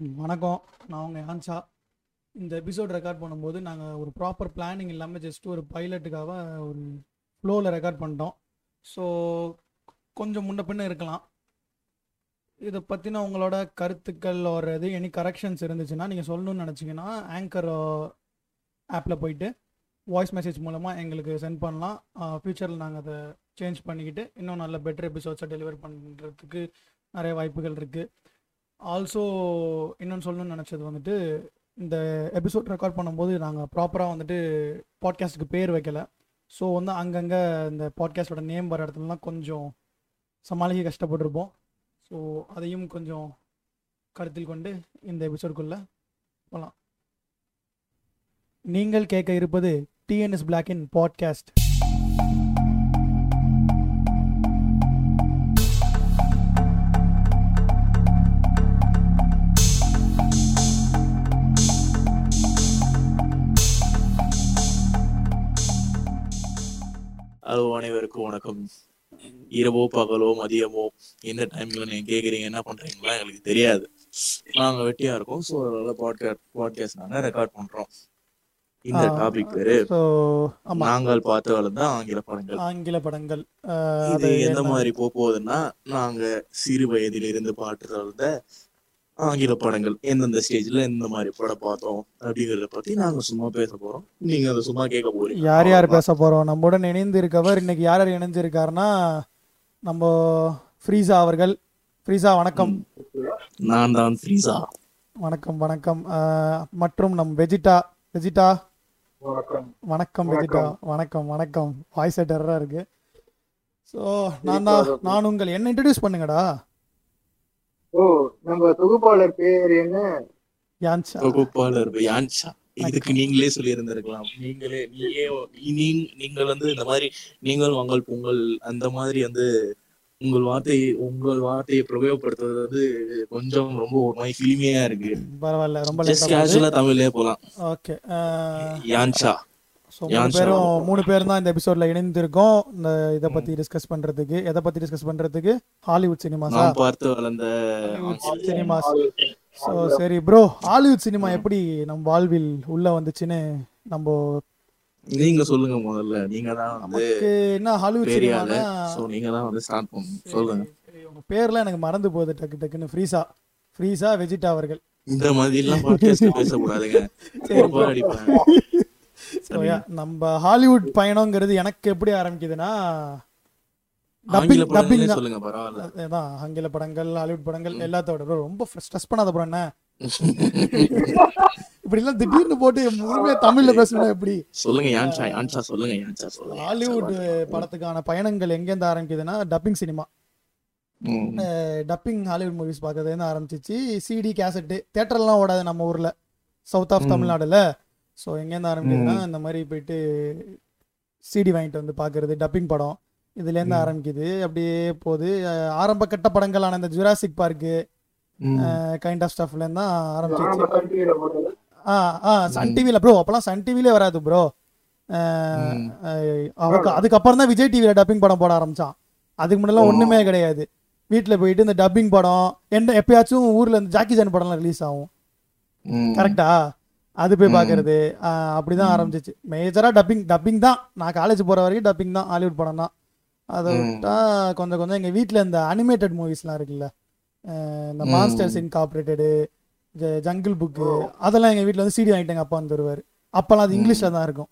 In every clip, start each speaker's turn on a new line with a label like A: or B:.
A: வணக்கம். நான் உங்கள் ஹான்ஷா இந்த எபிசோட் ரெக்கார்ட் பண்ணும்போது நாங்கள் ஒரு ப்ராப்பர் பிளானிங் இல்லாமல் ஜஸ்ட் ஒரு பைலட்டுக்காக ஒரு ஃப்ளோவில் ரெக்கார்ட் பண்ணிட்டோம். ஸோ கொஞ்சம் முன்ன பின்ன இருக்கலாம். இதை பற்றின உங்களோட கருத்துக்கள் ஒரு இது எனி கரெக்ஷன்ஸ் இருந்துச்சுன்னா நீங்கள் சொல்லணும்னு நினச்சிங்கன்னா ஆங்கர் ஆப்பில் uh, போயிட்டு வாய்ஸ் மெசேஜ் மூலமாக எங்களுக்கு சென்ட் பண்ணலாம். ஃப்யூச்சரில் நாங்கள் அதை சேஞ்ச் பண்ணிக்கிட்டு இன்னும் நல்ல பெட்டர் எபிசோட்ஸை டெலிவர் பண்ணுறதுக்கு நிறைய வாய்ப்புகள் இருக்குது ஆல்சோ இன்னொன்று சொல்லணும்னு நினச்சது வந்துட்டு இந்த எபிசோட் ரெக்கார்ட் பண்ணும்போது நாங்கள் ப்ராப்பராக வந்துட்டு பாட்காஸ்ட்டுக்கு பேர் வைக்கலை. ஸோ வந்து அங்கங்கே இந்த பாட்காஸ்டோட நேம் வர இடத்துலலாம் கொஞ்சம் சமாளிக்க கஷ்டப்பட்டிருப்போம். ஸோ அதையும் கொஞ்சம் கருத்தில் கொண்டு இந்த எபிசோடுக்குள்ளே போகலாம் நீங்கள் கேட்க இருப்பது டிஎன்எஸ் பிளாக்கின் பாட்காஸ்ட்
B: ஹலோ அனைவருக்கும் வணக்கம். இரவோ பகலோ மதியமோ எந்த டைம்ல நீங்க கேக்குறீங்க என்ன பண்றீங்களா எங்களுக்கு தெரியாது. நாங்க வெட்டியா இருக்கோம் ஸோ அதனால பாட்காஸ்ட் பாட்காஸ்ட் நாங்க ரெக்கார்ட் பண்றோம். இந்த டாபிக் பேரு நாங்கள் பார்த்து வளர்ந்த ஆங்கில படங்கள்.
A: ஆங்கில படங்கள்.
B: இது
A: அது
B: எந்த மாதிரி போக போகுதுன்னா நாங்க சிறு வயதில் இருந்து பாட்டு வளர்ந்த ஆங்கில படங்கள் எந்தெந்த ஸ்டேஜ்ல எந்த மாதிரி படம் பார்த்தோம் அப்படிங்கறத பத்தி நாங்க சும்மா பேச போறோம். நீங்க அதை சும்மா கேட்க போறீங்க.
A: யார் யார் பேச போறோம்? நம்முடன் இணைந்து இருக்கவர் இன்னைக்கு யார் யார் இணைஞ்சிருக்காருன்னா நம்ம ஃப்ரீசா அவர்கள். ஃப்ரீசா வணக்கம்.
B: நான் தான் ஃப்ரீசா.
A: வணக்கம் வணக்கம். மற்றும் நம் வெஜிடா வெஜிடா வணக்கம். வெஜிடா வணக்கம். வணக்கம் வாய்ஸ் டெரரா இருக்கு. ஸோ நான் தான் நான் உங்கள் என்ன இன்ட்ரடியூஸ் பண்ணுங்கடா.
C: ஓ நம்ம தொகுப்பாளர் பேர் என்ன?
A: யான்ஷா
B: தொகுப்பாளர் யான்ஷா இதுக்கு நீங்களே சொல்லி இருந்திருக்கலாம் நீங்களே நீயே நீங்கள் வந்து இந்த மாதிரி நீங்கள் உங்கள் பொங்கல் அந்த மாதிரி வந்து உங்கள் வார்த்தையை உங்கள் வார்த்தையை பிரயோகப்படுத்துறது வந்து கொஞ்சம் ரொம்ப ஒரு மாதிரி ஃபிலிமியா இருக்கு.
A: பரவாயில்ல ரொம்ப
B: ஜஸ்ட் கேஷுவலா தமிழ்லயே போலாம்.
A: ஓகே
B: யான்ஷா
A: ஸோ மூணு. பேரும் மூணு பேரும் தான் இந்த எபிசோட்ல இணைந்திருக்கோம். இந்த இதை பத்தி டிஸ்கஸ் பண்றதுக்கு எதை பத்தி டிஸ்கஸ் பண்றதுக்கு? ஹாலிவுட் சினிமாஸா
B: பார்த்து வளர்ந்த
A: சினிமாஸ் ஸோ சரி ப்ரோ ஹாலிவுட் சினிமா எப்படி நம்ம வாழ்வில் உள்ள வந்துச்சுன்னு நம்ம
B: நீங்க சொல்லுங்க முதல்ல. நீங்க தான் வந்து
A: நமக்கு என்ன ஹாலிவுட் சினிமானா
B: சோ நீங்க தான் வந்து ஸ்டார்ட் பண்ணுங்க சொல்லுங்க.
A: உங்க பேர்லாம் எனக்கு மறந்து போகுது டக்கு டக்குன்னு. ஃப்ரீசா ஃப்ரீசா வெஜிடா அவர்கள்.
B: இந்த மாதிரி எல்லாம் பாட்காஸ்ட் அடிப்பேன்.
A: ஸோ நம்ம ஹாலிவுட் பயணங்கிறது எனக்கு எப்படி ஆரம்பிக்குதுன்னா டப்பிங்
B: சொல்லுங்க பரவாயில்ல.
A: ஆங்கில படங்கள் ஹாலிவுட் படங்கள் எல்லாத்தோட ரொம்ப ஸ்ட்ரெஸ் பண்ணாத ப்ரோ என்ன? இப்படி எல்லாம் திடீர்னு போட்டு முழுமையா தமிழ்ல பேசணும் எப்படி?
B: சொல்லுங்க சொல்லுங்க
A: ஹாலிவுட் படத்துக்கான பயணங்கள் எங்கேருந்து ஆரம்பிக்குதுன்னா dubbing cinema. Dubbing Hollywood movies பார்க்கறதுலேருந்து ஆரம்பிச்சிச்சு சிடி கேசட்டு தேட்டர்லாம் ஓடாது நம்ம ஊர்ல. South of. தமிழ்நாடுல. ஸோ எங்கேருந்து ஆரம்பிக்குதுன்னா இந்த மாதிரி போயிட்டு சிடி வாங்கிட்டு வந்து பார்க்கறது டப்பிங் படம் இதுலேருந்து. ஆரம்பிக்குது. அப்படியே போகுது. ஆரம்ப கட்ட படங்களான இந்த ஜுராசிக் பார்க்கு. கைண்ட் ஆஃப் ஸ்டஃப்லேருந்து தான் ஆரம்பிச்சிச்சு. ஆ ஆ சன் டிவியில் ப்ரோ அப்போலாம் சன் டிவிலே வராது ப்ரோ. அவருக்கு அதுக்கப்புறம் தான் விஜய் டிவியில் டப்பிங் படம் போட ஆரம்பிச்சான். அதுக்கு முன்னெல்லாம் ஒன்றுமே கிடையாது. வீட்டில் போயிட்டு இந்த டப்பிங் படம் என்ன எப்பயாச்சும் ஊரில் இந்த ஜாக்கி ஜான் படம்லாம் ரிலீஸ் ஆகும். கரெக்டா அது போய். பார்க்கறது அப்படிதான் ஆரம்பிச்சிச்சு. மேஜராக டப்பிங் டப்பிங் தான். நான் காலேஜ் போகிற வரைக்கும் டப்பிங் தான் ஹாலிவுட் படம் தான். அதை. விட்டா கொஞ்சம் கொஞ்சம் எங்கள் வீட்டில் இந்த அனிமேட்டட் மூவிஸ்லாம் இருக்குல்ல இந்த
B: ம்.
A: மான்ஸ்டர்ஸ் இன்கார்பரேட்டடு ஜங்கிள் புக்கு அதெல்லாம் எங்கள் வீட்டில் வந்து சிடி வாங்கிட்டு எங்கள் அப்பா வந்து வருவார் அப்போல்லாம் அது. இங்கிலீஷில் தான் இருக்கும்.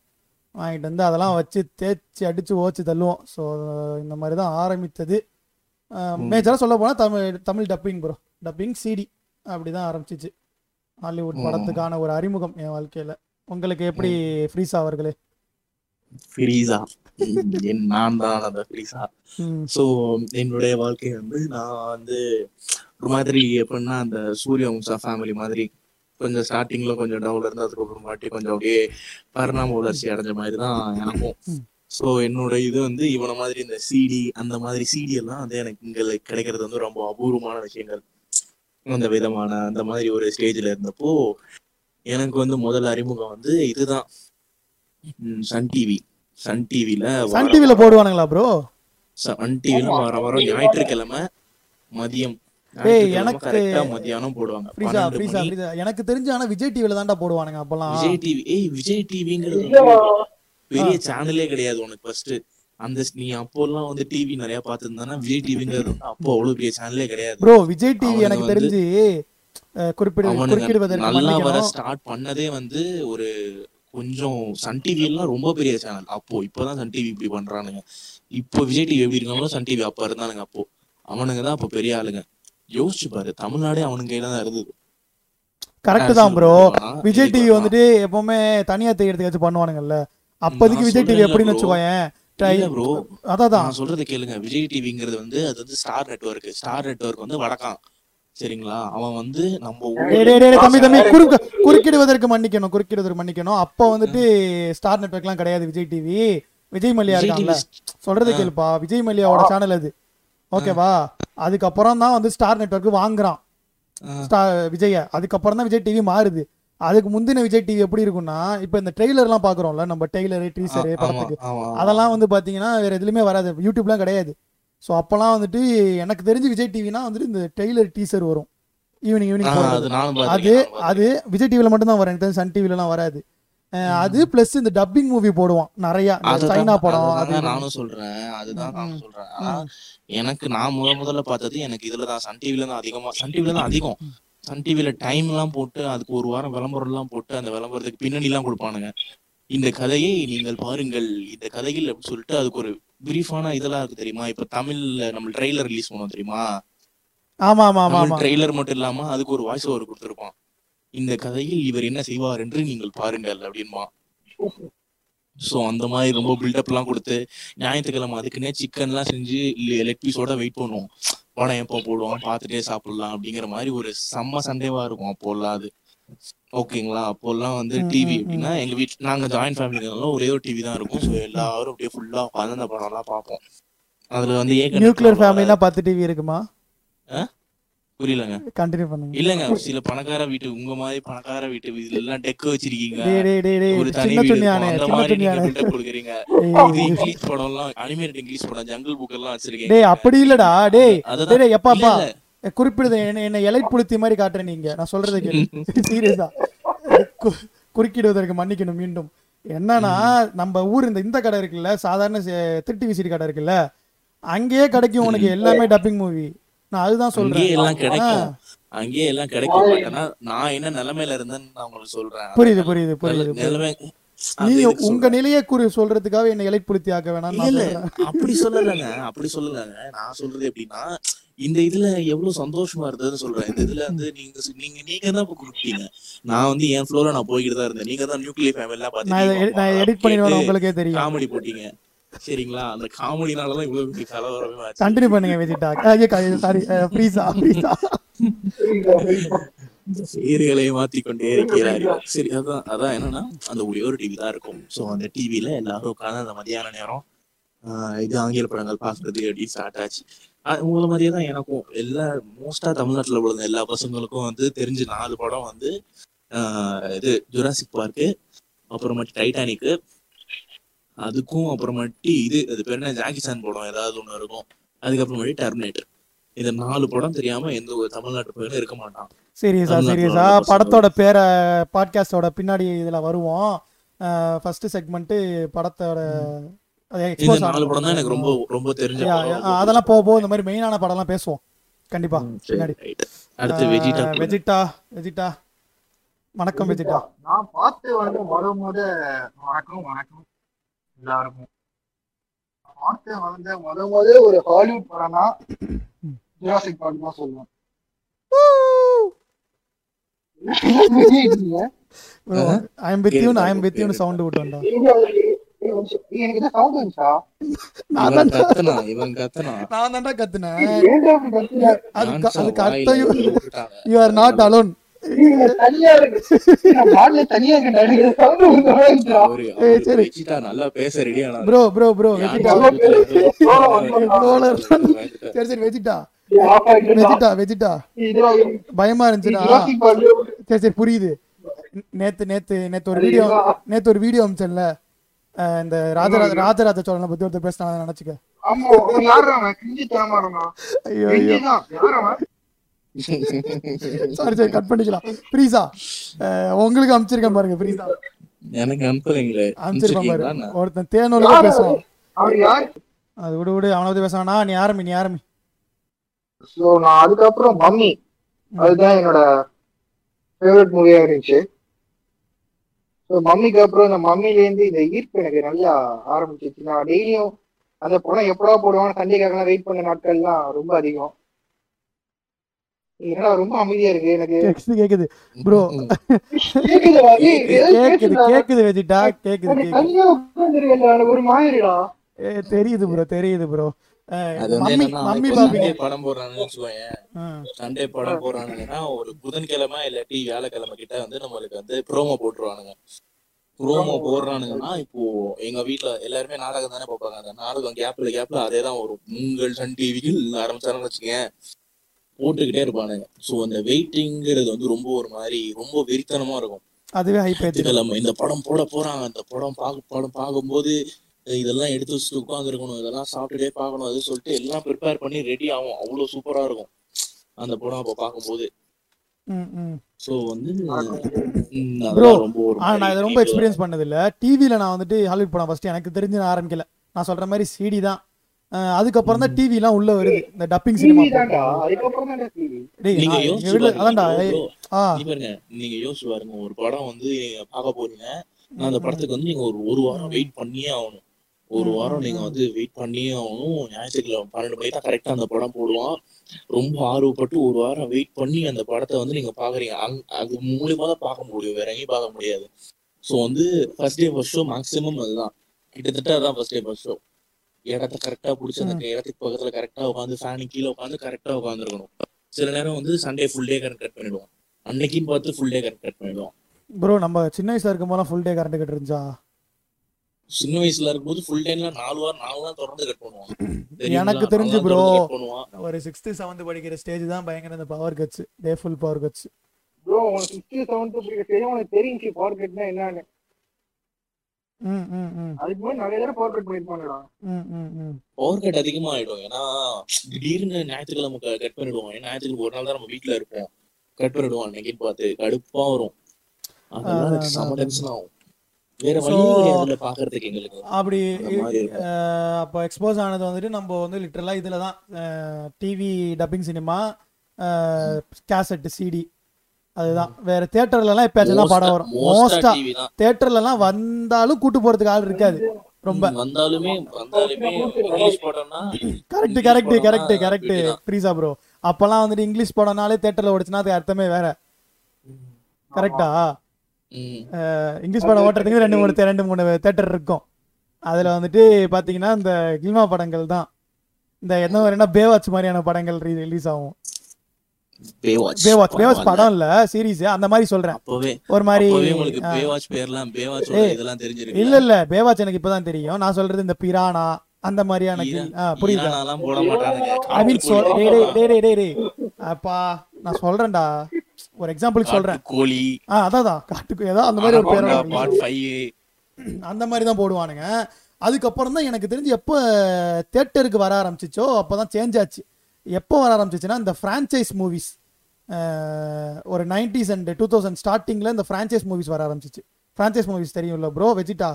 A: வாங்கிட்டு வந்து அதெல்லாம் வச்சு தேய்ச்சி அடித்து ஓச்சு தள்ளுவோம். ஸோ இந்த மாதிரி தான் ஆரம்பித்தது. மேஜராக சொல்ல போனால் Tamil Tamil dubbing bro dubbing CD அப்படி தான் ஆரம்பிச்சிச்சு. ஹாலிவுட். படத்துக்கான ஒரு அறிமுகம் என் வாழ்க்கையில். உங்களுக்கு எப்படி ஃப்ரீஸா அவர்களே?
B: ஃப்ரீசா நான் தான் அந்த ஃப்ரீசா ஸோ என்னுடைய வாழ்க்கை வந்து நான் வந்து ஒரு மாதிரி எப்படின்னா அந்த சூரிய வம்சா ஃபேமிலி மாதிரி கொஞ்சம் ஸ்டார்டிங்ல கொஞ்சம் டவுன்ல இருந்து அதுக்கப்புறம் மாட்டி கொஞ்சம் அப்படியே பரிணாம வளர்ச்சி அடைஞ்ச மாதிரி தான் எனக்கும். ஸோ என்னோட இது வந்து இவன மாதிரி இந்த சிடி அந்த மாதிரி சிடி எல்லாம் வந்து எனக்கு இங்க கிடைக்கிறது வந்து ரொம்ப அபூர்வமான விஷயங்கள். அந்த விதமான அந்த மாதிரி ஒரு ஸ்டேஜ்ல இருந்தப்போ எனக்கு வந்து முதல் அறிமுகம் வந்து இதுதான். சன் டிவி சன் டிவில
A: சன் டிவியில் போடுவானுங்களா ப்ரோ
B: சன் டிவில வர வர ஞாயிற்றுக்கிழமை மதியம்.
A: எனக்கு-
B: கரெக்டா மத்தியானம் போடுவாங்க.
A: எனக்கு தெரிஞ்சு ஆனா விஜய் டிவில தான்டா போடுவானுங்க அப்பெல்லாம்
B: விஜய் டிவி ஏய் விஜய் டிவிங்கிறது? பெரிய சேனலே கிடையாது உனக்கு ஃபர்ஸ்ட் அந்த நீ அப்போல்லாம் வந்து டிவி நிறைய பார்த்திருந்தானா? விஜய் டிவிங்கிறது அப்போ அவ்வளவு பெரிய சேனலே கிடையாது.
A: ப்ரோ விஜய் டிவி எனக்கு தெரிஞ்சு அஹ், குறிப்பிடு
B: அவனுங்க
A: குறுக்கிடுவதற்கு
B: நல்லா வர ஸ்டார்ட் பண்ணதே வந்து ஒரு கொஞ்சம் சன் டிவி எல்லாம் ரொம்ப பெரிய சேனல் அப்போ இப்பதான் சன் டிவி இப்படி பண்றானுங்க. இப்போ விஜய் டிவி எப்படி இருக்காங்களோ சன் டிவி அப்ப இருந்தானுங்க அப்போ. அவனுங்க தான் அப்போ பெரிய ஆளுங்க. யோசிச்சு பாரு தமிழ்நாடே அவனுங்க கையில தான் இருந்தது
A: கரெக்ட் தான் ப்ரோ விஜய் டிவி. வந்துட்டு எப்பவுமே தனியா தேக்கிறதுக்காச்சும் பண்ணுவானுங்கல்ல. அப்போதைக்கு விஜய் டிவி எப்படின்னு. வச்சுக்கோயேன்.
B: ப்ரோ
A: அதான்
B: நான் சொல்றதை கேளுங்க. விஜய் டிவிங்கிறது வந்து அது வந்து ஸ்டார் நெட்வொர்க் ஸ்டார் நெட்வொர்க் வந்து வடக்கான். சரிங்களா? அவன் வந்து நம்ம
A: தம்பி தம்பி குறுக்க குறுக்கிடுவதற்கு மன்னிக்கணும் குறுக்கிடுவதற்கு மன்னிக்கணும். அப்போ வந்துட்டு ஸ்டார் நெட்வொர்க்லாம் கிடையாது விஜய் டிவி விஜய் மல்லியா இருக்காங்கல்ல சொல்றது கேளுப்பா. விஜய் மல்லியாவோட சேனல் அது. ஓகேவா? அதுக்கப்புறம் தான் வந்து ஸ்டார் நெட்வொர்க் வாங்குறான். விஜய அதுக்கப்புறம் தான் விஜய் டிவி மாறுது. அதுக்கு முந்தின விஜய் டிவி எப்படி இருக்கும்னா இப்போ இந்த ட்ரெய்லர்லாம் பாக்குறோம்ல நம்ம ட்ரெய்லர் டீசர் படத்துக்கு. அதெல்லாம் வந்து பாத்தீங்கன்னா வேற எதுலயுமே வராது. யூடியூப்லாம் கிடையாது. ஸோ அப்போல்லாம் வந்துட்டு எனக்கு தெரிஞ்சு விஜய் டிவினா வந்துட்டு இந்த ட்ரெய்லர் டீசர் வரும். ஈவினிங் ஈவினிங்
B: அது
A: அது விஜய் டிவில மட்டும் தான் வரும். எனக்கு தெரிஞ்சு சன் டிவிலலாம் வராது. அது பிளஸ் இந்த டப்பிங் மூவி போடுவான். நிறைய. சைனா படம்.
B: நானும் சொல்றேன். அதுதான் நானும். சொல்றேன். எனக்கு நான் முத முதல்ல பார்த்தது எனக்கு இதுல தான் சன் டிவில தான் அதிகமா சன் டிவில தான் அதிகம். சன் டிவில டைம் எல்லாம் போட்டு அதுக்கு ஒரு வாரம் விளம்பரம் எல்லாம் போட்டு அந்த விளம்பரத்துக்கு பின்னணி எல்லாம் கொடுப்பானுங்க. இந்த கதையை நீங்கள் பாருங்கள். இந்த கதையில் அப்படின்னு சொல்லிட்டு அதுக்கு ஒரு பிரீஃபான இதெல்லாம் இருக்கு தெரியுமா? இப்ப தமிழ்ல நம்ம ட்ரெய்லர் ரிலீஸ் பண்ணுவோம் தெரியுமா?
A: ஆமா ஆமா ஆமா
B: ட்ரெய்லர் மட்டும் இல்லாம அதுக்கு ஒரு வாய்ஸ் ஓவர் கொடுத்திருப்பான். இந்த கதையில் இவர் என்ன செய்வார் என்று நீங்கள் பாருங்கள் அப்படின்பா சோ அந்த மாதிரி ரொம்ப பில்டப் எல்லாம் கொடுத்து ஞாயிற்றுக்கிழமை அதுக்குன்னே சிக்கன் எல்லாம் செஞ்சு லெக் பீஸோட வெயிட் பண்ணுவோம். படம் எப்போ போடுவோம் பார்த்துட்டே சாப்பிடலாம் அப்படிங்கிற மாதிரி ஒரு செம்ம சண்டேவா இருக்கும் அப்போல்லாம் அது. ஓகேங்களா? அப்போல்லாம் வந்து டிவி அப்படின்னா எங்க வீட்டு நாங்க ஜாயின்ட் ஃபேமிலினால ஒரே ஒரு டிவி தான் இருக்கும். ஸோ எல்லாரும் அப்படியே ஃபுல்லா உட்காந்து அந்த படம் எல்லாம் பார்ப்போம். அதுல வந்து
A: நியூக்ளியர் ஃபேமிலினா பத்து டிவி இருக்குமா?
B: புரியலங்க.
A: கண்டினியூ பண்ணுங்க.
B: இல்லங்க சில பணக்கார வீட்டு உங்க மாதிரி பணக்கார வீட்டு இதுல எல்லாம் டெக் வச்சிருக்கீங்க ஒரு தனி வீடு. அந்த மாதிரி நீங்க கொடுக்குறீங்க. இது இங்கிலீஷ் படம் எல்லாம் அனிமேட் இங்கிலீஷ் படம் ஜங்கிள் புக் எல்லாம் வச்சிருக்கீங்க.
A: டேய் அப்படி இல்லடா டேய். டேய் எப்பாப்பா. குறிப்பிடுது என்ன என்ன இலை புளுத்தி மாதிரி காட்டுற நீங்க. நான் சொல்றதை கேளு. சீரியஸா குறுக்கிடுவதற்கு மன்னிக்கணும் மீண்டும். என்னன்னா நம்ம ஊர் இந்த இந்த கடை இருக்குல்ல சாதாரண திருட்டி விசிறி கடை இருக்குல்ல அங்கேயே கிடைக்கும் உனக்கு எல்லாமே டப்பிங் மூவி நான் அதுதான்
B: அங்கேயே எல்லாம்
A: சொல்றேன்
B: கிடைக்கும். அங்கேயே எல்லாம் கிடைக்கும். பட் ஆனா நான் என்ன நிலைமையில இருந்தேன்னு நான் உங்களுக்கு சொல்றேன்.
A: புரியுது புரியுது புரியுது.
B: நிலைமை அது
A: நீ
B: எதுக்கு
A: உங்க நிலையை குறி சொல்றதுக்காக என்ன இலை புளுத்தி ஆக்க வேணாம்
B: இல்ல அப்படி சொல்லலங்க. அப்படி சொல்லலங்க. நான் சொல்றது எப்படின்னா இந்த இதுல எவ்வளவு சந்தோஷமா இருந்ததுன்னு சொல்றேன். இந்த இதுல வந்து நீங்க நீங்க நீங்க தான் இப்ப கொடுத்தீங்க நான் வந்து என் ஃப்ளோல நான் போய்கிட்டு தான் இருந்தேன். நீங்க தான் நியூக்ளியர் ஃபேமிலி எல்லாம்
A: நான் இதை edit- நான் எடிட் பண்ணிடுவேன் உங்களுக்கே தெரியும்.
B: காமெடி போட்டீங்க. சரிங்களா? அந்த காமெடினாலதான் இவ்வளவு பெரிய கலவரமே
A: கண்டினியூ பண்ணுங்க விஜிட்டா சாரி ப்ளீஸா ப்ளீஸா
B: பேர்களை மாத்தி கொண்டே இருக்கிறார்கள். சரி அதான் அதான் என்னன்னா அந்த ஒரே ஒரு டிவி தான் இருக்கும். சோ அந்த டிவில எல்லாரும் உட்காந்து அந்த மதியான நேரம் இது ஆங்கில படங்கள் பாக்குறது அப்படின்னு ஸ்டார்ட் ஆச்சு. உங்களை மாதிரியே தான் எனக்கும். எல்லா மோஸ்டா தமிழ்நாட்டுல உள்ள எல்லா பசங்களுக்கும் வந்து தெரிஞ்ச நாலு படம் வந்து இது ஜுராசிக் பார்க்கு அப்புறமேட்டு டைட்டானிக்கு அதுக்கும் அப்புறமேட்டு இது அது பேர் என்ன? ஜாக்கி சான் படம் ஏதாவது ஒண்ணு இருக்கும். அதுக்கப்புறமேட்டு டெர்மினேட்டர். இந்த நாலு படம் தெரியாம எந்த ஒரு தமிழ்நாட்டு பையனும் இருக்க மாட்டான்.
A: சீரியஸா
B: தமிழ்நாட்டுல
A: சீரியஸா
B: உள்ள பசங்க.
A: படத்தோட பேரை பாட்காஸ்டோட பின்னாடி இதுல வருவோம். ஃபர்ஸ்ட் செக்மெண்ட் படத்தோட அது
B: இந்த
A: expose
B: நாலு. படம் தான் எனக்கு ரொம்ப ரொம்ப தெரிஞ்ச
A: அதெல்லாம் போக போக இந்த மாதிரி மெயினான படம்லாம் பேசுவோம். கண்டிப்பா.
B: சரி,
A: பின்னாடி.
B: அடுத்து வெஜிடா.
A: ஆஹ், வெஜிட்டா வெஜிட்டா வணக்கம் வெஜிட்டா
C: நான் பார்த்து வந்து முத வணக்கம் வணக்கம். எல்லாருக்கும் பார்த்து வந்து முத முத ஒரு ஹாலிவுட் படம்னா ஜுராசிக் பார்க் தான் சொல்லுவேன்.
A: சவுண்ட்
C: வந்துச்சா?
A: நான் தான்டா. கத்துனேன்? அதுக்கு அர்த்தம். You are not alone bro bro bro Vegeta
C: Roller
A: சரி சரி வெஜிட்டா வெஜிட்டா பயமா இருந்துச்சுடா. சரி சரி புரியுது. நேத்து நேத்து நேத்து ஒரு வீடியோ நேத்து ஒரு வீடியோ அமிச்சேன்ல. இந்த ராஜராஜ ராஜராஜ சோழனை பத்தி ஒருத்தர் பேசினா நினைச்சுக்க.
C: ஆமா அவன் யாரு அவன்? கிஞ்சி தரமா இருந்தான்.
A: ஐயோ ஐயோ
C: கிஞ்சி தான் யார் அவன்
A: சாரி சாரி கட் பண்ணிக்கலாம். ஃப்ரீசா உங்களுக்கு அனுப்பிச்சிருக்கேன் பாருங்க ஃப்ரீசா
B: எனக்கு அனுப்புறீங்களே
A: அனுப்பிச்சிருக்கேன் பாரு.
B: அனுப்பிச்சிருக்கீங்களா?
A: ஒருத்தன் தேனூர்ல பேசுவான். அது விடு விடு அவனை பத்தி பேசுவானா. நீ ஆரம்பி நீ ஆரம்பி.
C: ஸோ நான் அதுக்கப்புறம் மம்மி. அதுதான் என்னோட ஃபேவரட் மூவியா இருந்துச்சு. ஸோ மம்மிக்கு அப்புறம் இந்த மம்மிலேருந்து இந்த ஈர்ப்பு எனக்கு நல்லா ஆரம்பிச்சிச்சு நான் டெய்லியும் அந்த படம் எப்படா போடுவான்னு சண்டேக்காகலாம் வெயிட் பண்ண நாட்கள்லாம் ரொம்ப அதிகம். என்னடா ரொம்ப அமைதியா இருக்கு எனக்கு?
A: கேக்குது கேக்குது. ப்ரோ. கேக்குது. கேக்குது வெஜிட்டா கேக்குது
C: ஒரு மாதிரிடா.
A: ஏ, தெரியுது ப்ரோ தெரியுது ப்ரோ.
B: அது வந்து
A: மம்மி பாப்பீங்க
B: சண்டே படம் போடுறாங்கன்னு வச்சுக்கோயேன்.
A: ஆ,
B: சண்டே படம் போடுறானுங்கன்னா ஒரு புதன்கிழமை இல்லாட்டி வியாழக்கிழமை கிட்ட வந்து நம்மளுக்கு வந்து ப்ரோமோ போட்டுருவானுங்க. ப்ரோமோ போடுறானுங்கன்னா இப்போ எங்க வீட்ல எல்லாருமே நாடகம் தானே பார்ப்பாங்க. அந்த நாடகம் கேப்ல கேப்ல அதே தான் வரும். உங்கள் சன் டிவியில் ஆரம்பிச்சாருன்னு வச்சுக்கேன் போட்டுக்கிட்டே இருப்பானுங்க. சோ அந்த வெயிட்டிங்கிறது வந்து ரொம்ப ஒரு மாதிரி ரொம்ப வெறித்தனமா இருக்கும்.
A: அதுவே ஹைப் ஏத்திடும்
B: ஞாயிற்றுக்கிழமை இந்த படம் போட போறாங்க. அந்த படம் பார்க்க படம் பார்க்கும்போது இதெல்லாம் எடுத்து வச்சுட்டு உட்காந்துருக்கணும் இதெல்லாம் சாப்பிட்டுட்டே பார்க்கணும். அது சொல்லிட்டு எல்லாம் ப்ரிப்பேர் பண்ணி ரெடி ஆகும். அவ்வளவு சூப்பரா இருக்கும். அந்த படம் அப்ப பார்க்கும்போது. சோ வந்து
A: நான் இதை ரொம்ப எக்ஸ்பீரியன்ஸ் பண்ணது இல்ல டிவில நான் வந்துட்டு ஹாலிவுட் படம் ஃபர்ஸ்ட் எனக்கு தெரிஞ்சு நான் ஆரம்பிக்கல நான் சொல்ற மாதிரி சிடி தான். அதுக்கப்புறம் தான் டிவி எல்லாம் உள்ள வருது. இந்த டப்பிங் சினிமா
B: நீங்க
A: அதான்டா
B: நீங்க யோசிச்சு பாருங்க. ஒரு படம் வந்து நீங்க பார்க்க போறீங்க. நான் அந்த படத்துக்கு வந்து நீங்க ஒரு ஒரு வாரம் வெயிட் பண்ணியே ஆகணும். ஒரு வாரம் நீங்க. வந்து வெயிட் பண்ணியே ஆகணும். ஞாயிற்றுக்கிழமை பன்னெண்டு மணி தான் கரெக்டா அந்த படம் போடுவான். ரொம்ப ஆர்வப்பட்டு ஒரு வாரம் வெயிட் பண்ணி அந்த படத்தை வந்து நீங்க பாக்குறீங்க அது மூலியமா தான் பார்க்க முடியும். வேற எங்கேயும் பார்க்க முடியாது. ஸோ வந்து first day first show maximum அதுதான். கிட்டத்தட்ட அதான் ஃபர்ஸ்ட் டே ஃபர்ஸ்ட் ஷோ இடத்த கரெக்டா பிடிச்சி அந்த இடத்துக்கு பக்கத்துல கரெக்டா உட்காந்து ஃபேனு கீழே உட்காந்து கரெக்டா உட்காந்துருக்கணும். சில நேரம் வந்து Sunday full day correct cut பண்ணிடுவோம். அன்னைக்குன்னு பார்த்து ஃபுல் டே கரெக்ட் கட் பண்ணிடுவோம்.
A: ப்ரோ நம்ம சின்ன வயசுல இருக்கும் போதெல்லாம் ஃபுல் டே கரண்ட் கட்டு இருந்துச்சா?
B: சின்ன வயசுல இருக்கும்போது ஃபுல் டைம்ல நாலு வாரம் நாலு வாரம் தொடர்ந்து கட் பண்ணுவான் தெரியுங்களா?
A: எனக்கு தெரிஞ்சு
B: பண்ணுவான்
A: ஒரு சிக்ஸ்த்து செவன்த் படிக்கிற ஸ்டேஜ் தான் பயங்கர இந்த power cuts day full power cuts
C: bro உனக்கு சிக்ஸ்த்து செவன்த்து படிக்கிற தெரியும் உனக்கு தெரிஞ்சு பவர் கட்னா என்னன்னு. அதுக்கு முன்னாடி நிறைய தடவை பவர் கட் பண்ணிருப்பாங்கடா
A: ம் ம் ம்.
B: பவர் கட் அதிகமா ஆயிடும் ஏன்னா திடீர்னு ஞாயிற்றுக்கிழமை கட் பண்ணிடுவோம். ஏன்னா ஞாயிற்றுக்கிழமை ஒரு நாள் தான் நம்ம வீட்ல இருப்போம். கட் பண்ணிடுவோம். அன்னைக்குன்னு பார்த்து கடுப்பா வரும். செம. டென்ஷன் ஆகும். வேற பாக்குறதுக்கு எங்களுக்கு.
A: அப்படி அப்போ எக்ஸ்போஸ் ஆனது வந்துட்டு நம்ம வந்து லிட்டரலாக இதில் தான் TV dubbing cinema cassette CD அதுதான். வேற தேட்டர்லலாம் எப்பயாச்சும் தான் படம் வரும்.
B: மோஸ்டா
A: மோஸ்டா
B: டிவி தான்.
A: தேட்டர்லலாம் வந்தாலும் கூட்டு போறதுக்கு ஆள் இருக்காது. ரொம்ப.
B: வந்தாலுமே வந்தாலுமே இங்கிலீஷ் படம்னா
A: கரெக்ட் கரெக்ட் கரெக்ட் கரெக்ட். ப்ரீசா ப்ரோ அப்பெல்லாம் வந்துட்டு இங்கிலீஷ் படம்னாலே தேட்டர்ல ஓடிச்சுன்னா அது அர்த்தமே வேற. கரெக்டா. இங்கிலீஷ் படம் ஓட்டுறதுக்கு ரெண்டு மூணு ரெண்டு மூணு தேட்டர் இருக்கும். அதுல வந்துட்டு பாத்தீங்கன்னா இந்த கில்மா படங்கள் தான். இந்த என்ன மாதிரினா பேவாட்ச் மாதிரியான படங்கள் ரிலீஸ் ஆகும்.
B: Baywatch
A: பேவாட்ச் பேவாட்ச்
B: படம்
A: இல்ல சீரிஸ் அந்த மாதிரி சொல்றேன்.
B: அப்பவே
A: ஒரு மாதிரி
B: அப்பவே உங்களுக்கு
A: ஆ.
B: பேவாட்ச் பேர்லாம் பேவாட்ச்
A: ஏய்,
B: இதெல்லாம் தெரிஞ்சிருக்கு
A: இல்ல இல்ல பேவாட்ச் எனக்கு இப்பதான் தெரியும். நான் சொல்றது இந்த பிரானா அந்த மாதிரியான புரியுதா?
B: போட
A: அப்பா நான் சொல்றேன்டா. ஒரு எக்ஸாம்பிளுக்கு சொல்றேன்.
B: கோழி.
A: ஆ அதான் காட்டுக்கு ஏதோ அந்த மாதிரி ஒரு அந்த மாதிரி தான் போடுவானுங்க. அதுக்கப்புறம் தான் எனக்கு தெரிஞ்சு எப்போ தேட்டருக்கு வர ஆரம்பிச்சிச்சோ அப்போ தான் சேஞ்ச் ஆச்சு. எப்போ வர ஆரம்பிச்சிச்சுன்னா இந்த ஃப்ரான்ச்சைஸ் மூவிஸ் ஒரு நைன்டிஸ் அண்ட் டூ தௌசண்ட் ஸ்டார்டிங்கில் இந்த ஃப்ரான்ச்சைஸ் மூவிஸ் வர ஆரம்பிச்சிச்சு. ஃப்ரான்ச்சைஸ் மூவிஸ் தெரியும்ல ப்ரோ வெஜிட்டா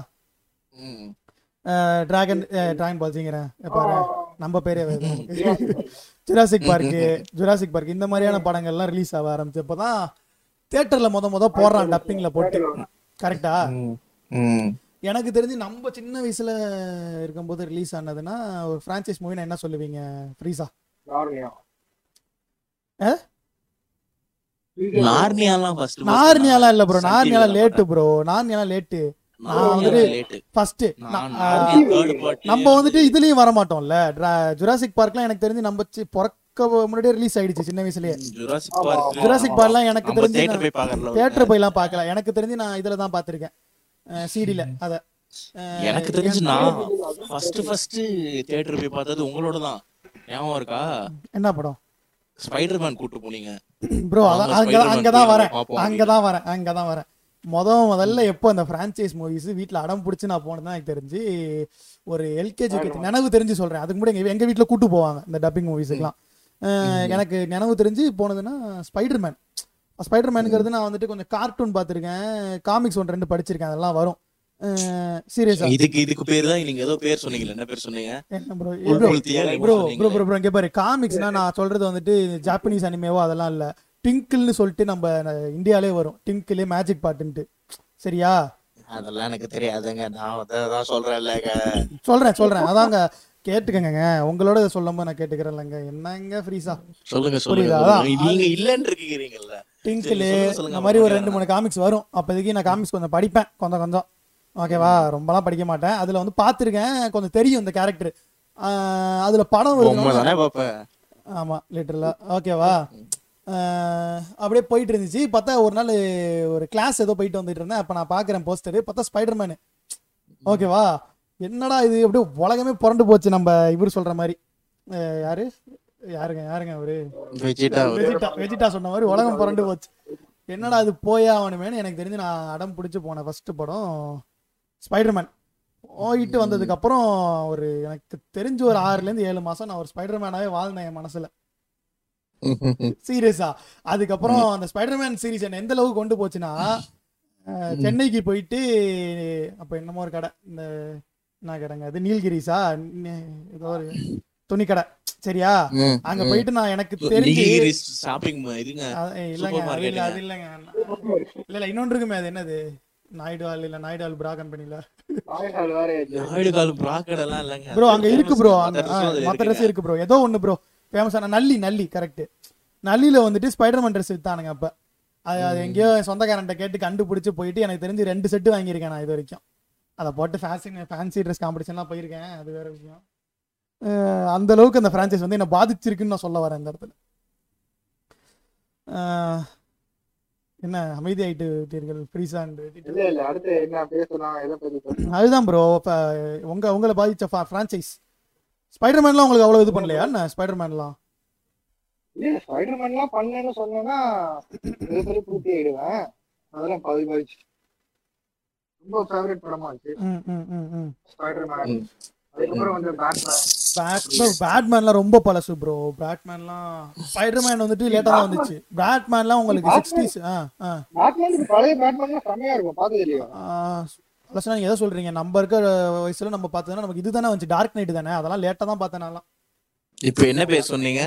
A: டிராகன் டிராகன் பால்ஸிங்கிறேன் பாரு. நம்ம பேரே ஜுராசிக் பார்க்கு ஜுராசிக் பார்க் இந்த மாதிரியான படங்கள்லாம் ரிலீஸ் ஆக ஆரம்பிச்சப்போ தான் தேட்டரில் முத முத போடுறான் டப்பிங்கில் போட்டு. கரெக்டா எனக்கு தெரிஞ்சு நம்ம சின்ன வயசுல இருக்கும்போது ரிலீஸ் ஆனதுன்னா ஒரு ஃப்ரான்ச்சைஸ் மூவி என்ன சொல்லுவீங்க ஃப்ரீஸா?
C: நார்னியா?
B: நார்னியாலாம் ஃபர்ஸ்ட்
A: நார்னியாலாம் இல்ல ப்ரோ நார்னியாலாம் லேட்டு ப்ரோ நார்னியாலாம் லேட்டு நான் வந்துட்டு
B: லேட்
A: ஃபர்ஸ்ட் நம்ம வந்துட்டு இதுலயும் வர மாட்டோம்ல ஜுராசிக் பார்க்லாம் எனக்கு தெரிஞ்சு நம்ம பிறக்க முன்னாடியே ரிலீஸ் ஆயிடுச்சு சின்ன வயசுலயே.
B: ஜுராசிக் பார்க்
A: ஜுராசிக் பார்க்லாம் எனக்கு தெரிஞ்சு
B: தியேட்டர் போய் பார்க்கறல
A: தியேட்டர் போய்லாம் பார்க்கல. எனக்கு தெரிஞ்சு நான் இதுல தான் பார்த்திருக்கேன். சிடில அத.
B: எனக்கு தெரிஞ்சு நான் ஃபர்ஸ்ட் ஃபர்ஸ்ட் தியேட்டர் போய் பார்த்தது உங்களோட தான் ஞாபகம் இருக்கா?
A: என்ன படம்?
B: ஸ்பைடர்மேன் கூட்டு போனீங்க.
A: ப்ரோ அங்க அங்கதான்
B: போய்
A: வரேன்.
B: பார்ப்போம்
A: அங்கதான் வரேன். அங்கதான் வரேன். முத முதல்ல எப்போ அந்த ஃப்ரான்ச்சைஸ் மூவிஸ் வீட்ல அடம் பிடிச்சி நான் போனதான் எனக்கு தெரிஞ்சு ஒரு எல்கேஜி நினைவு தெரிஞ்சு சொல்றேன். அதுக்கு முன்னாடி எங்க- எங்க வீட்ல கூட்டு போவாங்க இந்த டப்பிங் மூவிஸுக்குலாம் எனக்கு நினைவு தெரிஞ்சு போனதுன்னா ஸ்பைடர்மேன். ஸ்பைடர்மேனுங்கிறது நான் வந்துட்டு கொஞ்சம் கார்ட்டூன் பார்த்துருக்கேன். காமிக்ஸ் ஒன்று ரெண்டு படிச்சிருக்கேன். அதெல்லாம் வரும். சீரியஸா
B: இதுக்கு இதுக்கு பேர் தான் நீங்க ஏதோ பேர் சொன்னீங்கல்ல. என்ன பேர் சொன்னீங்க?
A: Bro bro bro. ப்ரோ இங்கே பாரு. காமிக்ஸ்னா நான் சொல்றது வந்துட்டு ஜாப்பனீஸ் அனிமேவோ அதெல்லாம் இல்ல. டிங்கிள்னு சொல்லிட்டு நம்ம இந்தியாலே வரும். டிங்கிள் மேஜிக் பாட்டுன்ட்டு. சரியா?
B: அதெல்லாம் எனக்கு தெரியாதுங்க. நான் அதான் சொல்றேன்ல.
A: சொல்றேன் சொல்றேன். அதாங்க கேட்டுக்கங்க உங்களோட சொல்லும்போது நான் கேட்டுக்கிறேன்லங்க. என்னங்க ஃப்ரீஸா?
B: சொல்லுங்க? சொல்லுங்க. நீங்க இல்லன்னு இருக்கீங்கல்ல
A: டிங்கிள் இந்த மாதிரி ஒரு ரெண்டு மூணு காமிக்ஸ் வரும். அப்போதைக்கு நான் காமிக்ஸ் கொஞ்சம் படிப்பேன். கொஞ்சம் கொஞ்சம். ஓகேவா? ரொம்பலாம் படிக்க மாட்டேன். அதுல வந்து பார்த்துருக்கேன் கொஞ்சம் தெரியும் இந்த கேரக்டர் அதுல படம் வருது. ஆமா லிட்டரலா ஓகேவா? அப்படியே போயிட்டு இருந்துச்சு பார்த்தா ஒரு நாள் ஒரு கிளாஸ் ஏதோ போயிட்டு வந்துட்டு இருந்தேன். அப்ப நான் பாக்குறேன் போஸ்டர் பார்த்தா ஸ்பைடர்மேனு ஓகேவா? என்னடா இது? அப்படியே உலகமே புரண்டு போச்சு நம்ம இவர் சொல்ற மாதிரி. யாரு? யாருங்க? யாருங்க அவரு?
B: வெஜிடா.
A: சொன்ன மாதிரி உலகம் புரண்டு போச்சு. என்னடா அது போயே ஆகணுமேனு எனக்கு தெரிஞ்சு நான் அடம் பிடிச்சி போனேன் ஃபர்ஸ்ட் படம். ஸ்பைடர்மேன் போயிட்டு வந்ததுக்கு அப்புறம் ஒரு எனக்கு தெரிஞ்சு ஒரு ஆறுல இருந்து ஏழு மாசம் நான் ஒரு ஸ்பைடர்மேனாவே வாழ்ந்தேன் என் மனசுல. சீரியஸா அதுக்கப்புறம் அந்த ஸ்பைடர்மேன் சீரிஸ் என்ன எந்த அளவுக்கு கொண்டு போச்சுன்னா சென்னைக்கு போயிட்டு அப்ப என்னமோ ஒரு கடை இந்த என்ன கடைங்க அது? நீல்கிரிஸா? ஏதோ ஒரு துணி கடை சரியா அங்க போயிட்டு நான் எனக்கு தெரிஞ்சு
B: ஷாப்பிங்
A: இல்லைங்க அது இல்லைங்க. இல்ல இல்ல இன்னொன்று இருக்குமே அது என்னது? நாயுடு ஆல் இல்ல நாயுடு ஆல் பிரா கம்பெனில.
B: நாயுடு காலம் ப்ராக்கெட் எல்லாம் இல்லைங்க.
A: ப்ரோ அங்க இருக்கு ப்ரோ அங்க
B: மத்த
A: ட்ரெஸ். இருக்கு. ப்ரோ ஏதோ ஒண்ணு ப்ரோ ஃபேமஸான நல்லி நல்லி கரெக்ட் நல்லில வந்துட்டு ஸ்பைடர்மேன் ட்ரெஸ் வித்தானுங்க அப்ப. அது அது எங்கேயோ சொந்தக்காரன்ட்ட கேட்டு கண்டுபிடிச்சு போயிட்டு எனக்கு தெரிஞ்சு ரெண்டு செட்டு வாங்கியிருக்கேன் நான் இது வரைக்கும். அதை போட்டு ஃபேஷன் ஃபேன்சி ட்ரெஸ் காம்படிஷன்லாம் போயிருக்கேன். அது வேற விஷயம். அந்த அளவுக்கு அந்த ஃப்ரான்ச்சைஸ் வந்து என்ன பாதிச்சிருக்குன்னு நான் சொல்ல வரேன் இந்த இடத்துல. என்ன அமைதி ஆயிட்டு விட்டீர்கள் ஃப்ரீஸா அதுதான் ப்ரோ இப்போ உங்க உங்களை பாதிச்ச ஃப்ரான்ச்சைஸ் ஸ்பைடர்மேன்லாம் உங்களுக்கு அவ்வளோ இது பண்ணலையா? என்ன ஸ்பைடர்மேன்லாம்
C: இல்ல ஸ்பைடர்மேன் எல்லாம் பண்ணேன்னு சொன்னேன்னா பூர்த்தி ஆயிடுவேன். அதெல்லாம் பாதி பாதிச்சு. ரொம்ப ஃபேவரட் படமா
A: ம்
C: ஸ்பைடர்மேன். அதுக்கப்புறம் வந்து பேட்மேன்
A: பேட் பேட்மேன்லாம் ரொம்ப பழசு ப்ரோ பேட்மேன்லாம் ஸ்பைடர்மேன் வந்துட்டு லேட்டாக தான் வந்துச்சு. பேட்மேன்லாம் உங்களுக்கு சிக்ஸ்டீஸ் ஆ ஆ.
C: பேட்மேன் பழைய பேட்மேன்லாம் செம்மையா இருக்கும் பார்த்தது இல்லையா?
A: அலசனா நீங்கள் எதை சொல்கிறீங்க நம்ம இருக்க வயசுல நம்ம பார்த்ததுன்னா நமக்கு இதுதானே வந்துச்சு டார்க் நைட் தானே? அதெல்லாம் லேட்டாக தான் பார்த்தேன்
B: இப்ப என்ன பேர் சொன்னீங்க?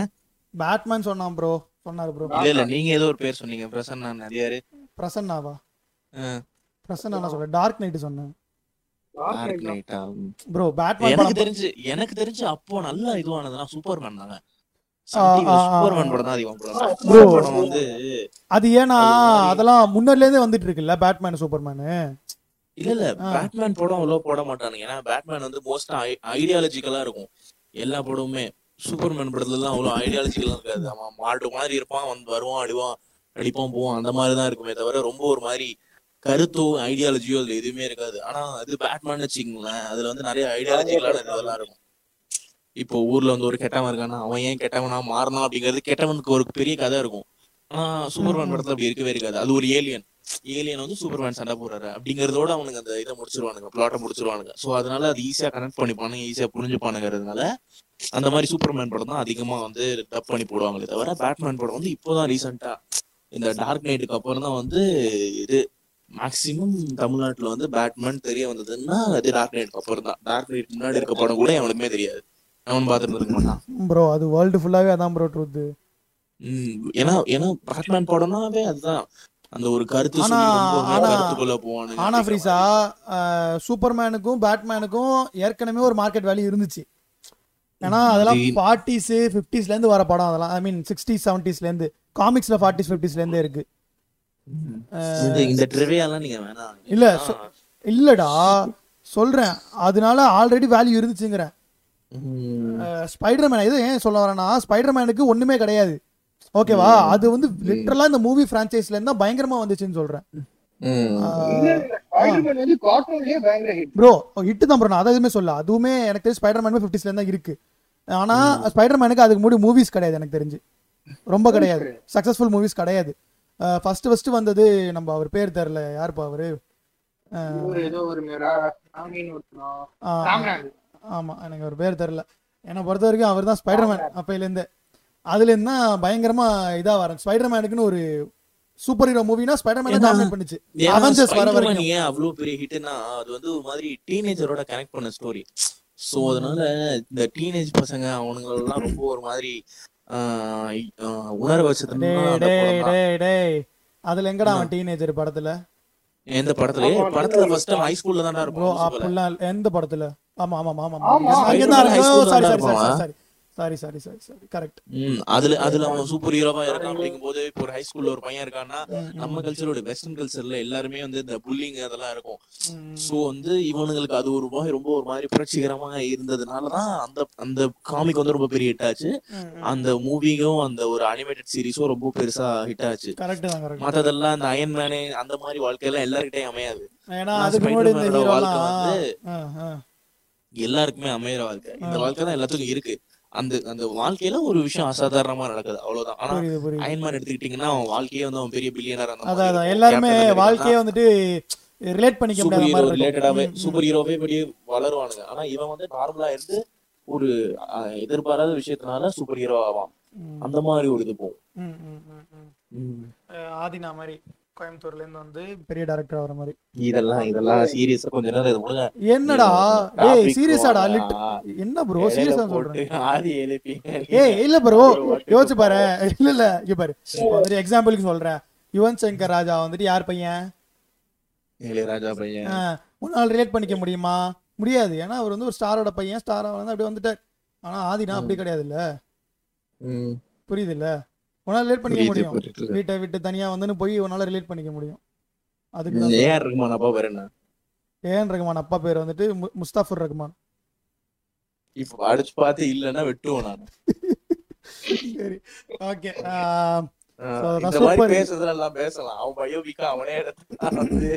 A: பேட்மேன் சொன்னான் ப்ரோ சொன்னார் ப்ரோ
B: இல்ல இல்ல நீங்க ஏதோ ஒரு பேர் சொன்னீங்க. பிரசன்னா யாரு?
A: பிரசன்னாவா?
B: ஆ,
A: பிரசன்னா நான் சொல்கிறேன் டார்க் நைட் சொன்னேன். ப்ரோ பேட்மேன்
B: எனக்கு தெரிஞ்சு எனக்கு தெரிஞ்சு அப்போ நல்லா இதுவானதுன்னா சூப்பர்மேன் தாங்க. தான்
A: அது ஏன்னா அதெல்லாம் முன்னாடில இருந்தே வந்துட்டு இருக்குல்ல பேட்மேன் சூப்பர்மேனு
B: இல்ல இல்ல. பேட்மேன் படம் அவ்வளவு போட மாட்டானுங்க. ஏன்னா பேட்மேன் வந்து மோஸ்டா ஐடியாலஜிக்கலா இருக்கும். எல்லா படமுமே சூப்பர்மேன் படத்துல எல்லாம் அவ்வளவு ஐடியாலஜிக்கலா இருக்காது. அவன் மாட்டு மாதிரி இருப்பான் வந்து வருவான் அடிவான் அடிப்பான் போவான். அந்த மாதிரி தான் இருக்குமே தவிர ரொம்ப ஒரு மாதிரி கருத்தோ ஐடியாலஜியோ அதுல எதுவுமே இருக்காது. ஆனா அது பேட்மேன் வச்சுக்கோங்களேன். அதுல வந்து நிறைய ஐடியாலஜிக்கலான இதெல்லாம் இருக்கும். இப்போ ஊர்ல வந்து ஒரு கெட்டவன் இருக்கானா அவன் ஏன் கெட்டவனா மாறினான் அப்படிங்கிறது கெட்டவனுக்கு ஒரு பெரிய கதை இருக்கும். ஆனா சூப்பர்மேன் படத்துல அப்படி இருக்கவே இருக்காது. அது ஒரு ஏலியன் ஏலியன் வந்து சூப்பர்மேன் சண்டை போடுறாரு அப்படிங்கறதோட அவனுக்கு அந்த இதை முடிச்சிருவானுங்க பிளாட்டை முடிச்சிருவானுங்க. சோ அதனால அது ஈஸியா கனெக்ட் பண்ணிப்பானுங்க ஈஸியா புரிஞ்சுப்பானுங்கிறதுனால அந்த மாதிரி சூப்பர்மேன் படம் தான் அதிகமா வந்து டப் பண்ணி போடுவாங்களே தவிர பேட்மேன் படம் வந்து இப்போதான் ரீசெண்டா இந்த டார்க் நைட்டுக்கு அப்புறம் தான் வந்து இது மேக்சிமம் தமிழ்நாட்டுல வந்து பேட்மேன் தெரிய வந்ததுன்னா அது டார்க் நைட்டுக்கு அப்புறம் தான். டார்க் நைட் முன்னாடி இருக்க படம் கூட அவனுக்குமே தெரியாது. அவன் பார்த்துட்டு இருக்க மாட்டான்.
A: ப்ரோ அது வேர்ல்டு ஃபுல்லாவே அதான் ப்ரோ ட்ரூத்
B: ஏன்னா ஏன்னா பேட்மேன் படம்னாவே அதுதான். அந்த ஒரு கருத்து கருத்துக்குள்ள போவானுங்க.
A: ஆனா ஃப்ரீஸா சூப்பர்மேனுக்கும் பேட்மேனுக்கும் ஏற்கனவே ஒரு மார்க்கெட் வேல்யூ இருந்துச்சு. ஏன்னா அதெல்லாம்
B: அது-
A: ஃபார்ட்டிஸ் ஃபிஃப்டிஸ்ல இருந்து வர படம் அதெல்லாம். ஐ மீன் சிக்ஸ்டீஸ் செவன்டிஸ்ல இருந்து. காமிக்ஸ்ல ஃபார்ட்டிஸ் ஃபிஃப்டிஸ்ல இருந்தே இருக்கு.
B: இந்த இந்த ட்ரிவியாலாம் நீங்க வேணாம்.
A: இல்ல, இல்லடா. சொல்றேன். அதனால ஆல்ரெடி வேல்யூ இருந்துச்சுங்கிறேன். ஸ்பைடர்மேன் இது ஏன் சொல்ல வரேன்னா ஸ்பைடர்மேனுக்கு ஒண்ணுமே கிடையாது. ஓகேவா? அது வந்து லிட்டரலா இந்த மூவி பிரான்ச்சைஸ்ல இருந்தா பயங்கரமா வந்துச்சுன்னு சொல்றேன்.
B: உம்
C: இல்ல இல்ல ஸ்பைடர்மேன் வந்து கார்ட்டூன்லயே பயங்கர ஹிட்
A: ப்ரோ ஹிட் தான் ப்ரோ நான் அதை எதுவுமே சொல்ல அதுவுமே எனக்கு தெரிஞ்சு ஸ்பைடர்மேன் ஃபிஃப்டிஸ்ல இருந்தா இருக்கு. ஆனா ஸ்பைடர்மேனுக்கு அதுக்கு முன்னாடி மூவிஸ் கிடையாது எனக்கு தெரிஞ்சு. ரொம்ப கிடையாது. சக்சஸ்ஃபுல் மூவிஸ் கிடையாது. ஃபர்ஸ்ட் ஃபர்ஸ்ட் வந்தது நம்ம அவர் பேர் தெரியல. யாருப்பா அவரு. ஆமா எனக்கு அவர் பேர் தெரியல. என்னை பொறுத்த வரைக்கும் அவர் தான் ஸ்பைடர்மேன் அப்பையிலேருந்து. அதுல இருந்து தான் பயங்கரமா இதா வரும் ஸ்பைடர்மேனுக்குன்னு ஒரு சூப்பர் ஹீரோ மூவினா ஸ்பைடர்மேன் டாமினேட் பண்ணுச்சு. Avengers வர
B: Spider-Man
A: வரைக்கும்.
B: ஏன் அவ்வளவு பெரிய ஹிட்னா அது வந்து ஒரு மாதிரி டீனேஜரோட கனெக்ட் பண்ண ஸ்டோரி சோ அதனால இந்த டீனேஜ் பசங்க அவனுங்க எல்லாம் ரொம்ப ஒரு மாதிரி உணர தான்.
A: டேய் அதுல எங்கடா அவன் டீனேஜர் படத்துல?
B: எந்த படத்துல? படத்துல ஃபர்ஸ்ட் ஹை ஸ்கூல்ல லூசுபல.
A: அப்படிலாம் இல்ல. எந்த படத்துல? ஆமா ஆமா ஆமா
C: ஆமா,
A: அங்க தான் சாரி
B: தான்
A: sorry. Sorry sorry sorry sorry sorry correct
B: அதுல அதுல அவன் சூப்பர் ஹீரோவா இருக்கான் அப்படிங்கும்போது இப்போ ஒரு ஹை ஸ்கூல்ல ஒரு பையன் இருக்கான்னா நம்ம கல்ச்சரோட வெஸ்டர்ன் கல்ச்சர்ல எல்லாருமே வந்து இந்த புல்லிங் அதெல்லாம் இருக்கும். சோ வந்து இவனுங்களுக்கு அது ஒரு மாதிரி ரொம்ப ஒரு மாதிரி புரட்சிகரமா இருந்ததுனாலதான் அந்த அந்த காமிக் வந்து ரொம்ப பெரிய ஹிட் ஆச்சு. அந்த மூவியும் அந்த ஒரு அனிமேட்டட் சீரிஸும் ரொம்ப பெருசா ஹிட் ஆச்சு.
A: கரெக்ட் தான் கரெக்ட்
B: மத்ததெல்லாம் அந்த அயன் மேனே அந்த மாதிரி வாழ்க்கையெல்லாம் எல்லார்கிட்டயும் அமையாது. வாழ்க்கை வந்து எல்லாருக்குமே அமையிற வாழ்க்கை. இந்த வாழ்க்கை தான் எல்லாத்துக்கும் இருக்கு. அந்த அந்த வாழ்க்கையில ஒரு விஷயம் அசாதாரணமா நடக்குது. அவ்வளவுதான். ஆனா அயன்மேன் எடுத்துக்கிட்டீங்கன்னா அவன் வாழ்க்கையே வந்து அவன் பெரிய பில்லியனர் அந்த
A: அதான் எல்லாருமே வாழ்க்கையே வந்துட்டு ரிலேட் பண்ணிக்க
B: சூப்பர்
A: முடியாத
B: ஹீரோ
A: மாதிரி
B: ரிலேட்டடாவே சூப்பர் ஹீரோவே பெரிய வளருவானுங்க. ஆனா இவன் வந்து நார்மலா இருந்து ஒரு எதிர்பாராத விஷயத்தினால சூப்பர் ஹீரோ ஆவான் அந்த மாதிரி ஒரு இது போகும்.
A: ஆதினா மாதிரி. கோயம்புத்தூர்ல இருந்து வந்து பெரிய டைரக்டர் வர மாதிரி.
B: இதெல்லாம் இதெல்லாம் சீரியஸா கொஞ்ச நேரம் இது முழுங்க
A: என்னடா? டேய் சீரியஸாடா. லிட் என்ன ப்ரோ சீரியஸா சொல்றேன்
B: ஆதி எழுப்பி.
A: ஏய் இல்ல ப்ரோ யோசிச்சு பாரு. இல்ல இல்ல இங்க பாரு. இப்போ வந்துட்டு எக்ஸாம்பிளுக்கு சொல்றேன் யுவன் சங்கர் ராஜா வந்துட்டு யார் பையன்?
B: இளையராஜா பையன்.
A: ஆஹ், உன்னால ரிலேட் பண்ணிக்க முடியுமா? முடியாது. ஏன்னா அவர் வந்து ஒரு ஸ்டாரோட பையன் ஸ்டாரா வந்து அப்படியே வந்துட்டார். ஆனா ஆதினா அப்படி கிடையாது இல்ல
B: ம்.
A: புரியுது இல்ல உன்னால ரிலேட் பண்ணிக்க முடியும். வீட்டை விட்டு தனியா வந்துன்னு போய் உன்னால ரிலேட் பண்ணிக்க முடியும். அதுக்கு
B: ஏஆர் ரஹ்மான் அப்பா பேர் என்ன?
A: A N Rahman? அப்பா பேர் வந்துட்டு முஸ்தாஃபுர் ரகுமான்.
B: இப்ப அடிச்சு பார்த்து இல்லன்னா வெட்டுவோம் நான்.
A: சரி ஓகே.
B: இந்த மாதிரி
A: super.
B: பேசுறதுல எல்லாம் பேசலாம். அவன் பயோவிக்கா அவனே எடுத்தான் வந்து.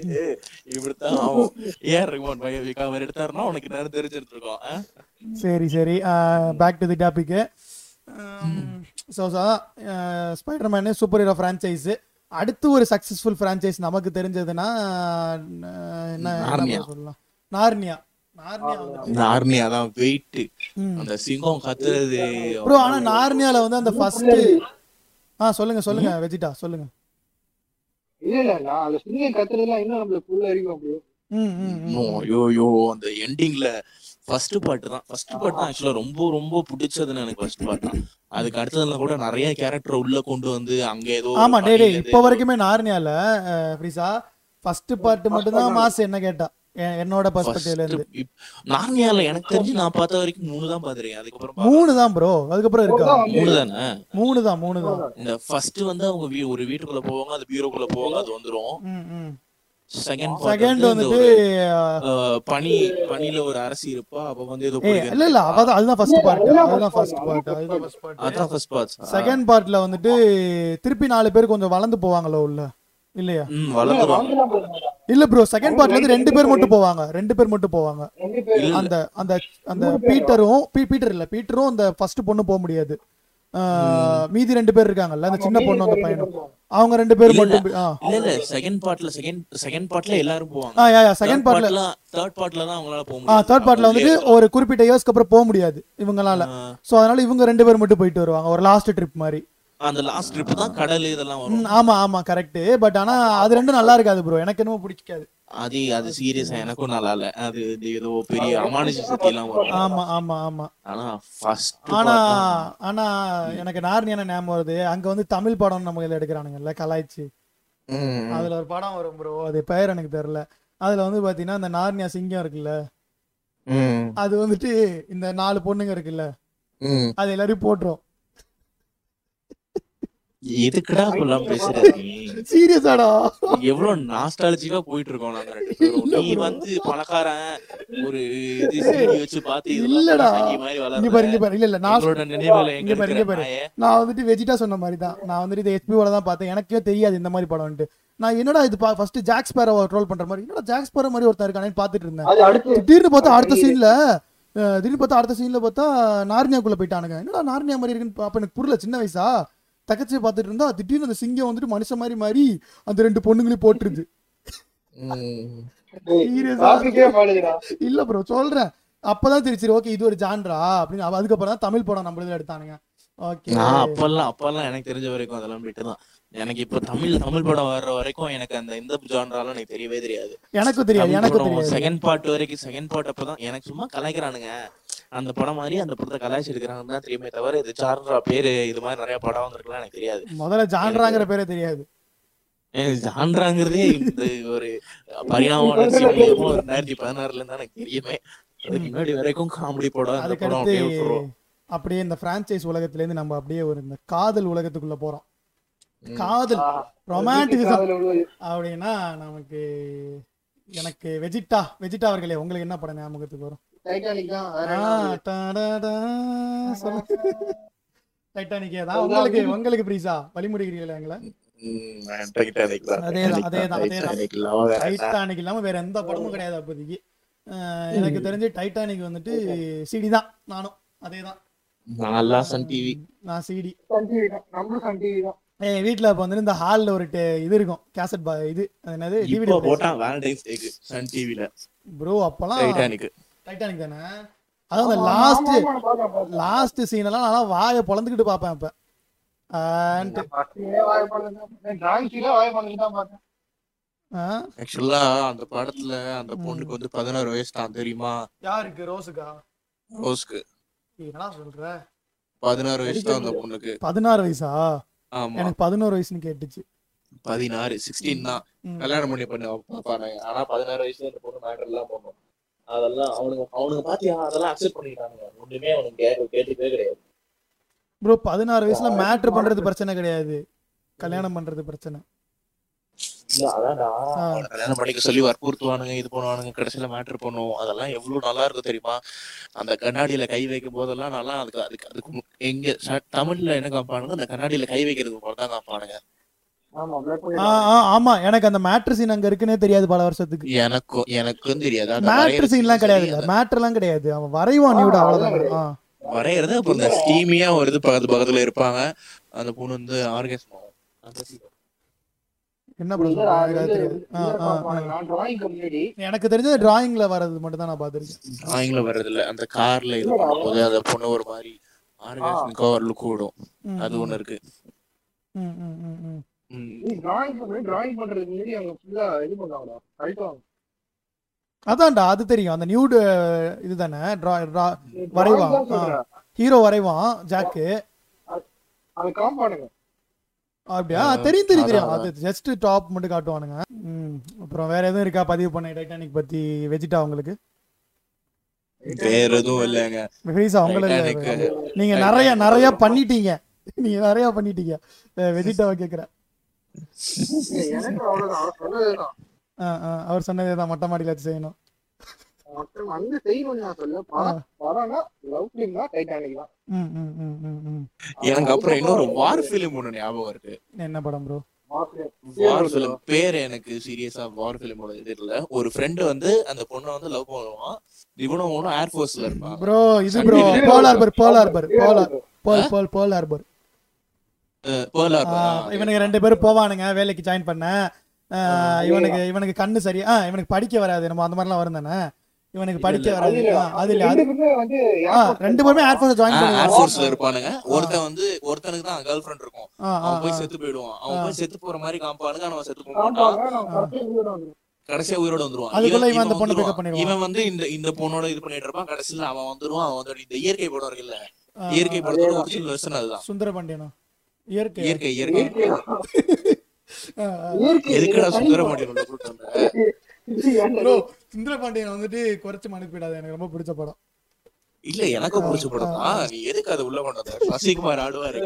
B: இப்படித்தான் அவன் ஏஆர் ரஹ்மான் பயோவிக்கா அவர் எடுத்தாருன்னா உனக்கு நேரம் தெரிஞ்சிருக்கும்
A: சரி சரி. Back to the topic so Spiderman super hero franchise அடுத்து ஒரு சக்ஸஸ்ஃபுல் ஃப்ரான்ச்சைஸ் நமக்கு தெரிஞ்சதுன்னா என்ன. சொல்லலாம்? நார்னியா. நார்னியா
B: தான் வெயிட். அந்த சிங்கம் கத்துறது
A: ப்ரோ ஆனா நார்னியால வந்து அந்த ஃபர்ஸ்ட் ஆ சொல்லுங்க சொல்லுங்க வெஜிடா சொல்லுங்க.
C: இல்ல இல்ல நான் அந்த சிங்கம் கத்துறதுலாம் இன்னும் நம்மளுக்கு
A: ம் ம்
B: ஐயோ அந்த எண்டிங்ல ஃபர்ஸ்ட் பாட்டு தான். ஃபர்ஸ்ட் பாட்டு தான் ஆக்சுவலா ரொம்ப ரொம்ப பிடிச்சதுன்னு எனக்கு ஃபர்ஸ்ட் பாட்டு தான். அதுக்கு அடுத்ததுல கூட நிறைய கேரக்டர் உள்ள கொண்டு வந்து அங்க ஏதோ
A: ஆமா டே டே
B: பணியில
A: இப்போ வரைக்குமே நார்னியால ஃப்ரீசா ஃபர்ஸ்ட் பார்ட் மட்டும் தான் மாஸ் என்ன கேட்டா. என்னோட பர்ஸ்பெக்டிவ்ல இருந்து.
B: நார்னியால எனக்கு தெரிஞ்சு நான் பார்த்த வரைக்கும் மூணு தான் பாத்துருக்கேன் அதுக்கப்புறம்
A: மூணு தான் ப்ரோ அதுக்கப்புறம் இருக்கா?
B: மூணு தானே
A: மூணு தான். மூணு தான்
B: இந்த ஃபர்ஸ்ட் வந்து அவங்க வீ- ஒரு வீட்டுக்குள்ள போவாங்க அது பீரோக்குள்ள போவாங்க அது வந்துரும். செகண்ட்
A: செகண்ட் வந்துட்டு
B: பனி பனில ஒரு அரசி இருப்பா அப்ப வந்து ஏதோ.
A: இல்ல இல்ல அவதான் அதுதான் ஃபர்ஸ்ட் பார்ட் அதுதான் ஃபர்ஸ்ட் பார்ட் அதுதான் ஃபர்ஸ்ட் பார்ட்
B: அதான் ஃபர்ஸ்ட் பார்ட்
A: செகண்ட் பார்ட்ல வந்துட்டு திருப்பி நாலு பேர் கொஞ்சம் வளர்ந்து போவாங்களோ உள்ள? இல்லையா? இல்ல ப்ரோ செகண்ட் பார்ட்ல இருந்து ரெண்டு பேர் மட்டும் போவாங்க ரெண்டு பேர் மட்டும் போவாங்க. அந்த அந்த அந்த பீட்டரும் பீ- பீட்டர் இல்ல பீட்டரும் அந்த ஃபர்ஸ்ட் பொண்ணு போக முடியாது. மீதி ரெண்டு பேர் இருக்காங்கல்ல அந்த சின்ன பொண்ணு அந்த பையனும். அவங்க ரெண்டு பேர்
B: இல்ல,
A: மட்டும் ஆ.
B: இல்ல இல்ல செகண்ட் பார்ட்ல செகண்ட் செகண்ட் பார்ட்ல எல்லாரும் போவாங்க.
A: ஆ யா யா செகண்ட் பார்ட்ல
B: தேர்ட் பார்ட்ல தான் அவங்களால போக
A: ஆ
B: முடியும்.
A: தேர்ட் பார்ட்ல வந்துட்டு ஒரு குறிப்பிட்ட இயர்ஸ்க்கு அப்புறம் போக முடியாது இவங்களால. சோ அதனால இவங்க ரெண்டு பேர் மட்டும் போயிட்டு வருவாங்க ஒரு லாஸ்ட் ட்ரிப் மாதிரி.
B: அந்த லாஸ்ட் ட்ரிப் தான் கடல் இதெல்லாம் வரும்.
A: ஆமா ஆமா கரெக்ட் பட் ஆனா அது ரெண்டும் நல்லா இருக்காது ப்ரோ எனக்கு என்னமோ பிடிக்காது.
B: அது அது சீரியஸா எனக்கும் நல்லா இல்ல. அது ஏதோ பெரிய அமானுஷ சக்தி எல்லாம் வரும்.
A: ஆமா ஆமா ஆமா.
B: ஆனா ஃபர்ஸ்ட்
A: ஆனா ஆனா எனக்கு நார்னியான ஞாபகம் வருது. அங்க வந்து தமிழ் படம் நம்ம இதுல எடுக்கிறானுங்கல்ல கலாய்ச்சி. அதுல ஒரு படம் வரும் ப்ரோ அது பெயர் எனக்கு தெரியல. அதுல வந்து பாத்தீங்கன்னா இந்த நார்னியா சிங்கம் இருக்குல்ல? அது வந்துட்டு இந்த நாலு பொண்ணுங்க இருக்குல்ல? அது எல்லாரையும் போட்டுரும்.
B: எதுக்குடா இப்பெல்லாம் பேசுற? நீ
A: சீரியஸாடா.
B: எவ்வளவு நாஸ்டாலஜிக்கா போயிட்டு இருக்கோம் நாங்க ரெண்டு பேரும். நீ வந்து பணக்காரன் ஒரு இது வச்சு பார்த்து இதெல்லாம்
A: இல்லடா. இங்க பாரு. இங்க பாரு. இல்ல இல்ல நான்
B: நினைவுல எங்க
A: இங்க பாரு, இங்க பாரு. நான் வந்துட்டு வெஜிடா சொன்ன மாதிரி தான் நான் வந்துட்டு இது ஹெச்பியோட தான் பார்த்தேன். எனக்கே தெரியாது இந்த மாதிரி படம்ட்டு நான் என்னடா இது ஃபர்ஸ்ட் ஜாக்ஸ் பேரோ ட்ரோல் பண்ற மாதிரி? என்னடா ஜாக்ஸ் பேரோ மாதிரி ஒருத்தன் இருக்கானேன்னு பார்த்துட்டு இருந்தேன்.
C: அது அடுத்து
A: திடீர்னு பார்த்தா அடுத்த சீன்ல திடீர்னு பார்த்தா அடுத்த சீன்ல பார்த்தா நார்னியாக்குள்ள போயிட்டானுங்க. என்னடா நார்னியா மாதிரி இருக்குன்னு அப்ப எனக்கு புரியல சின்ன வயசா? தக்கச்சி பார்த்துட்டு இருந்தா திடீர்னு அந்த சிங்கம் வந்துட்டு மனுஷன் மாதிரி மாறி அந்த ரெண்டு பொண்ணுங்களையும் போட்டுருது. இல்ல ப்ரோ சொல்றேன். அப்பதான் தெரியும் சரி ஓகே இது ஒரு ஜான்ரா அப்படின்னு அதுக்கப்புறம் தான் தமிழ் படம் நம்ம இதுல எடுத்தானுங்க. ஓகே
B: நான் அப்பெல்லாம் அப்பெல்லாம் எனக்கு தெரிஞ்ச வரைக்கும் அதெல்லாம் விட்டுதான் எனக்கு இப்ப தமிழ் தமிழ் படம் வர்ற வரைக்கும் எனக்கு அந்த இந்த ஜான்ராலாம் எனக்கு தெரியவே தெரியாது.
A: எனக்கும் தெரியாது எனக்கும் தெரியாது.
B: செகண்ட் பார்ட் வரைக்கும் செகண்ட் பார்ட் அப்பதான் எனக்கு சும்மா கலாய்க்கிறானுங்க. அந்த படம் மாதிரி அந்த படத்தை கலாய்ச்சி எடுக்கிறாங்கன்னு தான் தெரியுமே தவிர இது ஜான்ரா பேரு இது மாதிரி நிறைய படம் வந்திருக்கலாம் எனக்கு தெரியாது.
A: முதல்ல ஜான்ராங்கிற பேரே தெரியாது.
B: ஜான்ராங்கிறதே இந்த ஒரு பரிணாம வளர்ச்சி ரெண்டாயிரத்தி பதினாறுல இருந்தா எனக்கு தெரியுமே. அதுக்கு முன்னாடி வரைக்கும் காமெடி படம் அந்த படம்
A: அதுக்கடுத்து
B: அப்படியே விட்டுருவோம்.
A: அப்படியே இந்த பிரான்ச்சைஸ் உலகத்துல இருந்து நம்ம அப்படியே ஒரு இந்த காதல் உலகத்துக்குள்ள போறோம். காதல் ரொமான்டிசிசம் அப்படின்னா நமக்கு எனக்கு வெஜிட்டா வெஜிட்டா அவர்களே உங்களுக்கு என்ன படம் ஞாபகத்துக்கு வரும்?
C: டைட்டானிக் தான்.
A: டைட்டானிக்கே தான் உங்களுக்கு உங்களுக்கு ப்ரீஸா வழிமுடிகிறீங்களா எங்களை. டைட்டானிக் இல்லாம வேற எந்த படமும் கிடையாது அப்போதைக்கு. எனக்கு தெரிஞ்சு டைட்டானிக் வந்துட்டு சிடி தான் நானும். அதேதான்.
B: நல்லா சன் டிவி
A: நான் சிடி
C: சன் டிவி தான். நம்மளும் சன் டிவி தான்.
A: என் வீட்ல அப்ப வந்து இந்த ஹால்ல ஒரு டே- இது இருக்கும் கேசட் பா இது. அது என்னது? டிவிடி
B: போட்டான் வேலண்டைன்ஸ் சன் டிவில
A: ப்ரோ அப்பலாம்
B: டைட்டானிக்
A: டைட்டானிக் தானே? அதான் அந்த லாஸ்ட். லாஸ்ட் சீன் எல்லாம் நான் வாயை பார்ப்பேன்
C: தான் பார்த்தேன்.
A: ஆ?
B: ஆக்சுவலா அந்த படத்துல அந்த பொண்ணுக்கு வந்து பதினாறு வயசு தான் தெரியுமா?
A: யாருக்கு? ரோஸுக்கா?
B: ரோஸ்க்கு.
A: என்னடா சொல்ற?
B: பதினாறு வயசு தான் அந்த பொண்ணுக்கு.
A: பதினாறு வயசா?
B: ஆமா.
A: எனக்கு பதினோரு வயசுன்னு கேட்டுச்சு.
B: பதினாறு சிக்ஸ்டீன் தான். கல்யாணம் பண்ணி பண்ண பாப்பாங்க. ஆனா பதினாறு வயசுல அந்த பொண்ணு மேட்டர் எல்லாம் பண்ணும் அதெல்லாம் அவனுங்க அவனுங்க பாத்தியா? அதெல்லாம் அக்செப்ட் பண்ணிட்டானுங்க. ஒண்ணுமே அவனுக்கு கேட்க கேட்டுக்கவே கிடையாது.
A: ப்ரோ பதினாறு வயசுல மேட்ரு பண்றது பிரச்சனை கிடையாது. கல்யாணம் பண்றது பிரச்சனை.
B: கல்யாணம் பண்ணிக்க சொல்லி வற்புறுத்துவானுங்க இது பண்ணுவானுங்க கடைசியில மேட்டர் பண்ணும் அதெல்லாம் எவ்வளவு நல்லா இருக்கும் தெரியுமா? அந்த கண்ணாடியில கை வைக்கும் போதெல்லாம் நல்லா அதுக்கு அதுக்கு அதுக்கு எங்க தமிழ்ல என்ன காப்பானுங்க அந்த கண்ணாடியில கை வைக்கிறது போல தான் காப்பானுங்க
C: ஆமா,
A: எனக்கு அந்த மேட்ரு சீன் அங்க இருக்குன்னே தெரியாது பல வருஷத்துக்கு.
B: எனக்கும் எனக்கும் தெரியாது. அந்த
A: மேட்ரு சீன்லாம் கிடையாது
B: சரி, அந்த
A: மேட்ரு எல்லாம் கிடையாது. அவன் வரைவான் நியூட அவ்வளவுதான்.
B: வரையறது. அப்ப இந்த ஸ்டீமியா ஒரு இது பக்கத்து பக்கத்துல இருப்பாங்க. அந்த பொண்ணு வந்து ஆர்கேஸ்ம்
A: என்ன
C: முன்னாடி.
A: எனக்கு தெரிஞ்சது டிராயிங்ல வர்றது மட்டும் தான் நான் பாத்திருக்கேன்
B: டிராயிங்ல வர்றது இல்ல அந்த கார்ல இது பண்ணும்போது அந்த பொண்ணு ஒரு மாதிரி ஆர்கேஸ்மிக்கா ஒரு லுக் விடும்
A: ம்,
B: அது ஒண்ணு இருக்கு.
A: அதான்டா அது தெரியும். அந்த நியூடு இதுதானே? வரைவான். ஹீரோ வரைவான் ஜாக்கு. அப்படியா?
B: ஆ,
A: தெரியும் தெரியும் தெரியும். அது ஜஸ்ட் டாப் மட்டும் காட்டுவானுங்க. ம். அப்புறம் வேற எதுவும் இருக்கா பதிவு பண்ண டைட்டானிக் பத்தி? வெஜிட்டா உங்களுக்கு
B: வேற எதுவும் இல்லைங்க.
A: உங்களுக்கு
B: Titanic.
A: நீங்க நிறைய நிறைய பண்ணிட்டீங்க. நீங்க நிறைய பண்ணிட்டீங்க. வெஜிட்டாவை கேக்குறேன்.
C: அவர் சொன்னதுதான்.
A: ஆ, ஆ, அவர் சொன்னதே தான். மொட்டை மாடியில வச்சு செய்யணும்.
C: மொத்தம் வந்து செய்யணும்னு நான் சொல்ல படம் படம்னா லவ் ஃபிலிம் தான் டைட்டானிக் தான்.
A: ம், ம், ம், ம், ம்.
B: எனக்கு அப்புறம் இன்னொரு வார் பிலிம் ஒண்ணு ஞாபகம் இருக்கு
A: என்ன படம் ப்ரோ
B: வார் பிலிம் பேர் எனக்கு சீரியஸா வார் பிலிமோட இது இல்ல ஒரு ஃப்ரெண்ட் வந்து அந்த பொண்ணை வந்து லவ் பண்ணுவான். இவனும் அவனும் ஏர்ஃபோர்ஸ்ல இருப்பான்.
A: ப்ரோ இது bro Pearl Harbor Pearl Harbor Pearl Pearl Pearl Pearl Harbor
B: Pearl
A: ஆ,
B: Harbor.
A: இவனுக்கு ரெண்டு பேரும் போவானுங்க வேலைக்கு ஜாயின் பண்ண. இவனுக்கு இவனுக்கு கண்ணு சரியா ஆ, இவனுக்கு படிக்க வராது நம்ம அந்த மாதிரிலாம் வரும் தானே? இவனுக்கு படிக்க வராது. அது இல்ல அது
C: ரெண்டு பேருமே வந்து
A: ஆ, ரெண்டு பேருமே ஏர்ஃபோர்ஸ் ஜாயின் பண்ணுவாங்க.
B: ஏர்ஃபோர்ஸ்ல இருப்பானுங்க. ஒருத்தன் வந்து ஒருத்தனுக்கு தான் கேர்ள் ஃப்ரெண்ட் இருக்கும். அவன் போய். செத்து போயிடுவான். அவன் போய் செத்து போற மாதிரி காமிப்பானுங்க. ஆனா அவன் செத்து
C: நம்ம கடைசியா உயிரோட
B: வந்துருவான்.
A: அதுக்குள்ள
B: இவன்
A: அந்த பொண்ணை
B: வந்துருவான்.
A: பண்ணிடுவான்.
B: இவன் வந்து இந்த இந்த பொண்ணோட இது பண்ணிட்டு இருப்பான். கடைசியில அவன் வந்துருவான். அவன் வந்து இந்த இயற்கை படம் இருக்குல்ல. இயற்கை படத்தோட ஒரிஜினல் வெர்ஷன் அதுதான்.
A: சுந்தர பாண்டியனா இயற்கை
B: இயற்கை இயற்கை. எதுக்குடா
C: தனி
B: சுந்தரமணியன் உள்ள கூட்டு வந்த
C: இது ஏன்டா
A: ப்ரோ சுந்தர பாண்டியன் வந்துட்டு குறைச்சு மனுப்பிடாது எனக்கு ரொம்ப பிடிச்ச படம்.
B: இல்ல எனக்கு பிடிச்ச படம் நீ எதுக்கு அதை உள்ள கொண்டு வந்த? சசிகுமார் ஆடுவாரு.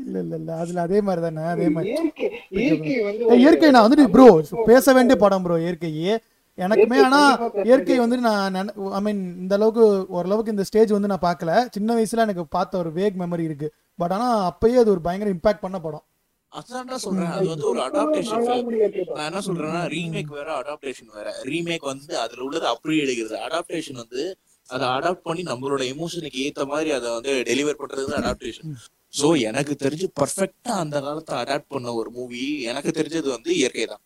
A: இல்ல இல்ல இல்ல அதுல அதே மாதிரி தானே அதே மாதிரி.
C: இயற்கை
A: நான் வந்துட்டு ப்ரோ பேச வேண்டிய படம் ப்ரோ இயற்கையே எனக்குமே ஆனா இயற்கை வந்து நான் ஐ மீன் இந்த அளவுக்கு ஓரளவுக்கு இந்த ஸ்டேஜ் வந்து நான் பார்க்கல. சின்ன வயசுல எனக்கு பார்த்த ஒரு வேக் மெமரி இருக்கு. பட் ஆனா அப்பயே அது ஒரு பயங்கர இம்பாக்ட் பண்ண படம்.
B: அதான்டா சொல்றேன். அது வந்து ஒரு அடாப்டேஷன். நான் என்ன சொல்றேன்னா ரீமேக் வேற அடாப்டேஷன் வேற. ரீமேக் வந்து அதுல உள்ளது அப்படியே எடுக்கிறது. அடாப்டேஷன் வந்து அதை அடாப்ட் பண்ணி நம்மளோட எமோஷனுக்கு ஏத்த மாதிரி அதை வந்து டெலிவர் பண்றது அடாப்டேஷன் சோ எனக்கு தெரிஞ்சு பர்ஃபெக்டா அந்த காலத்தை அடாப்ட் பண்ண ஒரு மூவி எனக்கு தெரிஞ்சது வந்து இயற்கை தான்.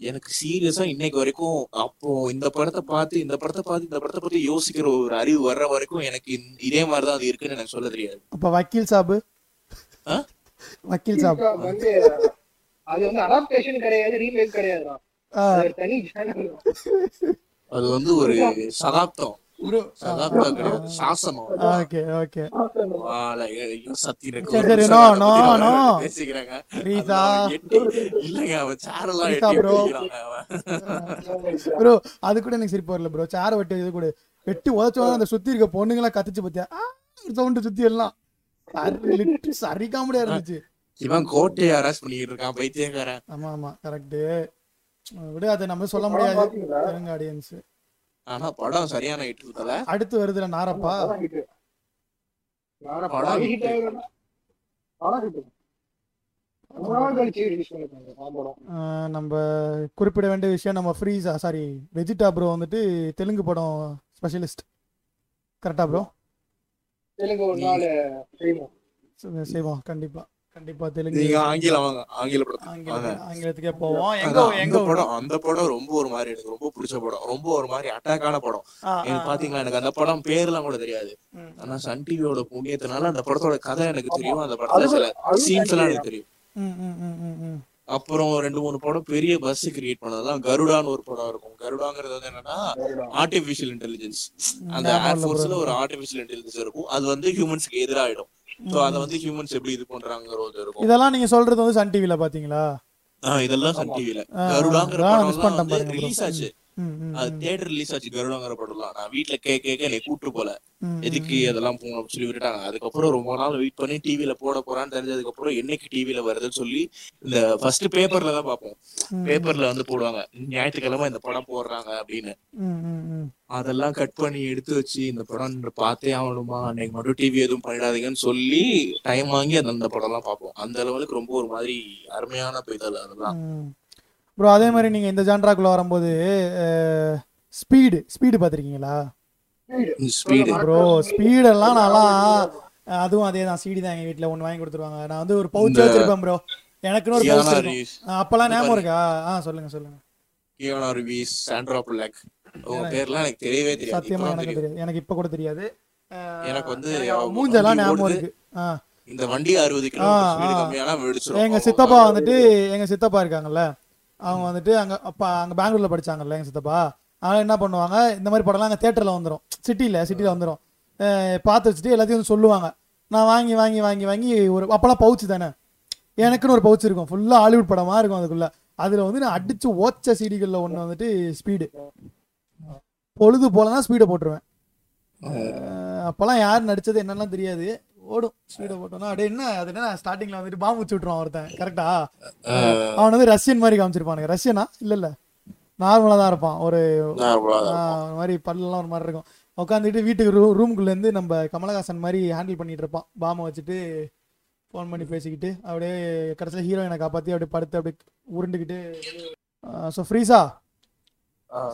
B: எனக்கு சீரியஸா இன்னைக்கு வரைக்கும் அப்போ இந்த படத்தை பார்த்து இந்த படத்தை பார்த்து இந்த படத்தை பத்தி யோசிக்கிற ஒரு அறிவு வர்ற வரைக்கும் எனக்கு இதே மாதிரிதான் அது இருக்குன்னு எனக்கு சொல்ல தெரியாது.
A: அப்ப வக்கீல் சாபு? வக்கீல் சாப்.
C: வந்து அது வந்து அடாப்டேஷன் கிடையாது ரீமேக் கிடையாது அது
B: வந்து ஒரு சகாப்தம். அதை
A: கூட எனக்கு சிரிப்பு வரல ப்ரோ சேர வெட்டி இது கூட. வெட்டி உதச்சோன்னா அந்த சுத்தி இருக்க பொண்ணுங்களாம் கத்திச்சு பத்தியா? சவுண்டு சுத்தி எல்லாம். சரி காமெடியா இருந்துச்சு.
B: இவன் கோட்டையை அரஸ்ட் பண்ணிட்டு இருக்கான் பைத்தியக்காரன்.
A: ஆமா ஆமா கரெக்ட் விட அதை நம்ம சொல்ல முடியாது. ஆடியன்ஸ்
B: ஆனா படம் சரியான ஹிட் தல
A: அடுத்து வருதுல நாரப்பா.
C: படம்.
A: ஆஹ் நம்ம குறிப்பிட வேண்டிய விஷயம் நம்ம ஃப்ரீஸா சாரி வெஜிடா ப்ரோ வந்துட்டு தெலுங்கு படம் ஸ்பெஷலிஸ்ட் கரெக்டா ப்ரோ
C: தெலுங்கு ஒரு நாள் செய்வோம்.
A: செய்வோம் கண்டிப்பா. கண்டிப்பா தெலுங்கு
B: நீங்க ஆங்கிலம் வாங்க ஆங்கில வாங்க
A: ஆங்கிலத்துக்கே போவோம். எங்க எங்க
B: படம் அந்த படம் ரொம்ப ஒரு மாதிரி எனக்கு ரொம்ப பிடிச்ச படம். ரொம்ப ஒரு மாதிரி அட்டாக்கான படம்.
A: ஆ, ஆ,
B: எனக்கு பாத்தீங்களா எனக்கு அந்த படம் பேர்லாம் கூட தெரியாது. ஆனா சன் டிவியோட புண்ணியத்தினால அந்த படத்தோட கதை எனக்கு தெரியும் அந்த படத்துல சில சீன்ஸ் எல்லாம் எனக்கு தெரியும். அப்புறம் ரெண்டு மூணு படம் பெரிய பஸ் கிரியேட் பண்ணதுதான் கருடான்னு ஒரு படம் இருக்கும். கருடாங்கிறது வந்து என்னன்னா ஆர்டிபிஷியல் இன்டெலிஜென்ஸ் அந்த
A: ஞாபகம்
B: ஏர்
A: இல்ல
B: ஃபோர்ஸ்ல
A: bro.
B: ஒரு ஆர்டிபிஷியல் இன்டெலிஜென்ஸ் இருக்கும். அது வந்து ஹியூமன்ஸ்க்கு எதிராயிடும். சோ அத வந்து ஹியூமன்ஸ் எப்படி இது பண்றாங்கிறது இருக்கும்.
A: இதெல்லாம் நீங்க சொல்றது வந்து சன் டிவில பாத்தீங்களா?
B: இதெல்லாம் சன் டிவில கருடாங்கிற படம். ரிலீஸ் ஆச்சு. அது தியேட்டர் ரிலீஸ் ஆச்சு கருடாங்கிற படம்லாம். நான் வீட்ல கேட்க கேட்க என்னை கூட்டு போல. எதுக்கு அதெல்லாம் போகணும் சொல்லி விட்டுட்டாங்க. அதுக்கப்புறம் ரொம்ப நாள் வெயிட் பண்ணி டிவில போட போறான்னு தெரிஞ்சதுக்கு அப்புறம் என்னைக்கு டிவில வருதுன்னு சொல்லி இந்த ஃபர்ஸ்ட் பேப்பர்ல தான் பார்ப்போம். பேப்பர்ல வந்து போடுவாங்க. ஞாயிற்றுக்கிழமை இந்த படம் போடுறாங்க அப்படின்னு. அதெல்லாம் கட் பண்ணி எடுத்து வச்சு இந்த படம் பார்த்தே ஆகணுமா? அன்னைக்கு மட்டும் டிவி எதுவும் பண்ணிடாதீங்கன்னு சொல்லி டைம் வாங்கி அந்த அந்த படம்லாம் பார்ப்போம். அந்த லெவலுக்கு ரொம்ப ஒரு மாதிரி அருமையான பெய்தல் அதெல்லாம்.
A: ப்ரோ அதே மாதிரி நீங்க இந்த ஜான்ராக்குள்ள வரும்போது ஸ்பீடு ஸ்பீடு பார்த்துருக்கீங்களா?
B: ஸ்பீடு
A: ப்ரோ ஸ்பீடெல்லாம் நான்லாம் அதுவும் அதே தான். சீடி தான் எங்க வீட்ல ஒன்று வாங்கி கொடுத்துருவாங்க. நான் வந்து ஒரு பவுச் வச்சிருப்பேன் ப்ரோ எனக்குன்னு ஒரு பவுச் இருக்கும். அப்பெல்லாம் ஞாபகம் இருக்கா? ஆ சொல்லுங்க சொல்லுங்க.
B: கியானா ரிவீஸ் சாண்ட்ரா புல்லக் உங்க பேர்லாம் எனக்கு தெரியவே தெரியாது.
A: சத்தியமா எனக்கு தெரியாது. எனக்கு இப்ப கூட தெரியாது.
B: எனக்கு வந்து
A: மூஞ்செல்லாம் ஞாபகம். இருக்கு. ஆ.
B: இந்த வண்டி அறுபது. கம்மியானா வெடிச்சிரும்
A: எங்க சித்தப்பா வந்துட்டு எங்க சித்தப்பா இருக்காங்கல்ல அவங்க வந்துட்டு அங்க அப்பா அங்க பெங்களூர்ல படிச்சாங்கல்ல எங்க சித்தப்பா. அதனால என்ன பண்ணுவாங்க இந்த மாதிரி படம்லாம் அங்க தேட்டர்ல வந்துரும். சிட்டில சிட்டில வந்துரும். அஹ் பார்த்து வச்சுட்டு எல்லாத்தையும் வந்து சொல்லுவாங்க. நான் வாங்கி வாங்கி வாங்கி வாங்கி ஒரு அப்பெல்லாம் பவுச் தானே. எனக்குன்னு ஒரு பவுச் இருக்கும். ஃபுல்லா ஹாலிவுட் படமா இருக்கும் அதுக்குள்ள. அதுல வந்து நான் அடிச்சு ஓச்ச சீடிகள்ல ஒண்ணு வந்துட்டு ஸ்பீடு பொழுது போலனா ஸ்பீடை போட்டுருவேன். அப்பெல்லாம் யார் நடிச்சது என்னெல்லாம் தெரியாது. ஓடும். ஸ்பீடை போட்டோம்னா அப்படியே என்ன? அது என்ன ஸ்டார்டிங்ல வந்துட்டு பாம்பு வச்சு விட்டுருவான் ஒருத்தன். கரெக்டா அவன் வந்து ரஷ்யன் மாதிரி காமிச்சிருப்பானுங்க. ரஷ்யனா? இல்ல இல்ல. நார்மலா தான் இருப்பான். ஒரு மாதிரி பல்லெல்லாம் ஒரு மாதிரி இருக்கும். உட்காந்துட்டு வீட்டுக்கு ரூ ரூமுக்குள்ள இருந்து நம்ம கமலஹாசன் மாதிரி ஹேண்டில் பண்ணிட்டு இருப்பான். பாம்பை வச்சுட்டு ஃபோன் பண்ணி பேசிக்கிட்டு அப்படியே கடைசியில் ஹீரோயினை காப்பாற்றி அப்படியே படுத்து அப்படியே உருண்டுக்கிட்டு ஸோ ஃப்ரீஸா?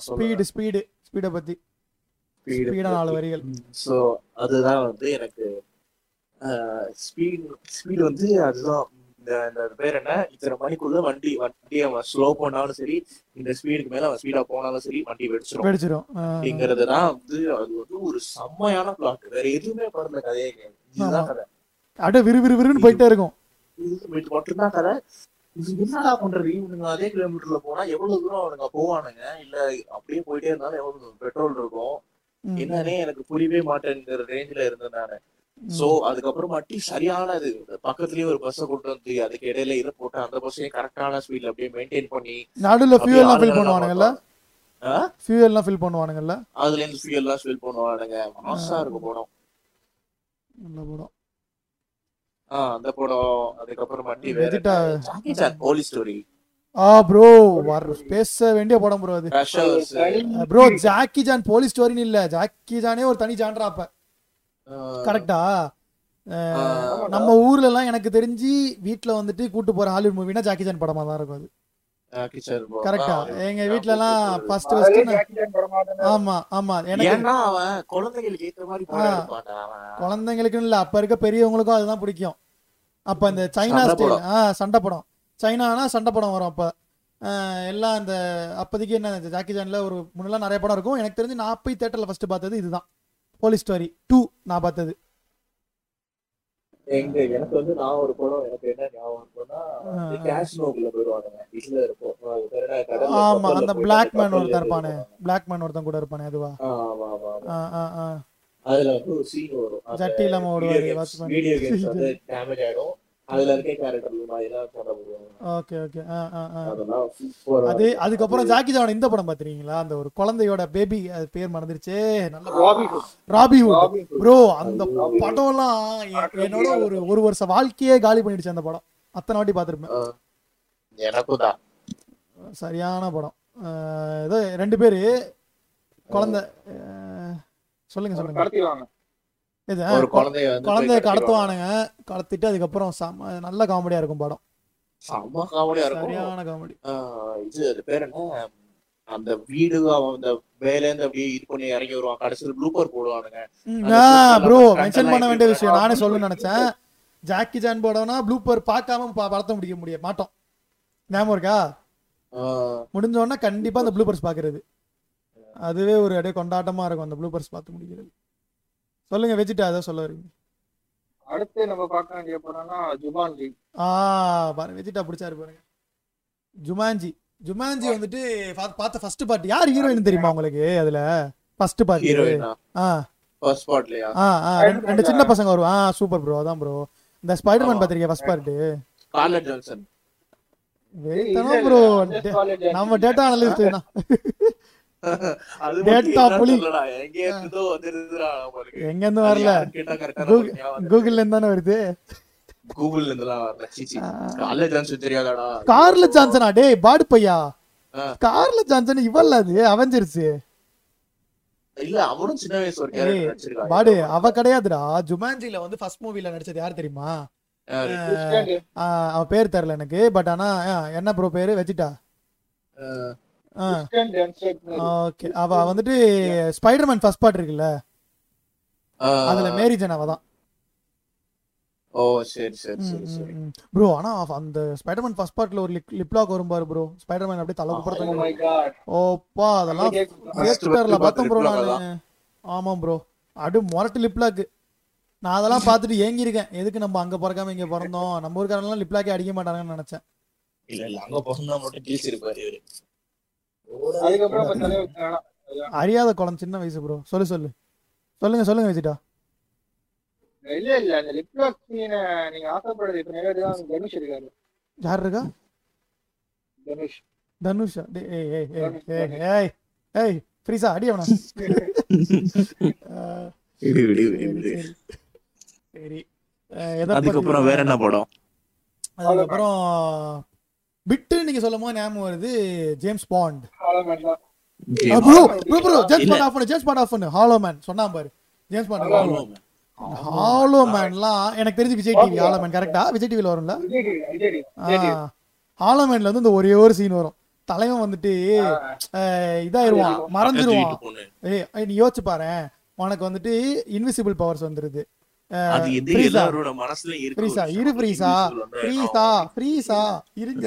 A: ஸ்பீடு ஸ்பீடு ஸ்பீடை பற்றி ஸ்பீடாக நாலு வரிகள்.
B: சோ அதுதான் வந்து எனக்கு ஸ்பீட் ஸ்பீடு வந்து அதுதான். இந்த இந்த பேர் என்ன? இத்தனை மணிக்குள்ள வண்டி வண்டி அவன் ஸ்லோ பண்ணாலும் சரி இந்த ஸ்பீடுக்கு மேல அவன் ஸ்பீடா போனாலும் சரி வண்டி வெடிச்சிரும்.
A: வெடிச்சிரும்.
B: அப்படிங்கிறது தான் வந்து அது வந்து ஒரு செம்மையான பிளாட் வேற எதுவுமே படத்துல கதையே கிடையாது. இதுதான் கதை.
A: அப்படியே விறு விறு விறுன்னு போயிட்டே இருக்கும்.
B: இது மட்டும்தான் கதை. என்னடா பண்றது? இவனுங்க அதே கிலோமீட்டர்ல போனா எவ்வளவு தூரம் அவனுங்க போவானுங்க? இல்ல அப்படியே போயிட்டே இருந்தாலும் எவ்வளவு பெட்ரோல் இருக்கும். என்னன்னே எனக்கு புரியவே மாட்டேங்கிற ரேஞ்சில இருந்தேன் நானு. சோ அதுக்கப்புறம் மட்டி சரியான இது. பக்கத்துலயே ஒரு பஸ்ஸை கொண்டு வந்து அதுக்கு இடையில இதை போட்டு அந்த பஸ்ஸையும் கரெக்டான ஸ்பீட்ல அப்படியே மெயின்டைன் பண்ணி
A: நடுவில் ஃபியூல்லாம் ஃபில் பண்ணுவானுங்கல்ல?
B: ஆ?
A: ஃபியூல்லாம் ஃபில் பண்ணுவானுங்கல்ல?
B: அதுல இருந்து ஃபியூல் எல்லாம் ஃபில் பண்ணுவானுங்க மாசா இருக்கும் படம்
A: நல்ல படம்.
B: ஆஹ் அந்த படம். அதுக்கப்புறம் மட்டி வேற ஜாக்கி சான் போலீஸ் ஸ்டோரி
A: ஆ ப்ரோ வர பேச வேண்டிய படம் ப்ரோ அது. ப்ரோ ஜாக்கி ஜான் போலீஸ் ஸ்டோரின்னு இல்ல. ஜாக்கி ஜானே ஒரு தனி ஜான்ரா அப்ப. கரெக்டா நம்ம ஊர்ல எல்லாம் எனக்கு தெரிஞ்சு வீட்ல வந்துட்டு கூட்டு போற ஹாலிவுட் மூவினா ஜாக்கி ஜான் படமா தான் இருக்கும் அது. கரெக்டா எங்க வீட்ல எல்லாம் ஃபர்ஸ்ட் ஃபர்ஸ்ட்
C: ஜாக்கி சான் படமா தானே
A: ஆமா ஆமா. எனக்கு
B: குழந்தைகளுக்கு ஏத்த மாதிரி
A: குழந்தைங்களுக்குன்னு இல்ல. அப்ப இருக்க பெரியவங்களுக்கும் அதுதான் பிடிக்கும். அப்ப இந்த சைனா ஸ்டைல் சண்டை படம். சைனானா சண்டை படம் வரும் அப்ப. எல்லாம் இந்த அப்போதைக்கு என்ன ஜாக்கி ஜான்ல ஒரு முன்னெல்லாம் நிறைய படம் இருக்கும். எனக்கு தெரிஞ்சு நான் போய் தேட்டரில் ஃபர்ஸ்ட் பார்த்தது இதுதான். போலீஸ் ஸ்டோரி டூ நான் பார்த்தது.
B: எங்க எனக்கு வந்து நான் ஒரு படம் எனக்கு என்ன ஞாபகம் இருக்கும்னா
A: ஆ.
B: கேஷ்னோக்குள்ள போயிடுவானுங்க இதுல இருக்கும்.
A: ஆமா அந்த பிளாக் மேன் ஒருத்தன் இருப்பானே. பிளாக் மேன் ஒருத்தன் கூட இருப்பானே அதுவா?
B: ஆமா ஆமா அதுல வந்து ஒரு சீன் வரும்.
A: ஜட்டி இல்லாம ஓடுவாரு
B: வீடியோ கேம்ஸ் வந்து டேமேஜ் ஆயிடும். அதுல இருக்க கேரக்டர்
A: ஓகே ஓகே ஆ
B: அதெல்லாம்
A: அது. அதுக்கப்புறம் ஜாக்கி ஜான் இந்த படம் பாத்துறீங்களா அந்த ஒரு குழந்தையோட பேபி அது பேர் மறந்துருச்சே. நல்ல
C: ராபி.
A: ராபி. ப்ரோ அந்த படம்லாம் எ- என்னோட ஒரு ஒரு வருஷ வாழ்க்கையே காலி பண்ணிடுச்சு அந்த படம். அத்தனை வாட்டி பார்த்துருப்பேன்
B: ஆ. எனக்கும் தான்.
A: சரியான படம். ஏதோ ரெண்டு பேரு. குழந்தை சொல்லுங்க சொல்லுங்க. இது
B: ஒரு குழந்தைய வந்து
A: குழந்தைய கடத்துவானுங்க. கடத்திட்டு அதுக்கப்புறம் செம நல்ல காமெடியா இருக்கும் படம்.
B: செம்ம காமெடியா இருக்கும்.
A: சரியான காமெடி
B: இது அது பேர் என்ன? அந்த வீடு அந்த வேலை இருந்து அப்படியே இது பண்ணி இறங்கி வருவான். கடைசியில் ப்ளூப்பர் போடுவானுங்க.
A: ப்ரோ மென்ஷன் பண்ண வேண்டிய விஷயம். நானே சொல்லணும்னு நினைச்சேன். ஜாக்கி ஜான் படம்னா ப்ளூப்பர் பார்க்காம படத்தை முடிக்க முடிய மாட்டோம். ஞாபகம் இருக்கா? முடிஞ்ச உடனே கண்டிப்பா அந்த ப்ளூபர்ஸ் பாக்குறது அதுவே ஒரு அப்படியே கொண்டாட்டமா இருக்கும் அந்த ப்ளூபர்ஸ் பார்த்து முடிக்கிறது. சொல்லுங்க வெஜிட்டா அதை சொல்ல வரீங்க?
C: அடுத்து நம்ம பார்க்க வேண்டிய படம்னா ஜுபான்ஜி
A: ஆ பாருங்க வெஜிட்டா பிடிச்சாரு பாருங்க. ஜுமான்ஜி. ஜுமான்ஜி வந்துட்டு பார்த்த ஃபர்ஸ்ட் பார்ட் யார் ஹீரோயின் தெரியுமா உங்களுக்கு அதுல? ஃபர்ஸ்ட் பார்ட்
B: ஹீரோயினா
A: ஆ.
B: ஃபர்ஸ்ட் ஸ்பாட்லயா
A: ஆ ஆ ரெண்டு- சின்ன பசங்க வரும் ஆ சூப்பர் ப்ரோ அதான் ப்ரோ இந்த Spiderman பாத்திருக்கீங்க first part
B: Scarlett Johansson
A: bro நம்ம டேட்டா அனலிஸ்ட்
B: அது எங்க இருந்தோ
A: வரல. கூகுள்ல இருந்து தானே வருது.
B: கூகுள்ல இருந்தெல்லாம் வரல. சீச்சி கார்லட் ஜான்சன் தெரியாதாடா?
A: கார்ல ஜான்சனா? டேய் பாடு பையா. கார்ல ஜான்சன் இவல்ல அது அவெஞ்சர்ஸ்.
B: இல்ல அவனும் சின்ன வயசு ஒரு
A: ஏய்,
B: கேரக்டர் நடிச்சிருக்கான்.
A: பாடு அவ கிடையாதுடா. ஜுமான்ஜில வந்து ஃபர்ஸ்ட் மூவில நடிச்சது யார் தெரியுமா?
B: யாரு?
A: ஆ, அவ பேர் தெரியல எனக்கு பட் ஆனா என்ன ப்ரோ? பேரு வச்சிட்டா ஓகே அவ வந்துட்டு ஸ்பைடர்மேன் ஃபர்ஸ்ட் பார்ட் இருக்குல்ல? அதுல மேரி ஜென் அவ தான்
B: ஓ சரி சரி சரி சரி.
A: ப்ரோ ஆனா அந்த ஸ்பைடர்மேன் ஃபர்ஸ்ட் பார்ட்ல ஒரு லிப் லாக் வரும் பாரு ப்ரோ ஸ்பைடர்மேன் அப்படியே தலை குப்புறதுக்கு ஓப்பா அதெல்லாம்
B: First
A: தியேட்டர்ல பார்த்தேன் ப்ரோ நானு. ஆமாம் ப்ரோ அடு மொரட்டு லிப் லாக் நான் அதெல்லாம் பார்த்துட்டு ஏங்கியிருக்கேன். எதுக்கு நம்ம அங்க பிறக்காம இங்க பிறந்தோம்? நம்ம ஊருக்காரெல்லாம் லிப் லாக்கே அடிக்க மாட்டாங்கன்னு நினைச்சேன்.
B: இல்ல இல்ல அங்க பிறந்தா மட்டும் டீல்ஸ் இருப்பாரு இவரு
C: அதுக்கப்புறம் இப்ப தலைவர் வேணாம்.
A: அறியாத குளம் சின்ன வயசு ப்ரோ சொல்லு சொல்லு. சொல்லுங்க சொல்லுங்க விஜிட்டா.
C: இல்ல இல்ல. அந்த லிப்லாக் சீனை நீங்க ஆசைப்படுறது இப்ப நிறைவேறதான் தனுஷ் இருக்காரு.
A: யார் இருக்கா?
C: தனுஷ்.
A: தனுஷா? ஏய் ஏய் ஏய் ஏய் ஏய் ஃப்ரீசா அடி அவன. சரி,
B: அதுக்கப்புறம் வேற என்ன படம்?
A: அதுக்கப்புறம் பிட்டு நீங்க சொல்லும் போது ஞாபகம் வருது James Bond bro bro bro James. Bond off பண்ணு ஜேம்ஸ் பாண்ட் ஆஃப் பண்ணு. ஹாலோ மேன் சொன்னா பாரு. James Bond
C: Hollow
A: Hollow hollow மேன்லாம் எனக்கு தெரிஞ்சு விஜய் டிவி ஹாலோ மேன் கரெக்டா விஜய் டிவில வரும்ல. ஹாலோ மேன்ல வந்து இந்த ஒரே ஒரு சீன் வரும். தலைவன் வந்துட்டு இதாயிருவான் மறந்துடுவான் ஏய், நீ யோசிச்சு பாரு உனக்கு வந்துட்டு இன்விசிபிள் பவர்ஸ் வந்துருது.
B: அது எது? எல்லாரோட மனசுல இருக்கு
A: இரு
B: வந்து
A: ஃப்ரீசா. ஃப்ரீசா. இருங்க?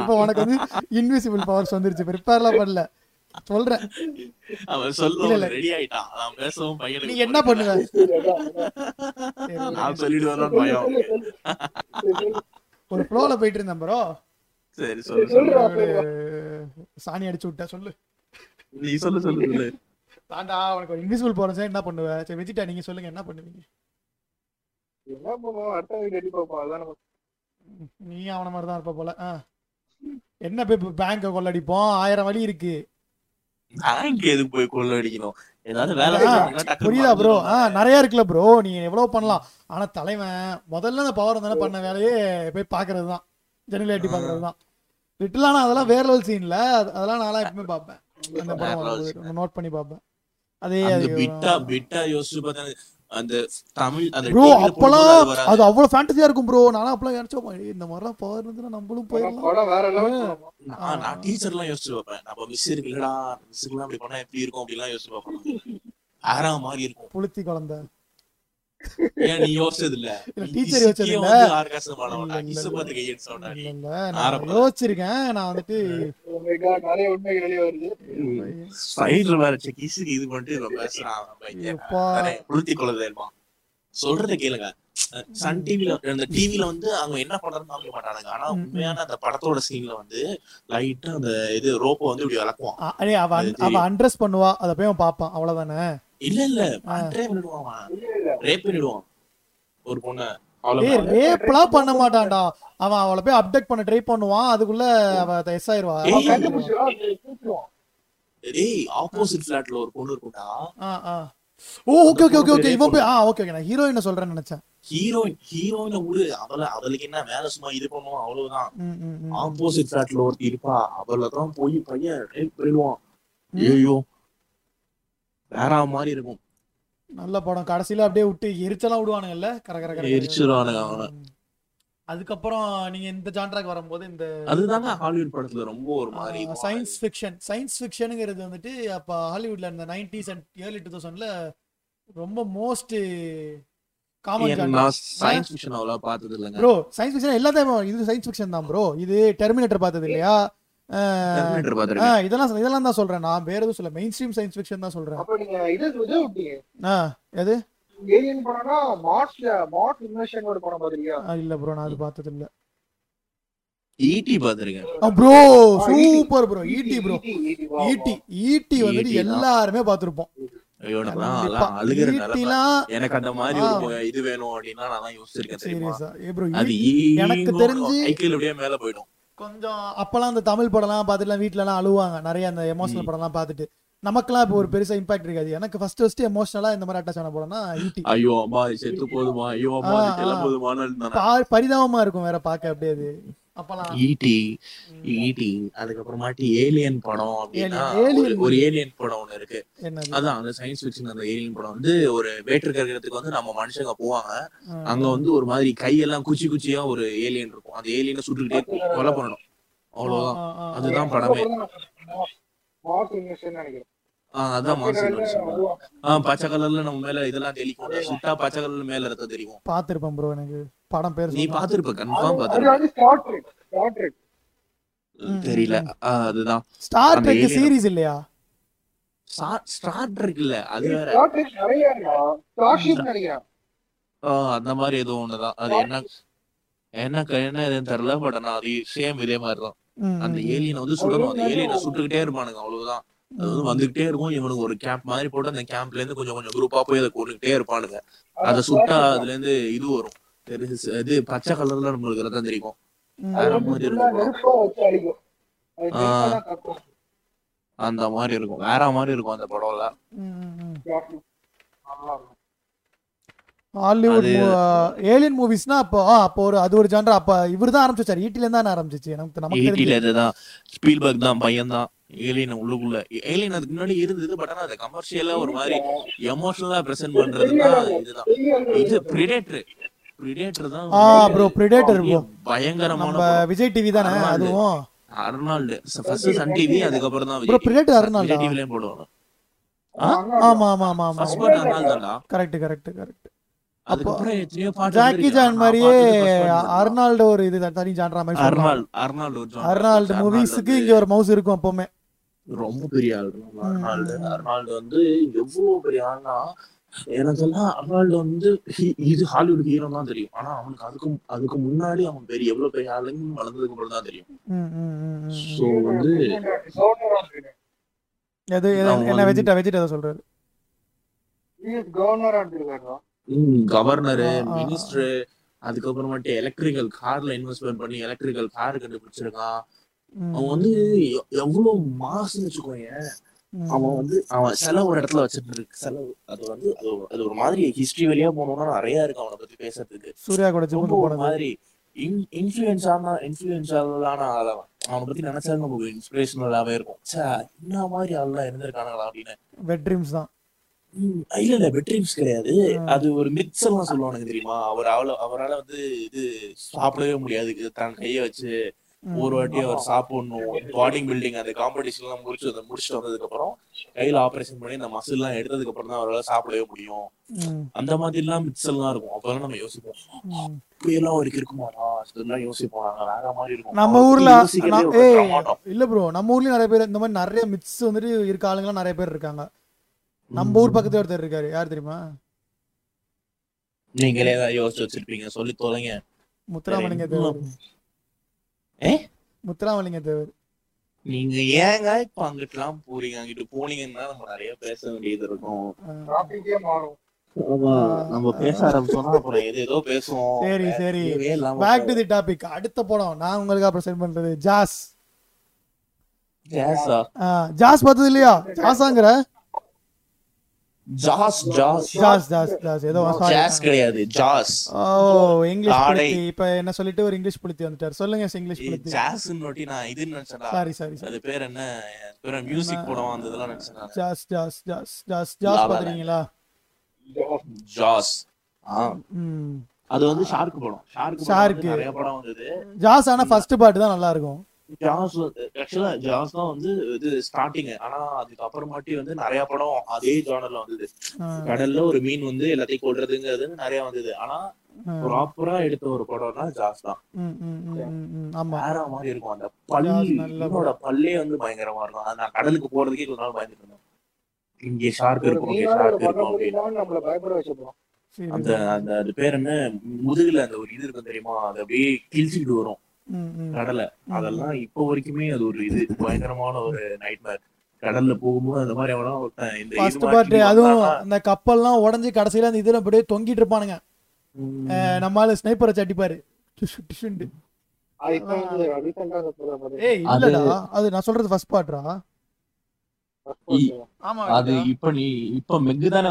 A: இப்போ உனக்கு வந்து இன்விசிபிள் பவர்ஸ் வந்துருச்சு. ப்ரிப்பேர்லாம் பண்ணல. சொல்றேன்.
B: அவன்
A: இல்ல,
B: சொல்ல
A: இல்ல.
B: ரெடி ஆயிட்டான் நான் பேசவும் பையனுக்கு
A: நீ என்ன பண்ணுவ?
B: நான் சொல்லிடுவேன்னு பயம்.
A: ஒரு ஃப்ளோல போயிட்டு இருந்தேன் ப்ரோ
B: சரி சொல்லு சொல்லு.
A: சாணி அடிச்சு விட்ட சொல்லு.
B: நீ சொல்லு சொல்லு சொல்லு.
A: தாண்டா உனக்கு ஒரு இன்விசிபிள் பவர்ஸ் என்ன பண்ணுவ? சரி விஜிட்டா நீங்க சொல்லுங்க என்ன பண்ணுவீங்க?
C: என்ன பண்ணுவோம் அடுத்த வீடு எட்டி பார்ப்போம் அதான்
A: நீ அவன மாதிரி தான் இருப்ப போல. ஆ. என்ன போய் பேங்க கொள்ளடிப்போம்? ஆயிரம் வழி இருக்கு.
B: பேங்க் எதுக்கு போய் கொள்ள அடிக்கணும் ஏதாவது வேலை
A: புரியுதா ப்ரோ ஆ. நிறைய இருக்குல்ல ப்ரோ நீ எவ்வளவு பண்ணலாம்? ஆனா தலைவன் முதல்ல அந்த பவர் தானே பண்ண வேலையே போய் பாக்குறது தான் ஜன்னல் எட்டி பாக்குறது தான் லிட்டிலான அதெல்லாம் வேற லெவல் சீன்ல அதெல்லாம் நான் எப்பவுமே பார்ப்பேன். அந்த படம் நோட் பண்ணி பார்ப்பேன். அதே
B: பிட்டா பிட்டா யோசிச்சு பார்த்தா அந்த தமிழ் அந்த
A: ப்ரோ
B: அது
A: அவ்வளவு ஃபேண்டசியா இருக்கும் ப்ரோ நானும் அப்பெல்லாம் நினைச்சோம் "ஏய், இந்த மாதிரிலாம் பவர் இருந்துன்னா நம்மளும் போயிடலாம்.
B: நான் நான் டீச்சர் எல்லாம் யோசிச்சு பார்ப்பேன். நம்ம மிஸ் இருக்குல்லடா மிஸ்ஸுக்குலாம் அப்படி பண்ணா எப்படி இருக்கும்? அப்படிலாம் யோசிச்சு பார்ப்பேன். வேற மாதிரி இருக்கும்.
A: புளுத்தி குழந்தை
B: ஏன் நீ யோசிச்சது இல்ல
A: teacher யோசிச்சது. யோசிச்சிருக்கேன். நான் வந்துட்டு
C: Oh my God, நிறைய உண்மைகள் வெளியே வருது.
B: சைடுல வேற இது பண்ணிட்டு இவன் பேசுறான் புளுத்தி கொள்ளதேமா சொல்றத கேளுங்க. சன் டிவில அந்த டிவில வந்து அவங்க என்ன பண்றதுன்னு காமிக்க மாட்டானுங்க. ஆனா. உண்மையான அந்த படத்தோட சீன்ல வந்து லைட்டா அந்த இது ரோப்ப வந்து இப்படி
A: அடே அவ அவ அண்ட்ரஸ் பண்ணுவா. அத போய் பாப்பான் அவ்வளவுதானே?
B: இல்ல இல்ல. பண்றே பண்ணிடுவான். ரேப் பண்ணிடுவான். ஒரு பொண்ண.
A: ரேப்லாம் பண்ண மாட்டான்டா. அவன் அவளை போய் அப்டேட் பண்ண ட்ரை பண்ணுவான். அதுக்குள்ள அவ எஸ் ஆயிருவா.
B: ஏய். ஆப்போசிட் ஃபிளாட்ல ஒரு பொண்ணு இருக்கும்டா.
A: Oh okay okay okay okay இவன் போய் ஆ ஓகே ஓகே நான் ஹீரோயினை சொல்றேன்னு நினைச்சேன்.
B: ஹீரோயின் ஹீரோயின விடு. அவள அவளுக்கு என்ன மேல சும்மா இது பண்ணுவான் அவ்வளவுதான். ஆப்போசிட் ஃபிளாட்ல ஒருத்தி இருப்பா. அவள தான் போய் பையன் ரேப் பண்ணிடுவான். ஐயோ வேற மாதிரி இருக்கும்.
A: நல்ல படம். கடைசியில அப்படியே விட்டு எரிச்சலாம் விடுவானுங்கல்ல? கர கர கர
B: எரிச்சிருவானுங்க அவனை.
A: அதுக்கப்புறம் நீங்க இந்த ஜான்ராக்கு வரும்போது இந்த
B: அதுதாங்க ஹாலிவுட் படத்துல ரொம்ப ஒரு மாதிரி
A: சயின்ஸ் ஃபிக்ஷன் சயின்ஸ் ஃபிக்ஷனுங்கிறது வந்துட்டு அப்ப ஹாலிவுட்ல இந்த நைன்டிஸ் அண்ட் ஏர்லி டூ தௌசண்ட்ல ரொம்ப மோஸ்ட் காமன்
B: சயின்ஸ் ஃபிக்ஷன் அவ்வளவா பார்த்தது இல்லைங்க
A: ப்ரோ சயின்ஸ் ஃபிக்ஷன் எல்லாத்தையும் இது சயின்ஸ் ஃபிக்ஷன் தான் ப்ரோ இது டெர்மினேட்டர் பார்த்தது இல்லையா? இதெல்லாம் இதெல்லாம் தான் சொல்றேன் நான். வேற எதுவும் சொல்ல மெயின் ஸ்ட்ரீம் சயின்ஸ் ஃபிக்ஷன் தான் சொல்றேன்.
C: அப்ப நீங்க இது இது விட்டீங்க
A: ஆ எது?
C: ஏலியன் படம்னா மார்ஸ்ல மார்ஸ் இன்வெஷன் ஒரு படம் பாத்திருக்கியா?
A: ஆ, இல்ல ப்ரோ நான் அது பார்த்தது இல்ல
B: ஈட்டி பார்த்திருக்கேன்.
A: Bro super bro ET bro ET ET.
B: தான்.
A: எல்லாருமே
B: நிலைமை
A: ஈட்டிலாம்
B: எனக்கு அந்த மாதிரி இது வேணும் அப்படின்னா நான் யோசிச்சிருக்கேன் தெரியுமா?
A: சீரியஸா ஏ ப்ரோ
B: அது
A: எனக்கு தெரிஞ்சு-
B: மேல போயிடும்.
A: கொஞ்சம் அப்பெல்லாம் அந்த தமிழ் படம்லாம் பார்த்துட்டுலாம் வீட்லலாம் அழுவாங்க நிறைய அந்த எமோஷனல். படம்லாம் பார்த்துட்டு நமக்கெல்லாம் இப்போ ஒரு பெருசா இம்பாக்ட் இருக்காது எனக்கு ஃபர்ஸ்ட் ஃபர்ஸ்ட் எமோஷனலா இந்த மாதிரி அட்டாச் ஆன படம்னா ஈட்டி
B: ஐயோ அம்மா செத்து போதுமா ஐயோ அம்மா
A: ஆ,
B: இது செல்ல
A: ஆ.
B: போதுமான்னு இருந்தானே.
A: பா- பரிதாபமா இருக்கும் வேற பார்க்க அப்படியே அது ம்,
B: ஈட்டி அதுக்கப்புறமாட்டி ஏலியன் படம் அப்படின்னா
A: Alien,
B: ஒரு- ஏலியன் படம் ஒண்ணு இருக்கு. அதான் அந்த சயின்ஸ் ஃபிக்ஷன் அந்த ஏலியன் படம் வந்து ஒரு வேற்று கிரகத்துக்கு வந்து நம்ம மனுஷங்க போவாங்க. அங்க வந்து ஒரு மாதிரி கையெல்லாம் குச்சி குச்சியா ஒரு ஏலியன் இருக்கும். அந்த ஏலியனை சுட்டுக்கிட்டே கொலை பண்ணணும். அவ்வளவுதான். அதுதான் படமே.
C: நினைக்கிறேன்.
B: அதான். ஆஹ் பச்சை கலர்ல நம்ம மேல இதெல்லாம் தெளிக்கும். சுட்டா பச்சை கலர்ல மேல ரத்தம் தெரியும்
A: பார்த்திருப்பேன் ப்ரோ எனக்கு படம் பேர்
B: நீ. பாத்திருப்ப கன்ஃபார்ம் பாத்திருப்ப தெரியல. அதுதான்.
A: ஸ்டார் ட்ரெக் சீரிஸ் இல்லையா?
B: ஸ்டார் ட்ரெக் இல்ல. அது வேற.
C: இருக்கா?
B: அந்த மாதிரி ஏதோ ஒண்ணுதான் அது என்ன என்ன என்ன இதுன்னு தெரியல பட் ஆனா அது சேம் இதே மாதிரிதான். அந்த ஏலியனை வந்து சுடணும். அந்த ஏலியனை சுட்டுக்கிட்டே இருப்பானுங்க அவ்வளவுதான். அது வந்து வந்துகிட்டே இருக்கும். இவனுக்கு ஒரு கேம்ப் மாதிரி போட்டு அந்த கேம்ப்ல இருந்து கொஞ்சம் கொஞ்சம் குரூப்பா போய் அதை கொண்டுகிட்டே இருப்பானுங்க. அதை சுட்டா அதுல இருந்து இது வரும். இது பச்சை கலர்ல நம்மளுக்கு ரத்தம் தெரியும்.
A: ம்.
C: அது
B: வேற
C: வந்து
B: மாதிரி
C: full ஆ
B: இருக்கும்.
C: நெருப்பா வச்சு அடிக்கும். அது
B: ஆ.
C: நெருப்பா தான் கக்கும்.
B: அந்த மாதிரி இருக்கும். வேற மாதிரி இருக்கும் அந்த படம்ல.
A: ஹாலிவுட்
B: அது-
A: ஏலியன் மூவிஸ்னா அப்போ ஆ, அப்போ ஒரு அது ஒரு ஜான்ரா அப்ப இவர் தான் ஆரம்பிச்சாரு. ஈட்டில இருந்து தான் ஆரம்பிச்சிச்சு. நமக்கு நமக்கு தெரிஞ்சு.
B: இதுதான் ஸ்பீல்பர்க் தான் பையன் தான். ஏலியன் உள்ளுக்குள்ள. ஏலியன் அதுக்கு முன்னாடி இருந்தது பட் ஆனா அது கமர்ஷியலா ஒரு மாதிரி எமோஷனலா பிரசன்ட் பண்றதுன்னா இதுதான். இது பிரிடேட்டர் பிரிடேட்டர் தான்
A: ஆ ப்ரோ பிரிடேட்டர் ப்ரோ
B: பயங்கரமான
A: விஜய் டிவி தானே
B: அர்னால்டு.
A: அதுவும்.
B: அர்னால்டு ஃபர்ஸ்ட் சன் டிவி அதுக்கப்புறம் தான்
A: ப்ரோ பிரிடேட்டர் அருணால்டா
B: விஜய் டிவிலயும் போடுவாங்க.
A: ஆமா ஆமா ஆமா ஆமா.
B: ஃபர்ஸ்ட் பார்ட் அர்னால் தான்டா
A: correct correct correct Jackie. Chan மாதிரியே. அர்னால்டு ஒரு இது தனி ஜான்ரா மாதிரி.
B: Arnold Arnold.
A: அர்னால்டு
B: அர்னால்டு
A: மூவிஸ்க்கு இங்க ஒரு மவுஸ் இருக்கும் எப்பவுமே.
B: ரொம்ப பெரிய ஆள் அர்னால்டு அர்னால்டு வந்து எவ்வளவு பெரிய ஆள்னா எனக்கெல்லாம் அர்னால்டு வந்து he- இது ஹாலிவுட் ஹீரோ தான் தெரியும். ஆனா அவனுக்கு அதுக்கு அதுக்கு முன்னாடி அவன் பெரிய எவ்வளவு பெரிய ஆளுன்னு வளர்ந்ததுக்கு அப்புறம் தான் தெரியும். சோ வந்து.
A: எது என்ன
B: வந்து-
A: வெஜிடா வெஜிடா சொல்றாரு.
C: கவர்னரா.
B: மினிஸ்டர் அதுக்கப்புறமேட்டு எலக்ட்ரிக்கல் கார்ல இன்வெஸ்ட்மெண்ட் பண்ணி எலக்ட்ரிக்கல் கார் கண்டுபிடிச்சிருக்கான். அவன் வந்து எவ்வளவு மாசுன்னு வச்சுக்கோங்க. அவன் வந்து அவன் செலவு ஒரு இடத்துல வச்சிட்டு இருக்கு செலவு. அது வந்து அது ஒரு- மாதிரி ஹிஸ்டரி வழியா போனோம்னா நிறைய இருக்கு அவனை பத்தி பேசுறதுக்கு.
A: சூர்யா கூட
B: ரொம்ப ஒரு மாதிரி இன்ஃபுளுன்ஸான இன்ஃபுளுன்ஸாலான ஆளவன். அவனை பத்தி நினைச்சாலும் நமக்கு இன்ஸ்பிரேஷனலாவே இருக்கும். ச்சே என்ன மாதிரி ஆள்லாம் இருந்திருக்கானுங்களா அப்படின்னு.
A: வெட் ட்ரீம்ஸ் தான்.
B: இல்ல இல்ல பெட்ரீம்ஸ் கிடையாது. அது ஒரு மித்ஸ் எல்லாம் சொல்லுவானுங்க தெரியுமா? அவர் அவள அவரால வந்து இது சாப்பிடவே முடியாது. தன் கைய வச்சு. ஒரு வாட்டி அவர் சாப்பிடணும். பாடி பில்டிங் அந்த காம்படிஷன் எல்லாம் முடிச்சு வந்து முடிச்சுட்டு வந்ததுக்கு அப்புறம் கையில ஆபரேஷன் பண்ணி இந்த மசில் எல்லாம் எடுத்ததுக்கு அப்புறம் தான் அவரால் சாப்பிடவே முடியும். அந்த மாதிரி எல்லாம் மிக்ஸ் எல்லாம் இருக்கும். அப்பெல்லாம் நம்ம யோசிப்போம்.
A: ம்.
B: இப்படி எல்லாம் அவருக்கு இருக்குமாடா? யோசிப்போம். நாங்க வேற மாதிரி இருக்கும்.
A: நம்ம ஊர்ல. இல்ல ப்ரோ நம்ம ஊர்லயும் நிறைய பேர் இந்த மாதிரி நிறைய மிக்ஸ் வந்துட்டு இருக்க ஆளுங்கலாம் நிறைய பேர் இருக்காங்க. நம்ம ஊர் பக்கத்துல ஒருத்தர் இருக்காரு. யார் தெரியுமா?
B: நீங்களே ஏதாவது யோசிச்சு வச்சிருப்பீங்க. சொல்லி தொலைங்க.
A: முத்துராமலிங்க? முத்துராமலிங்க தேவர்
B: நீங்க ஏங்க இப்ப அங்கிட்டுலாம் போறீங்க? அங்கிட்டு போனீங்கன்னா நம்ம நிறைய பேச வேண்டியது இருக்கும்.
C: டாபிக்கே மாறும்.
B: ஆமா, நம்ம பேச ஆரம்பிச்சோம்னா அப்புறம் எது ஏதோ பேசுவோம்.
A: சரி சரி. பேக் டு தி டாபிக் அடுத்த படம். நான் உங்களுக்கு அப்புறம் சென்ட் பண்றது. ஜாஸ்.
B: ஜாஸா?
A: ஆ, ஜாஸ் பார்த்தது இல்லையா? ஜாஸாங்கிற?
B: Jaws Jaws.
A: Jaws Jaws Jaws ஏதோ.
B: ஜாஸ் கிடையாது ஜாஸ்
A: ஓ இங்கிலீஷ்
B: ஆடை.
A: புலித்தி இப்ப என்ன சொல்லிட்டு ஒரு இங்கிலீஷ் புலித்தி வந்துட்டார். சொல்லுங்க இங்கிலீஷ் புலித்தி
B: ஜாஸ் நோட்டி நான் இது நினைச்சேன்டா.
A: சாரி சாரி
B: அது பேர் என்ன? பேர் மியூசிக் படம் வந்ததெல்லாம் நினைச்சேன் நான்.
A: Jaws Jaws Jaws Jaws Jaws
B: Lala
A: பாத்துறீங்களா
B: ஜாஸ் அது வந்து ஷார்க் படம். ஷார்க். படம் நிறைய படம் வந்தது.
A: ஜாஸ் ஆனா ஃபர்ஸ்ட் பார்ட் தான் நல்லா இருக்கும்.
B: ஜாஸ் ஆக்சுவலா ஜாஸ் தான் வந்து இது ஸ்டார்டிங் ஆனா அதுக்கு அப்புறமாட்டி வந்து நிறைய படம் அதே ஜானர்ல வந்தது. கடல்ல ஒரு மீன் வந்து எல்லாத்தையும் கொல்றதுங்கிறது நிறைய வந்தது. ஆனா. ப்ராப்பரா எடுத்த ஒரு படம்னா ஜாஸ் தான் வேற மாதிரி இருக்கும். அந்த பல்லு
A: ஜாஸ் நல்ல
B: மீனோட பல்லே வந்து பயங்கரமா இருக்கும். நான் கடலுக்கு போறதுக்கே கொஞ்ச நாள் பயந்துட்டு இருந்தேன். இங்க ஷார்க் இருக்கும் இங்க ஷார்க் இருக்கும் அந்த அந்த அது பேர் என்ன? முதுகுல அந்த ஒரு இது இருக்கும் தெரியுமா? அது அப்படியே கிழிச்சிட்டு வரும். கடலை. அதெல்லாம் இப்போ வரைக்குமே அது ஒரு இது பயங்கரமான ஒரு நைட்மேர் கடல்ல போகும்போது அந்த மாதிரி எவனா ஒருத்தன் இந்த
A: ஃபர்ஸ்ட் பார்ட் அதுவும் அந்த கப்பல்லாம் உடஞ்சி கடைசியில அந்த இதுல அப்படியே தொங்கிட்டு இருப்பானுங்க. நம்மால ஸ்னைப்பரை சட்டிப்பாரு. ஏய் இல்லடா. அது நான் சொல்றது ஃபர்ஸ்ட் பார்ட்ரா
C: First part.
A: ஆமா
D: அது இப்ப நீ இப்ப மெக்கு தானே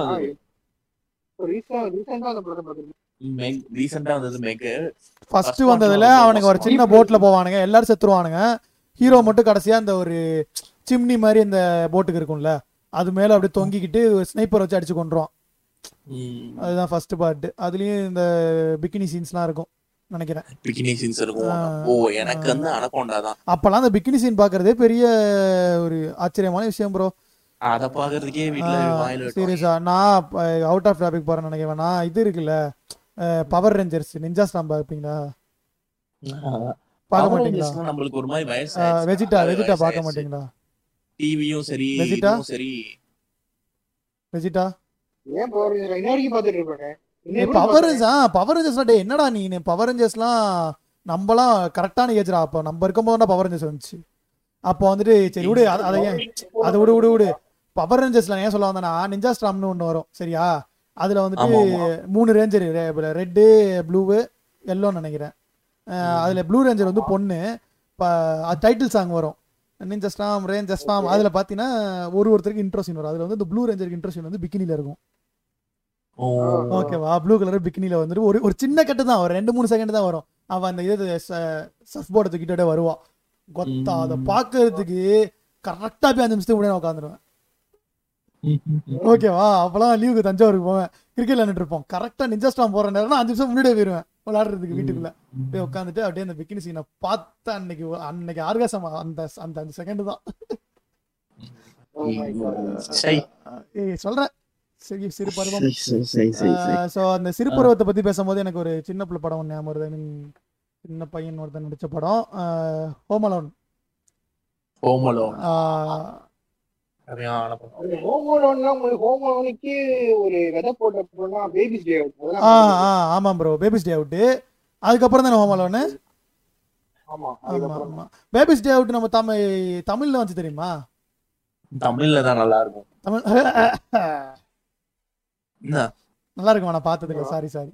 B: ரீசெண்டா வந்தது மெக்
A: ஃபர்ஸ்ட் வந்ததுல அவனுக்கு ஒரு சின்ன போட்ல போவானுங்க எல்லாரும் செத்துருவானுங்க. ஹீரோ மட்டும் கடைசியா அந்த ஒரு சிம்னி மாதிரி இந்த போட்டுக்கு இருக்கும்ல அது மேல அப்படியே தொங்கிக்கிட்டு ஸ்னைப்பர் வச்சு அடிச்சு கொண்டுருவான் அதுதான் ஃபர்ஸ்ட் பார்ட் அதுலயும் இந்த பிகினி சீன்ஸ்லாம் இருக்கும் நினைக்கிறேன்.
B: பிகினி சீன்ஸ் இருக்கும். ஓ எனக்கு வந்து அனகொண்டா தான்
A: அப்பெல்லாம் அந்த பிகினி சீன் பாக்குறதே பெரிய ஒரு ஆச்சரியமான விஷயம் ப்ரோ
B: அத பாக்குறதுக்கே வீட்டுல வாயில.
A: சீரியஸா நான் அவுட் ஆஃப் டாபிக் போறேன்னு நினைக்கிறேன். நான் இது இருக்குல்ல பவர் ரேஞ்சர்ஸ் நிஞ்சா ஸ்டாம் பார்ப்பீங்களா? பார்க்க மாட்டீங்களா?
B: நம்மளுக்கு ஒரு மாதிரி வயசு
A: வெஜிட்டா வெஜிட்டா பார்க்க மாட்டீங்களா?
B: டிவியும் சரி? இதுவும் சரி.
A: வெஜிட்டா
C: ஏன் Power Rangers? இன்ன வரைக்கும் பார்த்துட்டு இருப்பேன்.
A: பவர். ரேஞ்சர்ஸ் ஆ பவர் ரேஞ்சர்ஸ்லாம் டே என்னடா நீ? பவர் ரேஞ்சர்ஸ்லாம் நம்மலாம் கரெக்டான ஏஜ்ரா அப்போ நம்ம இருக்கும்போது தான் பவர் ரேஞ்சர்ஸ் வந்துச்சு. அப்போ வந்துட்டு சரி விடு அத- அதை ஏன்? அதை விடு விடு விடு. பவர் ரேஞ்சர்ஸ்ல ஏன் சொல்ல வந்தேன்னா நிஞ்சா ஸ்டாம்னு ஒன்று வரும் சரியா? அதுல வந்துட்டு. மூணு ரேஞ்சர் ரெட்டு ப்ளூவு எல்லோன்னு நினைக்கிறேன். அதுல ப்ளூ ரேஞ்சர் வந்து பொண்ணு. டைட்டில் சாங் வரும். நிஞ்சா ஸ்டாம் ரேஞ்சர் ஸ்டாம் அதுல பாத்தீங்கன்னா ஒரு ஒருத்தருக்கு இன்ட்ரோசின் வரும். அதுல வந்து இந்த ப்ளூ ரேஞ்சருக்கு இன்ட்ரோசின் வந்து பிகினில இருக்கும். ஓகேவா ப்ளூ கலர் பிக்கினில வந்துட்டு ஒரு ஒரு சின்ன கட்டு தான் ஒரு ரெண்டு மூணு செகண்ட் தான் வரும். அவன் அந்த இது சர்ஃப் போர்டை தூக்கிட்டே வருவான் கொத்தா அதை பார்க்கறதுக்கு கரெக்டாக போய் அஞ்சு நிமிஷத்துக்கு முன்னாடி உட்காந்துருவேன் ஓகேவா அப்பெல்லாம் லீவுக்கு தஞ்சாவூருக்கு போவேன். கிரிக்கெட் விளையாண்டுட்டு இருப்போம். கரெக்டாக நிஞ்சா ஸ்டாம் போற நேரம் அஞ்சு நிமிஷம் முன்னாடியே போயிருவேன். விளையாடுறதுக்கு வீட்டுக்குள்ள. போய் உட்காந்துட்டு அப்படியே அந்த பிக்கினி சீனை பார்த்தா அன்னைக்கு அன்னைக்கு ஆர்காசம் அந்த அந்த அந்த செகண்ட் தான்.
C: Oh
A: சொல்றேன். சரி சிறு பருவம். ஸோ அந்த சிறு பருவத்தை பத்தி பேசும்போது எனக்கு ஒரு சின்ன பிள்ளை படம் ஞாபகம் வருது. சின்ன பையன் ஒருத்தன் நடிச்ச படம். ஹோம் அலோன் ஆமாம் ப்ரோ பேபிஸ் டே அவுட்டு. அதுக்கப்புறம் தானே Home Alone Baby's Day Out நம்ம தமிழ் தமிழ்ல வந்து தெரியுமா?
B: தமிழ்ல தான் நல்லா இருக்கும்
A: தமிழ் நல்லா இருக்கும் நான் பார்த்ததுல சாரி சாரி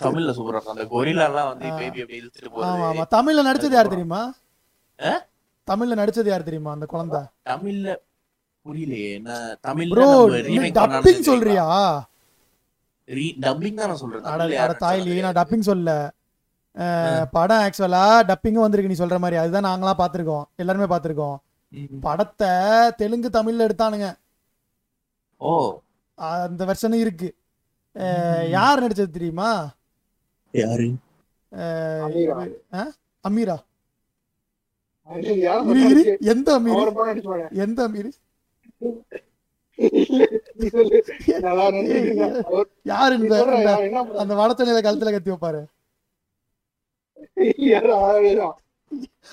B: தமிழ்ல சூப்பரா இருக்கும். அந்த கொரில்லா எல்லாம் வந்து
A: ஆ.
B: பேபி அப்படி இழுத்துட்டு
A: ஆமா
B: போறது.
A: ஆமா தமிழ்ல நடிச்சது யார் தெரியுமா? தமிழ்ல நடிச்சது யார் தெரியுமா? அந்த குழந்தை?
B: தமிழ்ல புரியலையே. என்ன remake
A: டப்பிங் சொல்றியா?
B: டப்பிங் தான் நான் சொல்றேன்
A: தாய்லி நான் டப்பிங் சொல்ல படம் ஆக்சுவலா டப்பிங்கும் வந்திருக்கு நீ சொல்ற மாதிரி. அதுதான் நாங்களாம் பார்த்திருக்கோம். எல்லாருமே பார்த்திருக்கோம்.
B: ம்.
A: படத்தை தெலுங்கு தமிழ்ல எடுத்தானுங்க.
B: ஓ.
A: அந்த வெர்ஷனும் இருக்கு. யார் நடிச்சது தெரியுமா?
B: யாரு?
A: அமீரா. எந்த அமீர். எந்த அமீர்? யார் இந்த? அந்த வடச்சனையில கழுத்துல கத்தி வைப்பாரு.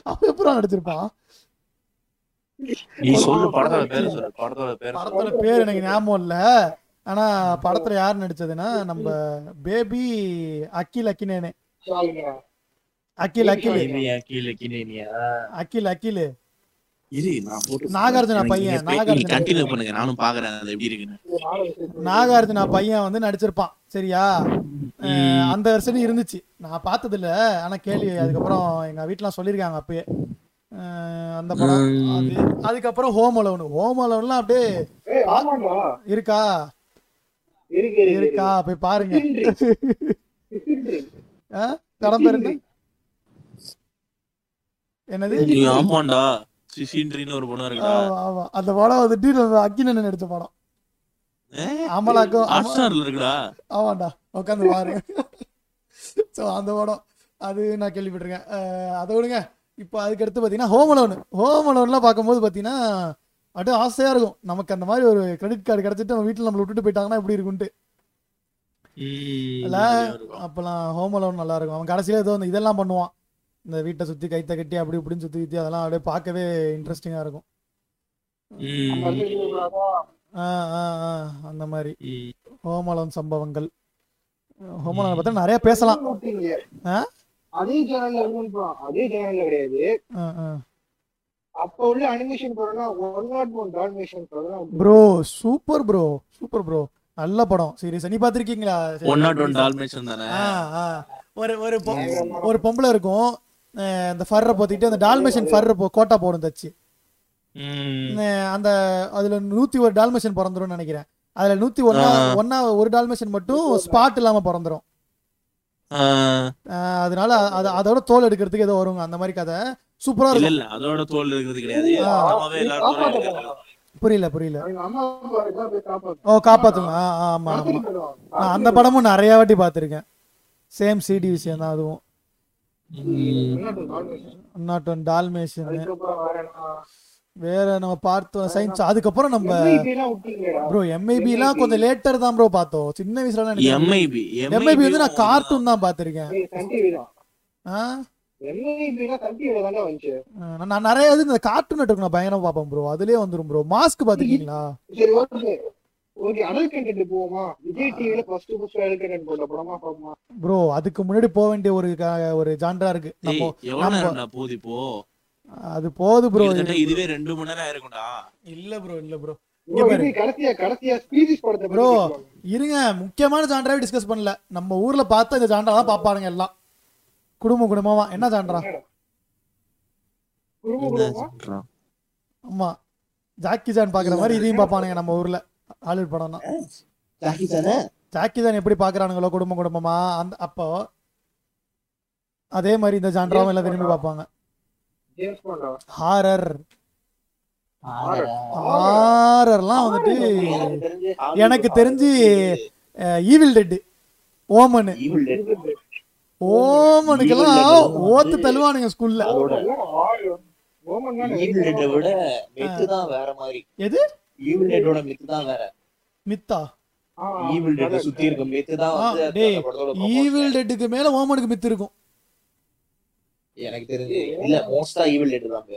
A: அவன் எப்பறம் நடிச்சிருப்பான்
B: நீ சொல்லு படத்தோட பேரை
A: எனக்கு ஞாபகம் இல்ல ஆனா படத்துல யார் நடிச்சதுன்னா நம்ம பேபி அக்கில் அக்கினேனே. அக்கில் அக்கில். அக்கில் அக்கில்
B: இரு, நான் போட்டு
A: நாகார்ஜுனா பையன், நாகார்ஜுனா
B: continue பண்ணுங்க நானும் பாக்குறேன் அது எப்படி இருக்குன்னு.
A: நாகார்ஜுனா பையன் வந்து நடிச்சிருப்பான் சரியா. அந்த வருஷம் இருந்துச்சு. நான் பார்த்தது இல்ல ஆனா கேள்வி அதுக்கப்புறம் எங்க வீட்டுலாம் சொல்லியிருக்காங்க அப்பயே. அந்த படம். அதுக்கப்புறம் ஹோம் அலோன் ஹோம் அலோன்லாம் அப்படியே. இருக்கா?
C: இருக்கு,
A: போய் பாருங்க? படம் பேர் என்ன? என்னது?
B: ஆமாண்டா. சிசின்றின்னு ஒரு பொண்ணு இருக்குடா.
A: ஆமா அந்த படம் வந்துட்டு நம்ம அக்கினன் நடிச்ச படம். அமலாக்கும் அம-
B: ஹாட்ஸ்டார்ல இருக்குடா.
A: ஆமாண்டா. உட்காந்து பாருங்க ஸோ அந்த படம். அது நான் கேள்விப்பட்டிருக்கேன். அதை விடுங்க. இப்போ அதுக்கு அடுத்து பார்த்தீங்கன்னா ஹோம் அலோன் ஹோம் பார்க்கும்போது பார்த்தீங்கன்னா அப்படியே ஆசையாக இருக்கும். நமக்கு அந்த மாதிரி ஒரு கிரெடிட் கார்டு கிடச்சிட்டு நம்ம வீட்டில் நம்மளை விட்டுட்டு போயிட்டாங்கன்னா எப்படி இருக்குன்ட்டு. இல்ல. அப்போலாம் ஹோம் நல்லா இருக்கும். அவன் கடைசியில் ஏதோ இதெல்லாம் பண்ணுவான். இந்த வீட்டை சுற்றி கைத்தை கட்டி அப்படி இப்படின்னு சுற்றி சுற்றி அதெல்லாம் அப்படியே பார்க்கவே இன்ட்ரெஸ்டிங்காக இருக்கும்.
C: அந்த
A: மாதிரி.
B: ம்.
A: ஹோம் அலோன் சம்பவங்கள். ஹோம் அலோன் பார்த்தா நிறைய பேசலாம்?
C: அதே சேனல்ல அதே சேனல்ல கிடையாது. அப்ப உள்ள அனிமேஷன் படம்னா ஒன் நாட் ஒன் டால்மேஷன் படம்
A: bro super bro super bro நல்ல படம். சீரியஸா நீ பாத்திருக்கீங்களா
B: ஒன் நாட் ஒன் டால்மேஷன் தானே?
A: ஒரு ஒரு ஒரு பொம்பளை இருக்கும். இந்த ஃபர்ரை போத்திட்டு அந்த டால்மேஷன் ஃபர்ரை போ கோட்டா போடும் தச்சு. அந்த அதுல நூத்தி ஒரு டால்மேஷன் பிறந்துரும்னு நினைக்கிறேன். அதுல நூத்தி ஒன்னா. ஒன்னா ஒரு டால்மேஷன் மட்டும் ஸ்பாட் இல்லாம பிறந்துரும். அதனால அது அதோட தோல் எடுக்கிறதுக்கு ஏதோ வருங்க அந்த மாதிரி கதை. சூப்பரா இருக்கும்.
B: இல்ல அதோட தோல் இருக்கிறது கிடையாது. எடுக்கிறது.
A: புரியல புரியல. ஓ காப்பாத்துங்க. ஆ, ஆ, ஆமா ஆமா. அந்த படமும் நிறைய வாட்டி பார்த்திருக்கேன். சேம் சிடி விஷயம் தான் அதுவும். நாட் ஒன் டால்மேஷன்
C: வேற
A: நம்ம பார்த்தோம் சயின்ஸ் அதுக்கப்புறம் நம்ம
C: எல்லாம்.
A: ப்ரோ எம்ஐபிலாம் கொஞ்சம் லேட்டர் தான் ப்ரோ பார்த்தோம். சின்ன வயசுல எனக்கு
B: MIB
A: எம்ஐபி வந்து நான் கார்ட்டூன் தான் பார்த்திருக்கேன்.
C: ஏய், சன் டிவி தான்.
A: ஆ
C: MIB னா சன் டிவில தான்டா வந்துச்சு.
A: நான் நிறைய இந்த கார்ட்டூன் நெட்வொர்க் நான் பயங்கரமா பார்ப்பேன் ப்ரோ அதுலயே வந்துரும் ப்ரோ மாஸ்க் பாத்துருக்கீங்களா
C: போவோமா? விஜய் டிவில போட்ட படமா?
A: ப்ரோ அதுக்கு முன்னாடி போக வேண்டிய ஒரு ஒரு ஜான்ரா இருக்கு. நம்ம
B: எவ்வளவு
A: அது போகுது ப்ரோ
B: இதுவே ரெண்டு மணி நேரம்
A: இல்ல ப்ரோ இல்ல ப்ரோ.
C: பேசுவாங்க.
A: இருங்க. முக்கியமான ஜான்ராவே டிஸ்கஸ் பண்ணல. நம்ம ஊர்ல பார்த்த இந்த ஜான்ரா தான் பாப்பாருங்க எல்லாம். குடும்பம் குடும்பமா? என்ன ஜான்ரா
C: குடும்ப?
A: ஆமா. ஜாக்கி ஜான் பாக்குற மாதிரி இதையும் பாப்பானுங்க நம்ம ஊர்ல. ஹாலிவுட் படம்னா ஜாக்கி ஜான் எப்படி பாக்குறானுங்களோ குடும்பம் குடும்பமா அந்த அப்போ அதே மாதிரி இந்த ஜான்ராவும் எல்லாம் விரும்பி பார்ப்பாங்க? ஹாரர். ஹாரர்லாம் வந்துட்டு எனக்கு தெரிஞ்சு ஈவில் டெட் ஓமன் ஓமனுக்கெல்லாம் ஓத்து தள்ளுவானுங்க ஸ்கூல்ல
C: தான்?
E: விட தான் வேற மாதிரி.
A: எது?
E: ஈவில் டெட்டோட மித்து தான் வேற.
A: மித்தா
E: ஈவில் டெட்டை சுத்தி இருக்க மித்து தான் வந்து
A: டேய். ஈவில் டெட்டுக்கு மேல ஓமனுக்கு மித்து இருக்கும்.
E: எனக்கு தெரிஞ்சு இல்ல மோஸ்டா ஈவில் டெட் தான்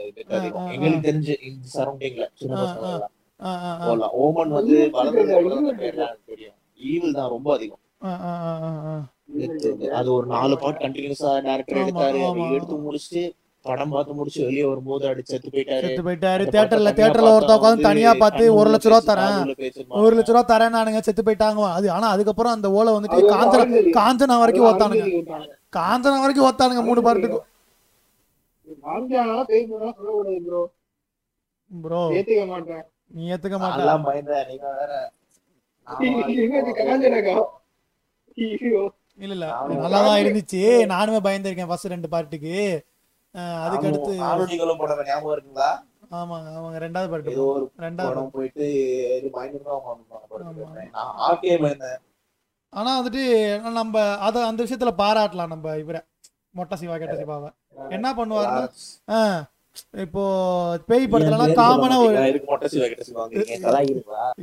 E: எங்களுக்கு தெரிஞ்சு இந்த சரௌண்டிங்ல சின்ன பசங்க ஓமன் வந்து வளர்ந்த தெரியும். ஈவில் தான் ரொம்ப அதிகம். அது ஒரு நாலு பாட் கண்டினியூஸா டேரக்டர் எடுத்தாரு எடுத்து முடிச்சுட்டு படம் பார்த்து முடிச்சு வெளியே வரும்போது அடிச்சு செத்து போயிட்டாரு.
A: செத்து போயிட்டாரு. தியேட்டர்ல தியேட்டர்ல
E: தனியா
A: ஒருத்த உட்காந்து தனியா பார்த்து ஒரு லட்ச ரூபா தரேன். ஒரு லட்ச ரூபா தரேன் நானுங்க செத்து போயிட்டாங்க. அது ஆனா அதுக்கப்புறம் அந்த ஓலை வந்துட்டு காஞ்சனா காஞ்சனா வரைக்கும் ஓத்தானுங்க. காஞ்சனா வரைக்கும் ஓத்தானுங்க மூணு
C: bro.
A: ப்ரோ
C: ஏத்துக்க மாட்டேன்.
A: நீ ஏத்துக்க மாட்ட.
E: அதெல்லாம் பயந்தேன் நீங்க வேற.
C: என்னது காஞ்சனாக்கா? ஐயோ.
A: இல்ல இல்ல.
E: ஆமா.
A: நல்லா தான் இருந்துச்சு. நானுமே பயந்திருக்கேன் ஃபர்ஸ்ட் ரெண்டு பார்ட்டுக்கு அதுக்கு அடுத்து
E: ஆரோனிகளும் படம் ஞாபகம் இருக்குங்களா?
A: ஆமாங்க அவங்க ரெண்டாவது
E: ஏதோ
A: பார்ட்டு
E: ஒரு
A: ரெண்டாவது
E: போயிட்டு நான்
A: ஆனா வந்துட்டு நம்ம அத அந்த விஷயத்துல பாராட்டலாம் நம்ம இவரை. மொட்டை சிவா கெட்ட சிவாவை. என்ன பண்ணுவாருன்னா இப்போ பேய் படத்துலலாம் காமனா ஒரு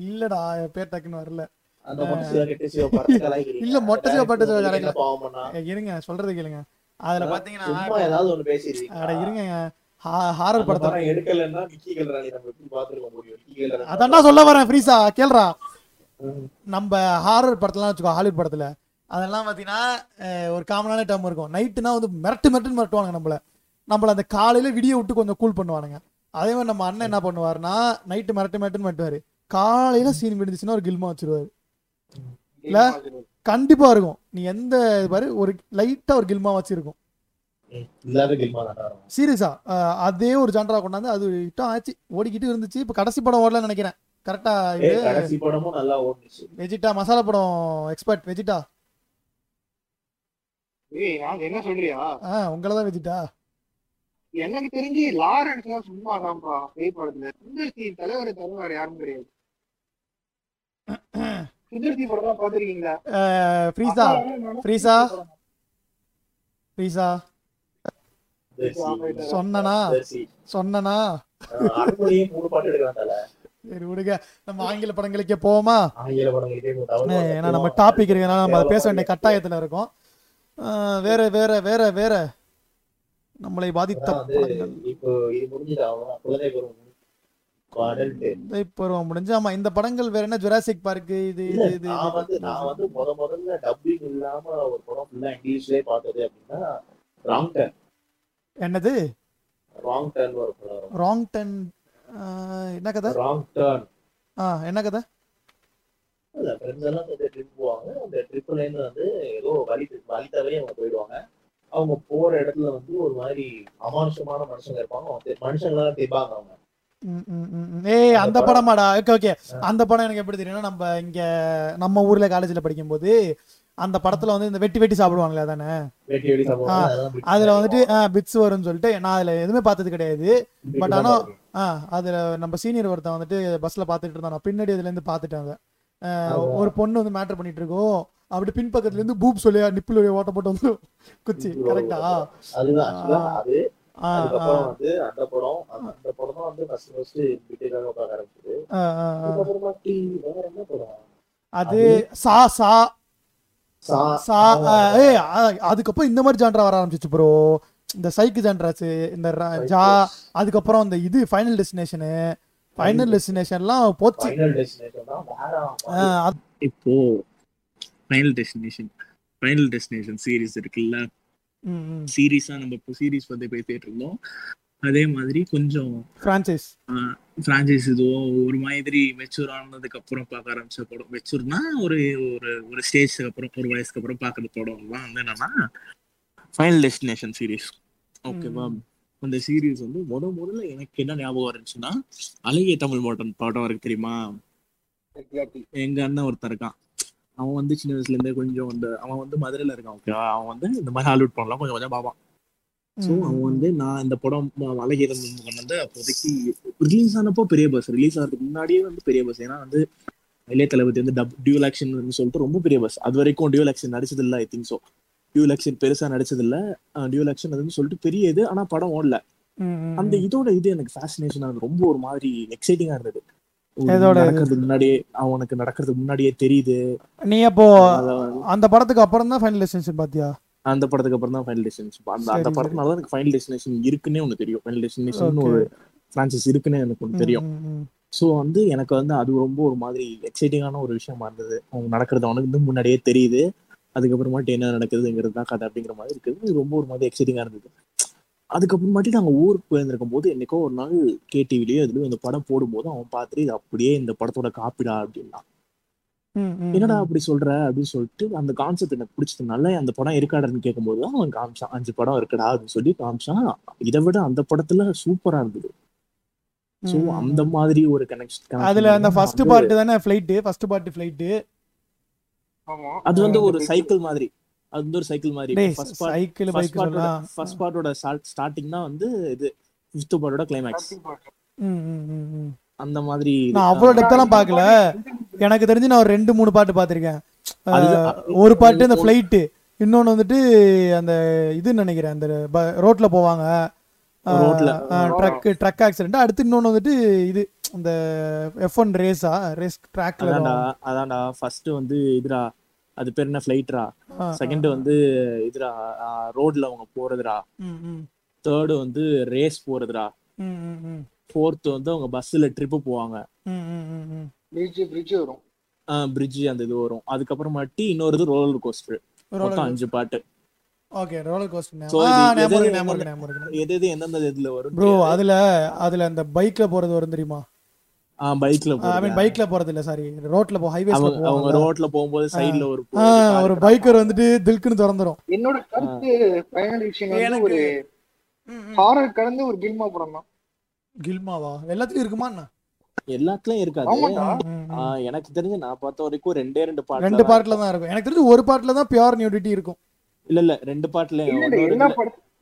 A: இல்லடா பேர் டக்குன்னு வரல. இல்ல, மொட்டை சிவா ஏ, இருங்க சொல்றது கேளுங்க. அதுல பாத்தீங்கன்னா
E: ஏதாவது ஒண்ணு பேசிடுவீங்க
A: அட இருங்க ஹாரர் படத்தை
E: எடுக்கலைன்னா நிக்கி கல்ராணி நம்ம எப்படி பாத்துருக்க முடியும்?
A: அதான்டா சொல்ல வரேன் ஃப்ரீஸா கேள்றா. நம்ம ஹாரர் படத்துலாம் வச்சுக்கோ ஹாலிவுட் படத்துல. அதெல்லாம் பாத்தீங்கன்னா அஹ், ஒரு காமனான டைம் இருக்கும். நைட்டுனா வந்து மிரட்டு மிரட்டுன்னு மிரட்டுவாங்க நம்மள. நம்மள அந்த காலையில விடிய விட்டு கொஞ்சம் கூல் பண்ணுவானுங்க. அதே மாதிரி நம்ம அண்ணன் என்ன பண்ணுவாருன்னா நைட்டு மிரட்டு மிரட்டுன்னு மிரட்டுவாரு. காலையில சீன் விடுச்சுன்னா ஒரு கில்மா வச்சிருவாரு. இல்ல? கண்டிப்பா இருக்கும். நீ எந்த இது பாரு ஒரு லைட்டா ஒரு கில்மா வச்சிருக்கும். சீரியஸா? அதே ஒரு ஜான்ரா கொண்டாந்து அது இட்டம் ஆச்சு ஓடிக்கிட்டு இருந்துச்சு. இப்ப கடைசி படம் ஓடலன்னு நினைக்கிறேன். கரெக்டா இது
E: ஏய் கடைசி படமும் நல்லா ஓடுச்சு.
A: வெஜிட்டா மசாலா படம் எக்ஸ்பர்ட் வெஜிட்டா
C: ஏய் நான் என்ன சொல்றியா?
A: ஆ உங்களை தான் வெஜிட்டா
C: எனக்கு தெரிஞ்சு லாரன்ஸ் தான் சும்மா தான்ப்பா பேய் படத்துல. தலைவர் தலைவர் யாரும் கிடையாது
A: ஃப்ரீஸா? ஃப்ரீஸா? ஃப்ரீஸா? சொன்னனா? சொன்னனா? சரி விடுங்க. நம்ம ஆங்கில படங்களுக்கே போவோமா? ஏன்னா நம்ம டாபிக் இருக்கனால நம்ம பேச வேண்டிய கட்டாயத்துல இருக்கோம். வேற வேற வேற வேற. நம்மளை பாதித்த
E: இப்போ பருவம்
A: முடிஞ்சு. ஆமா இந்த படங்கள் வேற என்ன? ஜுராசிக் பார்க் இது இது
E: நான் வந்து நான் வந்து முத முதல்ல டப்பிங் இல்லாம ஒரு படம் ஃபுல்லா இங்கிலீஷ்லயே பார்த்தது அப்படின்னா ராங் டர்ன்
A: என்னது?
E: ராங் டர்ன் ஒரு படம்
A: ராங் டன் என்ன கதை?
E: ராங் டர்ன்
A: ஆ என்ன கதை?
E: இல்ல ஃப்ரெண்ட்ஸ் எல்லாம் சேர்ந்து ட்ரிப் போவாங்க. அந்த ட்ரிப்ல இருந்து வந்து ஏதோ வழி வழி தவறி அவங்க போயிடுவாங்க. அவங்க போற இடத்துல வந்து ஒரு மாதிரி அமானுஷமான மனுஷங்க இருப்பாங்க. மனுஷங்களா திப்பாங்க அவங்க.
A: ஏய் அந்த படமாடா. ஓகே ஓகே அந்த படம் எனக்கு எப்படி தெரியும்னா நம்ம இங்க நம்ம ஊர்ல காலேஜ்ல படிக்கும்போது அந்த படத்துல வந்து இந்த வெட்டி வெட்டி சாப்பிடுவாங்களே
E: சாப்பிடுவாங்க.
A: அதுல வந்துட்டு பிட்ஸ் வரும்னு சொல்லிட்டு நான் அதுல எதுவுமே பார்த்தது கிடையாது. but ஆனா- ஆ அதுல நம்ம சீனியர் ஒருத்தன் வந்துட்டு பஸ்ல பாத்துட்டு இருந்தான். பின்னாடி அதுல இருந்து
E: ஆமா.
A: ஒரு பொண்ணு வந்து மேட்டர் பண்ணிட்டு இருக்கோம். அப்படி பின்பக்கத்துல இருந்து பூப் சொல்லியா நிப்பிள் வழியா ஓட்ட போட்டு வந்து குச்சி. கரெக்டா
E: அதுக்கப்புறம் வந்து அந்த படம் அந்த படம் தான் வந்து ஃபர்ஸ்ட் ஃபர்ஸ்ட் வீட்டுக்காக பார்க்க ஆரம்பிச்சது. அதுக்கப்புறமா டி வேற என்ன படம்?
A: அது சா சா.
E: சா
A: ஏய் அதுக்கப்புறம் இந்த மாதிரி ஜான்ரா வர ஆரம்பிச்சிச்சு ப்ரோ இந்த சைக்கு ஜான்ராஸ் இந்த ஜா அதுக்கப்புறம் இந்த இது ஃபைனல் டெஸ்டினேஷனு ஃபைனல் டெஸ்டினேஷன்லாம் போச்சு.
E: ஃபைனல் டெஸ்டினேஷன் தான் வேற
A: ஆ, அது-
B: இப்போ Final Destination Final Destination series இருக்குல்ல. சீரிஸா நம்ம இப்போ சீரிஸ் பத்தி பேசிட்டு இருந்தோம். அதே மாதிரி கொஞ்சம்
A: franchise.
B: பிரான்ச்சைஸ் இதுவும் ஒரு மாதிரி மெச்சூர் ஆனதுக்கு அப்புறம் பார்க்க ஆரம்பிச்ச படம். மெச்சூர்னா ஒரு ஒரு ஒரு ஸ்டேஜ்க்கு அப்புறம் ஒரு வயசுக்கு அப்புறம் பார்க்குற படம் தான் வந்து என்னன்னா ஃபைனல் டெஸ்டினேஷன் சீரிஸ் ஓகேவா அந்த சீரிஸ் வந்து முத முதல்ல எனக்கு என்ன ஞாபகம் இருந்துச்சுன்னா அழகிய தமிழ் மாட்டன் படம் இருக்கு தெரியுமா? எங்க அண்ணன் ஒருத்தன் இருக்கான். அவன் வந்து சின்ன வயசுல இருந்தே கொஞ்சம் அந்த அவன் வந்து மதுரையில இருக்கான். ஓகேவா அவன் வந்து இந்த மாதிரி ஹாலிவுட் படம்லாம் கொஞ்சம் கொஞ்சம் பார்ப்பான். ஸோ அவன் வந்து நான் இந்த படம் ம- அழகிய தமிழ் மகன் வந்து அப்போதைக்கு ரிலீஸ் ஆனப்போ பெரிய பஸ் ரிலீஸ் ஆகிறதுக்கு முன்னாடியே வந்து பெரிய பஸ் ஏன்னா வந்து இளைய தளபதி வந்து டப் டியூல் ஆக்ஷன் சொல்லிட்டு ரொம்ப பெரிய பஸ் அது வரைக்கும் டியூல் ஆக்ஷன் நடிச்சது இல்லை I think so dual action பெருசா நடிச்சது இல்ல டியூல் ஆக்ஷன் அதுன்னு சொல்லிட்டு பெரிய இது ஆனா படம் ஓடல. அந்த. இதோட இது எனக்கு ஃபேசினேஷனா ரொம்ப ஒரு மாதிரி எக்ஸைட்டிங்கா இருந்தது. முன்னாடியே அவனுக்கு நடக்கிறதுக்கு முன்னாடியே தெரியுது.
A: நீ அப்போ அந்த படத்துக்கு அப்புறம் தான் ஃபைனல் டெஸ்டினேஷன் பாத்தியா?
B: அந்த படத்துக்கு அப்புறம் தான் ஃபைனல் டெஸ்டினேஷன் அந்த அந்த படத்தினால தான் எனக்கு ஃபைனல் டெஸ்டினேஷன் இருக்குன்னே ஒன்று தெரியும். Final Destination. ஒரு பிரான்சஸ் இருக்குன்னு எனக்கு ஒன்று தெரியும். ஸோ வந்து எனக்கு வந்து அது ரொம்ப ஒரு மாதிரி எக்ஸைட்டிங்கான ஒரு விஷயமா இருந்தது. அவங்க நடக்கிறது அவனுக்கு வந்து முன்னாடியே தெரியுது. அதுக்கப்புறமாட்டு என்ன நடக்குதுங்கிறது தான் கதை அப்படிங்கிற மாதிரி இருக்குது. ரொம்ப ஒரு மாதிரி எக்ஸைட்டிங்கா இருந்தது. அதுக்கப்புறமாட்டி நாங்கள் ஊருக்கு போயிருந்திருக்கும் போது என்னைக்கோ ஒரு நாள் கேடிவிலேயோ அதுலயும் இந்த படம் போடும்போது அவன் பார்த்துட்டு இது அப்படியே இந்த படத்தோட காப்பிடா அப்படின்னா. என்னடா. அப்படி சொல்ற? அப்படின்னு சொல்லிட்டு அந்த கான்செப்ட் எனக்கு பிடிச்சதுனால அந்த படம் இருக்காடான்னு கேட்கும்போது தான் அவன் காமிச்சான். அஞ்சு படம் இருக்குடா அப்படின்னு சொல்லி காமிச்சான். இதை விட அந்த படத்துல சூப்பரா இருந்தது. சோ அந்த. மாதிரி ஒரு கனெக்ஷன்
A: அதுல அந்த ஃபர்ஸ்ட் பார்ட் தானே ஃபிளைட் ஃபர்ஸ்ட் பார்ட் ஃபிளைட்
C: ஆமா.
B: அது வந்து ஒரு சைக்கிள் மாதிரி. அது வந்து ஒரு சைக்கிள் மாதிரி first part
A: cycle
B: first
A: bike
B: பார்ட்டோட first பார்ட்டோட ஸ்டார்டிங் தான் வந்து இது ஃபிஃப்த் பார்ட்டோட கிளைமேக்ஸ்
A: ம், ம், ம், ம்.
B: அந்த மாதிரி.
A: நான் அவ்வளவு டெப்தெல்லாம் பார்க்கல. எனக்கு தெரிஞ்சு நான் ஒரு ரெண்டு மூணு பாட்டு பார்த்திருக்கேன். ஒரு பாட்டு இந்த ஃபிளைட்டு இன்னொன்னு வந்துட்டு அந்த இது நினைக்கிறேன் அந்த ரோட்ல போவாங்க.
B: ரோட்ல.
A: ட்ரக் ட்ரக் ஆக்சிடென்ட் அடுத்து இன்னொன்று வந்துட்டு இது இந்த எஃப் ஒன் ரேஸா ரேஸ் ட்ராக்ல
B: அதான்டா அதான்டா. ஃபர்ஸ்ட் வந்து இதுடா அது பேர் என்ன? ஃபிளைட்ரா செகண்ட் வந்து இதுடா ரோட்ல அவங்க போறதுடா தேர்டு வந்து ரேஸ் போறதுடா ஃபோர்த் வந்து அவங்க பஸ்ல ட்ரிப்பு போவாங்க.
C: பிரிட்ஜ் பிரிட்ஜ் வரும்.
B: பிரிட்ஜ் அந்த இது வரும். அதுக்கப்புறமாட்டி இன்னொரு இது ரோலர் கோஸ்டர் மொத்தம் அஞ்சு பாட்டு.
A: Okay roller coaster.
B: எது எது எந்தெந்த இதுல வரும்
A: ப்ரோ அதுல அதுல அந்த பைக்ல போறது வரும் தெரியுமா?
B: பைக்ல
A: ஐ மீன் பைக்ல போறது இல்ல சாரி ரோட்ல போ ஹைவேஸ்ல
B: அவங்க ரோட்ல போகும்போது சைடுல ஒரு
A: ஒரு பைக்கர் வந்துட்டு தில்க்குன்னு திறந்துரும்.
C: என்னோட கருத்து ஃபைனல் விஷயம் வந்து ஒரு ஹாரர் கடந்து ஒரு கில்மா படம் தான்.
A: கில்மாவா? எல்லாத்துலயும் இருக்குமா என்ன?
B: எல்லாத்துலயும் இருக்காது. எனக்கு தெரிஞ்சு நான் பார்த்த வரைக்கும் ரெண்டே ரெண்டு பாட்டு
A: ரெண்டு பார்ட்ல தான் இருக்கும். எனக்கு தெரிஞ்சு ஒரு பார்ட்ல தான் பியூர் நியூடிட்டி இருக்கும்.
B: இல்ல இல்ல ரெண்டு பாட்டுல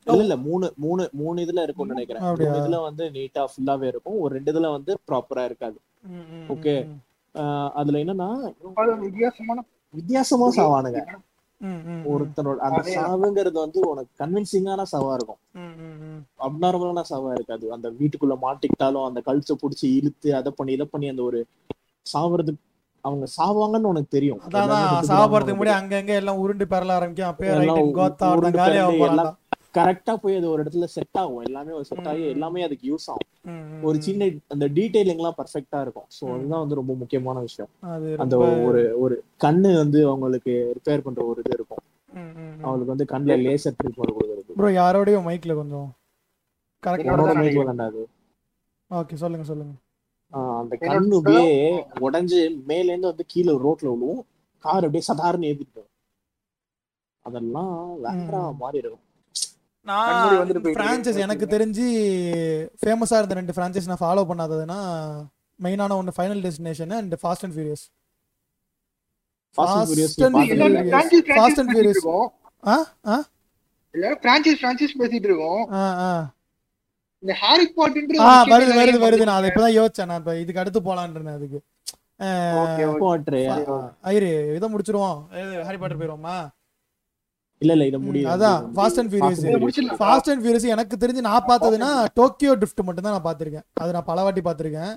C: இல்ல
B: இல்ல மூணு மூணு மூணு இதுல இருக்கும்னு நினைக்கிறேன்? மூணு இதுல வந்து நீட்டா ஃபுல்லாவே இருக்கும். ஒரு ரெண்டு இதுல வந்து ப்ராப்பரா இருக்காது. Okay. ஆஹ் அதுல என்னன்னா
C: வித்தியாசமான
B: வித்தியாசமா சாவானுங்க. ஒருத்தனோட அந்த. சாவுங்கிறது வந்து உனக்கு கன்வின்சிங்கான சாவா இருக்கும்.
A: ம், ம், ம்.
B: அப்நார்மலான சாவா இருக்காது. அந்த வீட்டுக்குள்ள மாட்டிக்கிட்டாலும் அந்த கழுத்தை புடிச்சு இழுத்து அதை பண்ணி இதை பண்ணி அந்த ஒரு சாவறதுக்கு அவங்க சாவாங்கன்னு உனக்கு தெரியும்.
A: அதான் சாப்பிடறதுக்கு
B: உனக்கு
A: முன்னாடி அங்கங்க எல்லாம் உருண்டு பெறல ஆரம்பிக்கும். அப்பயே ரைட் கோத்தா
B: எல்லாம் கரெக்டா போய் அது ஒரு இடத்துல செட் ஆகும். எல்லாமே ஒரு செட் ஆகி எல்லாமே அதுக்கு யூஸ் ஆகும். ஒரு சின்ன அந்த டீடைலிங் எல்லாம் பர்ஃபெக்டா இருக்கும். சோ அதுதான் வந்து ரொம்ப முக்கியமான விஷயம். அந்த ஒரு ஒரு கண்ணு வந்து அவங்களுக்கு ரிப்பேர் பண்ற ஒரு இது இருக்கும். அவங்களுக்கு வந்து கண்ணுல லேசர் ட்ரீட்மெண்ட் கொடுக்குறது.
A: ப்ரோ யாரோடய மைக்ல கொஞ்சம் கரெக்ட்
B: மைக் விளாண்டாது
A: ஓகே சொல்லுங்க சொல்லுங்க.
B: அந்த கண்ணு அப்படியே உடைஞ்சு மேல இருந்து வந்து கீழே ரோட்ல விழுவும் கார் அப்படியே சதாரண ஏத்திட்டு. அதெல்லாம் வேற. மாதிரி இருக்கும்.
A: நான். எனக்கு தெரிஞ்சு ஃபேமஸா இருந்த ரெண்டு பிரான்ச்சைஸ் நான் ஃபாலோ பண்ணாததுன்னா மெயினான ஒன்று Final Destination and Fast and Furious
C: பேசிட்டு
A: Furious.
C: இருக்கோம்
A: ஆ ஆ.
C: எல்லாரும் franchise franchise பேசிட்டு இருக்கோம்.
A: ஆ ஆ.
C: இந்த ஹாரி பாட்டர்ன்ற
A: ஆ வருது வருது வருது. நான் அதை இப்பதான் யோசிச்சேன். நான் இப்ப இதுக்கு அடுத்து போலான்னு இருந்தேன் அதுக்கு.
C: ஓகே ஓகே
B: போட்ரு
A: ஐயரு இதை முடிச்சிருவோம். ஹாரி பாட்டர் போயிருவோமா?
B: இல்ல இல்ல இத முடியும்
A: அதான் Fast and Furious. Fast and Furious எனக்கு தெரிஞ்சு நான் பார்த்ததுன்னா டோக்கியோ ட்ரிஃப்ட் மட்டும் தான் நான் பார்த்திருக்கேன். அது நான் பல வாட்டி பார்த்திருக்கேன்.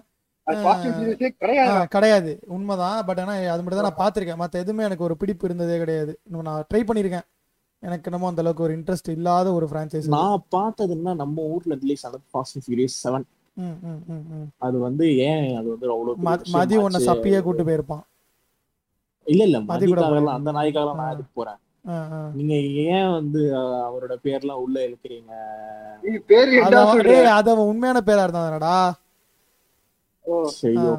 C: கிடையாது?
A: உண்மைதான். பட் ஆனா அது மட்டும் தான் நான் பார்த்திருக்கேன். மத்த எதுவுமே எனக்கு ஒரு பிடிப்பு இருந்ததே கிடையாது. இன்னும் நான் ட்ரை பண்ணியிருக்கேன். எனக்கு என்னமோ அந்த அளவுக்கு ஒரு இன்ட்ரெஸ்ட் இல்லாத ஒரு ஃப்ரான்ச்சைஸ்
B: நான் பார்த்ததுன்னா நம்ம ஊர்ல ரிலீஸ் ஆனது ஃபாஸ்ட் அண்ட் ஃபியூரியஸ் செவன்
A: ம் ம் ம் ம்.
B: அது வந்து ஏன் அது வந்து அவ்வளவு
A: மதி உன்னை? சப்பியே கூட்டு போயிருப்பான்.
B: இல்ல இல்ல
A: மதி கூட
B: மதிக்காக
A: போறேன்.
B: அந்த நாய்க்காக நான். அதுக்கு போறேன். நீங்க ஏன் வந்து அவரோட பேர்லாம் உள்ள
C: பேர்
A: அத
C: என்ன
A: அவன் உண்மையான பேரா இருந்தானடா
C: ஓ,
B: ஐயோ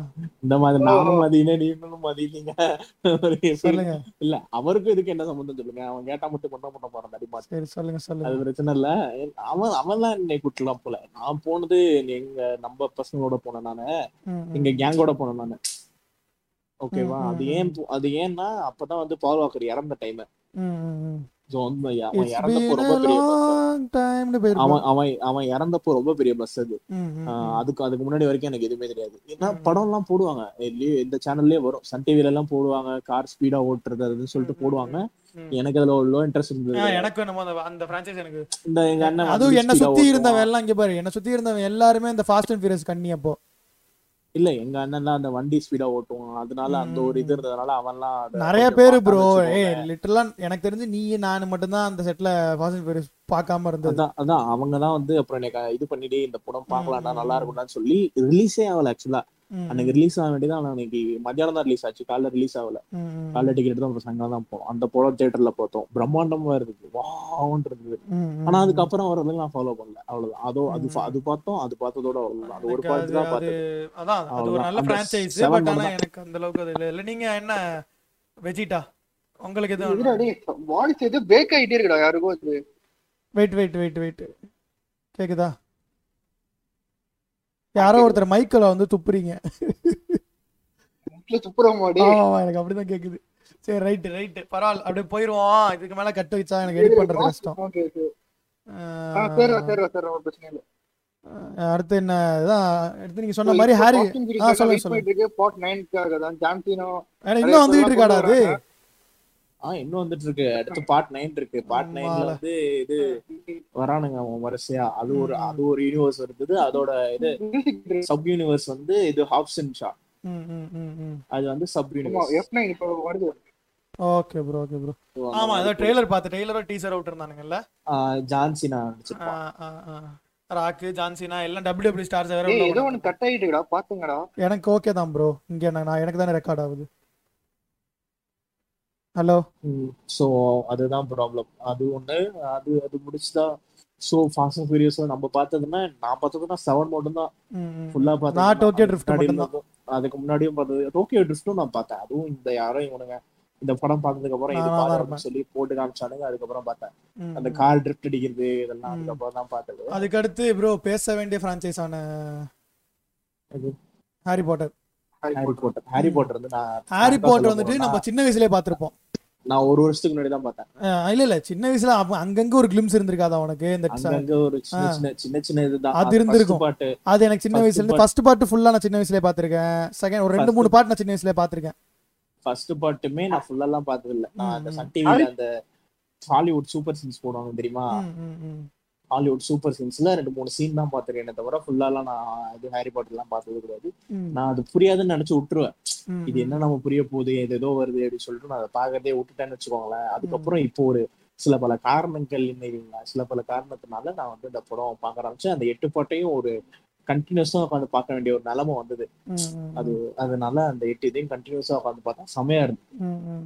B: இந்த மாதிரி நானும் மதியினே நீங்களும் மதியினீங்க
A: சொல்லுங்க.
B: இல்ல அவருக்கும் இதுக்கு என்ன சம்பந்தம் சொல்லுங்க? அவன் கேட்டா மட்டும் பண்ண பண்ண போறான் நடிமா
A: சரி சொல்லுங்க சொல்லுங்க.
B: அது பிரச்சனை இல்ல. அவன் அவன் தான் என்னை கூட்டலாம் போல. நான் போனது எங்க நம்ம பசங்களோட போனேன் நானு. எங்க கேங்கோட போனேன் நானு. ஓகேவா அது ஏன் அது ஏன்னா அப்பதான் வந்து பால் வாக்கர் இறந்த டைம் அவன்
A: It's
B: இறந்தப்போ
A: been
B: ரொம்ப பெரிய bus.
A: long timeனு போயிருப்பான்.
B: அவன் அவன் அவன் இறந்தப்போ ரொம்ப பெரிய பஸ் அது. அதுக்கு அதுக்கு முன்னாடி வரைக்கும் எனக்கு எதுவுமே தெரியாது ஏன்னா. படம் எல்லாம் போடுவாங்க இந்த சேனல்லயே வரும் சன் டிவில எல்லாம் போடுவாங்க கார் ஸ்பீடா ஓட்டுறது அதுன்னு சொல்லிட்டு போடுவாங்க. எனக்கு அதுல லோ இன்ட்ரெஸ்ட் இருந்தது
A: என்னமோ அந்த அந்த franchise எனக்கு
B: இந்த எங்க அண்ணன்
A: அதுவும் என்ன சுத்தி. இருந்தவன் எல்லாம் இங்க பாரு என்ன சுத்தி இருந்தவன் எல்லாருமே இந்த ஃபாஸ்ட் அண்ட் ஃபியூரியஸ் கண்ணி அப்போ
B: இல்ல எங்க அண்ணன் தான் அந்த வண்டி ஸ்பீடா ஓட்டுவான் அதனால அந்த ஒரு இது. இருந்ததுனால அவன்லாம்
A: நிறைய பேரு ப்ரோ. ஏய் லிட்டரலா எனக்கு தெரிஞ்சு நீ நான் மட்டும்தான் அந்த செட்ல ஃபாஸ்ட் அண்ட் பார்க்காம இருந்தது
B: அதான் அவங்க தான் வந்து அப்புறம் எனக்கு இது பண்ணிட்டு இந்த படம் பார்க்கலாம்டா நல்லா. இருக்கும்டான்னு சொல்லி ரிலீஸே ஆகல ஆக்சுவலா அன்னைக்கு ரிலீஸ் ஆக வேண்டியது ஆனா அன்னைக்கு மத்தியானம் தான் ரிலீஸ் ஆச்சு. காலைல ரிலீஸ் ஆகல. காலைல டிக்கெட் தான் அப்புறம் சாயங்காலம் தான் போனோம். அந்த படம் தியேட்டர்ல பார்த்தோம். பிரம்மாண்டமா இருந்தது. வாவ்னு இருந்தது ஆனா. அதுக்கப்புறம் வரதுல நான் ஃபாலோ பண்ணல. அவ்வளவுதான். அதோ அது. அது பார்த்தோம். அது பார்த்ததோட அவ்வளவுதான். அது ஒரு பார்த்து தான்
A: அதான் அது ஒரு. நல்ல
B: seven
A: பட் ஆனா. எனக்கு அந்த அளவுக்கு அது இல்ல. இல்ல நீங்க என்ன வெஜிட்டா உங்களுக்கு எதுவும்
C: வாய்ஸ் ஏதோ பிரேக் ஆயிட்டே இருக்குடா. யாருக்கோ அது.
A: வெயிட் வெயிட் வெயிட் வெயிட் கேக்குதா? யாரோ ஒருத்தர் மைக்கில் வந்து துப்புறீங்க. எனக்கு அப்படிதான் கேக்குது. சரி ரைட்டு ரைட்டு பரவாயில்ல. அப்படியே போயிருவோம். இதுக்கு மேல கட்டு வச்சா எனக்கு எடிட் பண்றது கஷ்டம். அடுத்து என்ன அடுத்து நீங்க சொன்ன மாதிரி ஹாரி ஆ சொல்லுங்க சொல்லுங்க.
C: பார்ட் 9க்காக தான்
A: ஏன்னா இன்னும் வந்துகிட்டு இருக்காடா அது
B: ஆ இன்னும் வந்துட்டு இருக்கு அடுத்து பார்ட் நைன் இருக்கு. பார்ட் நைன்ல. வந்து இது வரானுங்க அவன் வரிசையா. அது ஒரு. அது ஒரு யூனிவர்ஸ் இருக்குது அதோட இது சப் யூனிவர்ஸ் வந்து இது ஹாப்சன் ஷா
A: ம் ம் ம் ம்.
B: அது வந்து sub universe
A: okay bro okay bro ஆமா. ஏதோ ட்ரெய்லர் பார்த்து ட்ரெய்லரோ டீசர் அவுட் இருந்தானுங்கல்ல
B: ஜான்சினா
A: ஆ,
B: நடிச்சிருப்பான்.
A: ராக்கு ஜான்சினா எல்லாம் டபிள்யூ டபிள்யூ ஸ்டார்ஸ் வேற
C: ஏதோ. ஒண்ணு கட் ஆயிட்டுடா பாத்துங்கடா.
A: எனக்கு ஓகே தான் ப்ரோ இங்க நான் எனக்கு தானே ரெக்கார்ட் ஆகுது. ஹலோ
B: ஸோ அதுதான் ப்ராப்ளம் அது ஒண்ணு அது அது முடிச்சுதான் ஸோ ஃபாஸ்ட் அண்ட் ஃபியூரியஸ் நம்ம பார்த்ததுன்னா நான் பார்த்ததுன்னா செவன் மட்டும் தான் ஃபுல்லா பார்த்தது
A: நான் டோக்கியோ ட்ரிஃப்ட்
B: அதுக்கு முன்னாடியும் பார்த்தது டோக்கியோ ட்ரிஃப்ட்டும் நான் பார்த்தேன் அதுவும் இந்த யாரும் இவனுங்க இந்த படம் பார்த்ததுக்கு அப்புறம் இது. அப்படின்னு சொல்லி போட்டு காமிச்சானுங்க அதுக்கப்புறம் பார்த்தேன் அந்த. கார் ட்ரிஃப்ட் அடிக்கிறது இதெல்லாம். அதுக்கப்புறம் தான் பார்த்தது
A: அதுக்கு அடுத்து ப்ரோ பேச வேண்டிய franchise ஆன? Harry Potter
B: Harry Potter Harry Potter வந்து நான்
A: ஹாரி
B: நான்
A: பாட்டர்
B: சொல்ல
A: வந்துட்டு நம்ம சின்ன வயசுலயே பார்த்திருப்போம்.
B: நான் ஒரு வருஷத்துக்கு முன்னாடி தான் பார்த்தேன்.
A: இல்ல இல்ல. சின்ன வயசுல அங்கங்க ஒரு கிளிம்ஸ் இருந்திருக்காதா உனக்கு? இந்த
B: ஒரு சின்ன. சின்ன சின்ன இதுதான்.
A: அது இருந்திருக்கும்.
B: பாட்டு
A: அது எனக்கு சின்ன
B: First
A: வயசுல இருந்து
B: part.
A: ஃபர்ஸ்ட் பார்ட் ஃபுல்லா நான் சின்ன வயசுலயே பார்த்திருக்கேன். செகண்ட் ஒரு ரெண்டு மூணு பார்ட் நான் சின்ன வயசுலயே பார்த்திருக்கேன்.
B: ஃபர்ஸ்ட் பாட்டுமே நான் ஃபுல்லா எல்லாம் பார்த்தது இல்ல நான் அந்த சன் டிவில அந்த ஹாலிவுட் சூப்பர் சீன்ஸ் போடுவாங்க தெரியுமா. ஹாலிவுட் சூப்பர் சீன்ஸ்ல ரெண்டு மூணு சீன் தான் பார்த்திருக்கேன். தவிர ஃபுல்லா எல்லாம் நான் இது ஹாரி பாட்டர் எல்லாம் பார்த்தது கிடையாது. நான் அது புரியாதுன்னு நினைச்சு விட்டுருவேன். இது என்ன நம்ம புரிய போகுது? இது ஏதோ வருது அப்படின்னு சொல்லிட்டு நான் அதை பார்க்கறதே விட்டுட்டேன்னு வச்சுக்கோங்களேன். அதுக்கப்புறம் இப்போ ஒரு சில பல காரணங்கள் இல்லைங்களா? சில பல காரணத்தினால நான் வந்து இந்த படம் பார்க்க ஆரம்பிச்சேன். அந்த எட்டு பாட்டையும் ஒரு கண்டினியூஸா உட்காந்து பார்க்க வேண்டிய ஒரு நிலைமை வந்தது. அது அதனால அந்த எட்டு இதையும் கண்டினியூஸா உட்காந்து பார்த்தா செமையா இருந்தது.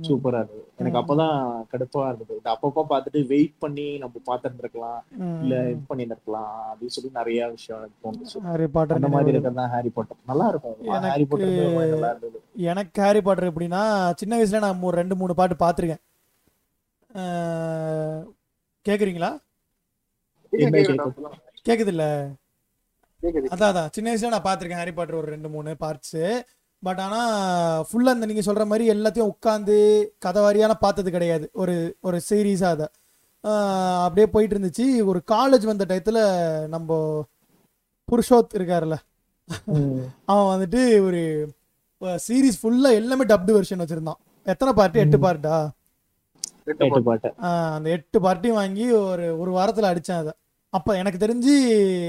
B: சூப்பரா இருந்தது. எனக்கு. அப்பதான் கடுப்பா இருந்தது. இது அப்பப்போ பார்த்துட்டு வெயிட் பண்ணி நம்ம பார்த்துட்டு இருக்கலாம்
A: ம்,
B: இல்ல. இது பண்ணி இருக்கலாம் அப்படின்னு சொல்லி நிறைய விஷயம் எனக்கு தோணுச்சு.
A: ஹாரி பாட்டர்
B: அந்த மாதிரி. இருக்கிறது தான் ஹாரி பாட்டர். நல்லா இருக்கும்.
A: எனக்கு-
B: ஹாரி பாட்டர் நல்லா இருந்தது.
A: எனக்கு ஹாரி பாட்டர் எப்படின்னா சின்ன வயசுல நான் ஒரு ரெண்டு மூணு பாட்டு பார்த்துருக்கேன். கேக்குறீங்களா?
C: கேக்குதா?
A: இல்ல அதான் அதான். சின்ன வயசுல நான் பார்த்துருக்கேன். ஹாரி பாட்டர் ஒரு ரெண்டு மூணு பார்ட்ஸு பட் ஆனால் ஃபுல்லாக அந்த நீங்கள் சொல்கிற மாதிரி எல்லாத்தையும் உட்காந்து கதை வாரியான பார்த்தது கிடையாது. ஒரு ஒரு சீரீஸாக அதை. அப்படியே போயிட்டு இருந்துச்சு. ஒரு காலேஜ் வந்த டயத்தில் நம்ம புருஷோத் இருக்காருல்ல. அவன் வந்துட்டு ஒரு சீரீஸ் ஃபுல்லாக எல்லாமே டப்டு வெர்ஷன் வச்சுருந்தான். எத்தனை பார்ட்டு எட்டு. பார்ட்டா அந்த எட்டு பார்ட்டியும் வாங்கி ஒரு ஒரு வாரத்தில் அடித்தேன் அதை. அப்போ எனக்கு தெரிஞ்சு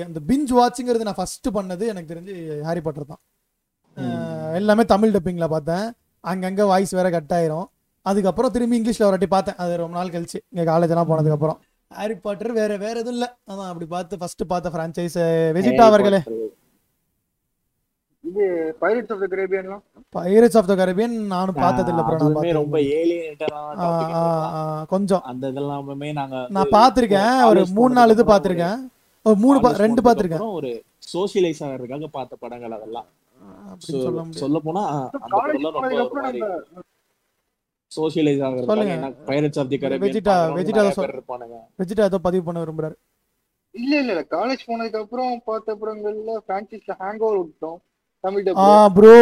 A: அந்த பிஞ்ச் வாட்சிங்கிறது நான் ஃபஸ்ட்டு பண்ணது எனக்கு தெரிஞ்சு ஹாரி பாட்டர் தான். எல்லாமே தமிழ் டப்பிங்கில் பார்த்தேன். அங்கங்கே வாய்ஸ் வேற கட் ஆயிரும். அதுக்கப்புறம் திரும்பி இங்கிலீஷில் ஒரு வாட்டி பார்த்தேன். அது ரொம்ப நாள் கழிச்சு. இங்கே காலேஜெல்லாம் போனதுக்கப்புறம் ஹாரி பாட்டர் வேற வேற எதுவும் இல்லை. அதான் அப்படி பார்த்து ஃபர்ஸ்ட் பார்த்த ஃப்ரான்ச்சைஸ் வெஜிடா அவர்களே.
C: இது பைரட்ஸ் ஆஃப் த கிரேபியன்லாம்
A: பைரட்ஸ் ஆஃப் த கரேபியன் நானும் பார்த்தது இல்லை ப்ரோ நான்
B: ரொம்ப
A: ஆ, கொஞ்சம்.
B: அந்த இதெல்லாமே நாங்க
A: நான் பார்த்துருக்கேன். ஒரு மூணு நாலு இது பார்த்துருக்கேன். ஒரு மூணு ரெண்டு பார்த்துருக்கேன்.
B: அப்புறம் ஒரு சோசியலைஸ் ஆகிறதுக்காக பார்த்த படங்கள் அதெல்லாம்.
A: சொல்ல
B: போனா அந்த
C: காலேஜ்
B: படம்லாம் ரொம்ப பைரட்ஸ் ஆஃப் தி கரேபியன்
A: வெஜிடா-
B: இருப்பானுங்க.
A: வெஜிடா ஏதோ பதிவு பண்ண விரும்புறாரு.
C: இல்ல இல்ல காலேஜ் போனதுக்கு அப்புறம் பார்த்த படங்கள்ல பிரான்சிஸ்ல ஹேங் ஓவர் விட்டோம்.
A: ஆ
C: டப்
A: ப்ரோ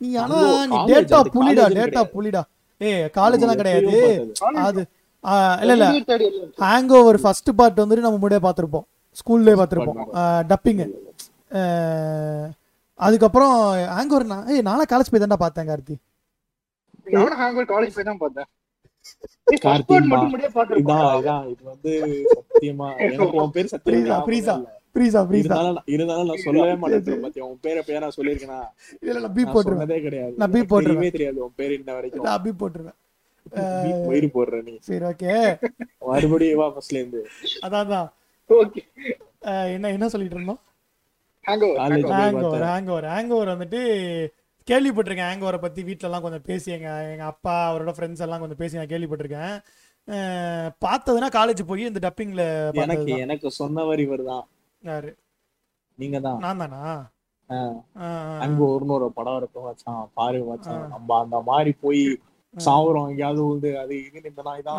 A: நீ ஆனா நீ
B: college,
A: டேட்டா புலிடா டேட்டா. புலிடா ஏ காலேஜ் எல்லாம் கிடையாது. அது இல்ல இல்ல. ஹேங் ஓவர் ஃபர்ஸ்ட் பார்ட் வந்துட்டு நம்ம முன்னாடியே பார்த்திருப்போம். ஸ்கூல்லே பார்த்திருப்போம். டப்பிங் அதுக்கப்புறம் ஹேங் ஓவர் நான் ஏய் நாளா காலேஜ் போய் தான்டா பார்த்தேன் கார்த்தி.
C: நானும் ஹேங் ஓவர் காலேஜ் போய் தான் பார்த்தேன்
B: இதான் இது வந்து சத்தியமா. எனக்கு உன் பேர் சத்தியமா
A: ஃப்ரீஸா ஃப்ரீஸா
B: இருந்தாலும் நான்- நான் சொல்லவே மாட்டேன் பாத்தியா உன் பேரை பேரா சொல்லிருக்கேனா
A: இல்ல நான் பீப்
B: நான்
A: போட்டுருவேன்.
B: கிடையாது.
A: நான்
B: எனக்கு
A: போட்டுருவேன்.
B: தெரியாது உன் பேர் இன்ன வரைக்கும்.
A: நான் பீப் போட்டுருவேன்.
B: போடுற நீ.
A: சரி ஓகே.
B: மறுபடியும் வா ஃபர்ஸ்ட்ல இருந்து.
A: அதான்
C: ஓகே.
A: என்ன என்ன சொல்லிட்டு இருந்தோம்?
C: ஹேங் ஓவர்
B: College போய்
A: ஹேங் ஓவர்
B: பார்த்தேன்.
A: ஹேங் ஓவர் ஹேங் ஓவர் வந்துட்டு கேள்விப்பட்டிருக்கேன் ஹேங் ஓவரை பற்றி வீட்டிலலாம் கொஞ்சம் பேசி எங்கள் அப்பா அவரோட ஃப்ரெண்ட்ஸ் எல்லாம் கொஞ்சம் பேசி நான் கேள்விப்பட்டிருக்கேன். பார்த்ததுன்னா காலேஜ் போய் இந்த டப்பிங்கில்
B: எனக்கு எனக்கு சொன்னவர் இவர் தான்
A: யாரு?
B: நீங்க தான்
A: நான் தானா
B: அங்க ஒரு படம் இருக்கும் மச்சான். பாரு மச்சான்.
A: ஆ.
B: நம்ம அந்த மாதிரி போய் சாவுறோம் எங்கேயாவது வந்து அது இதுன்னு இந்த நாய் தான்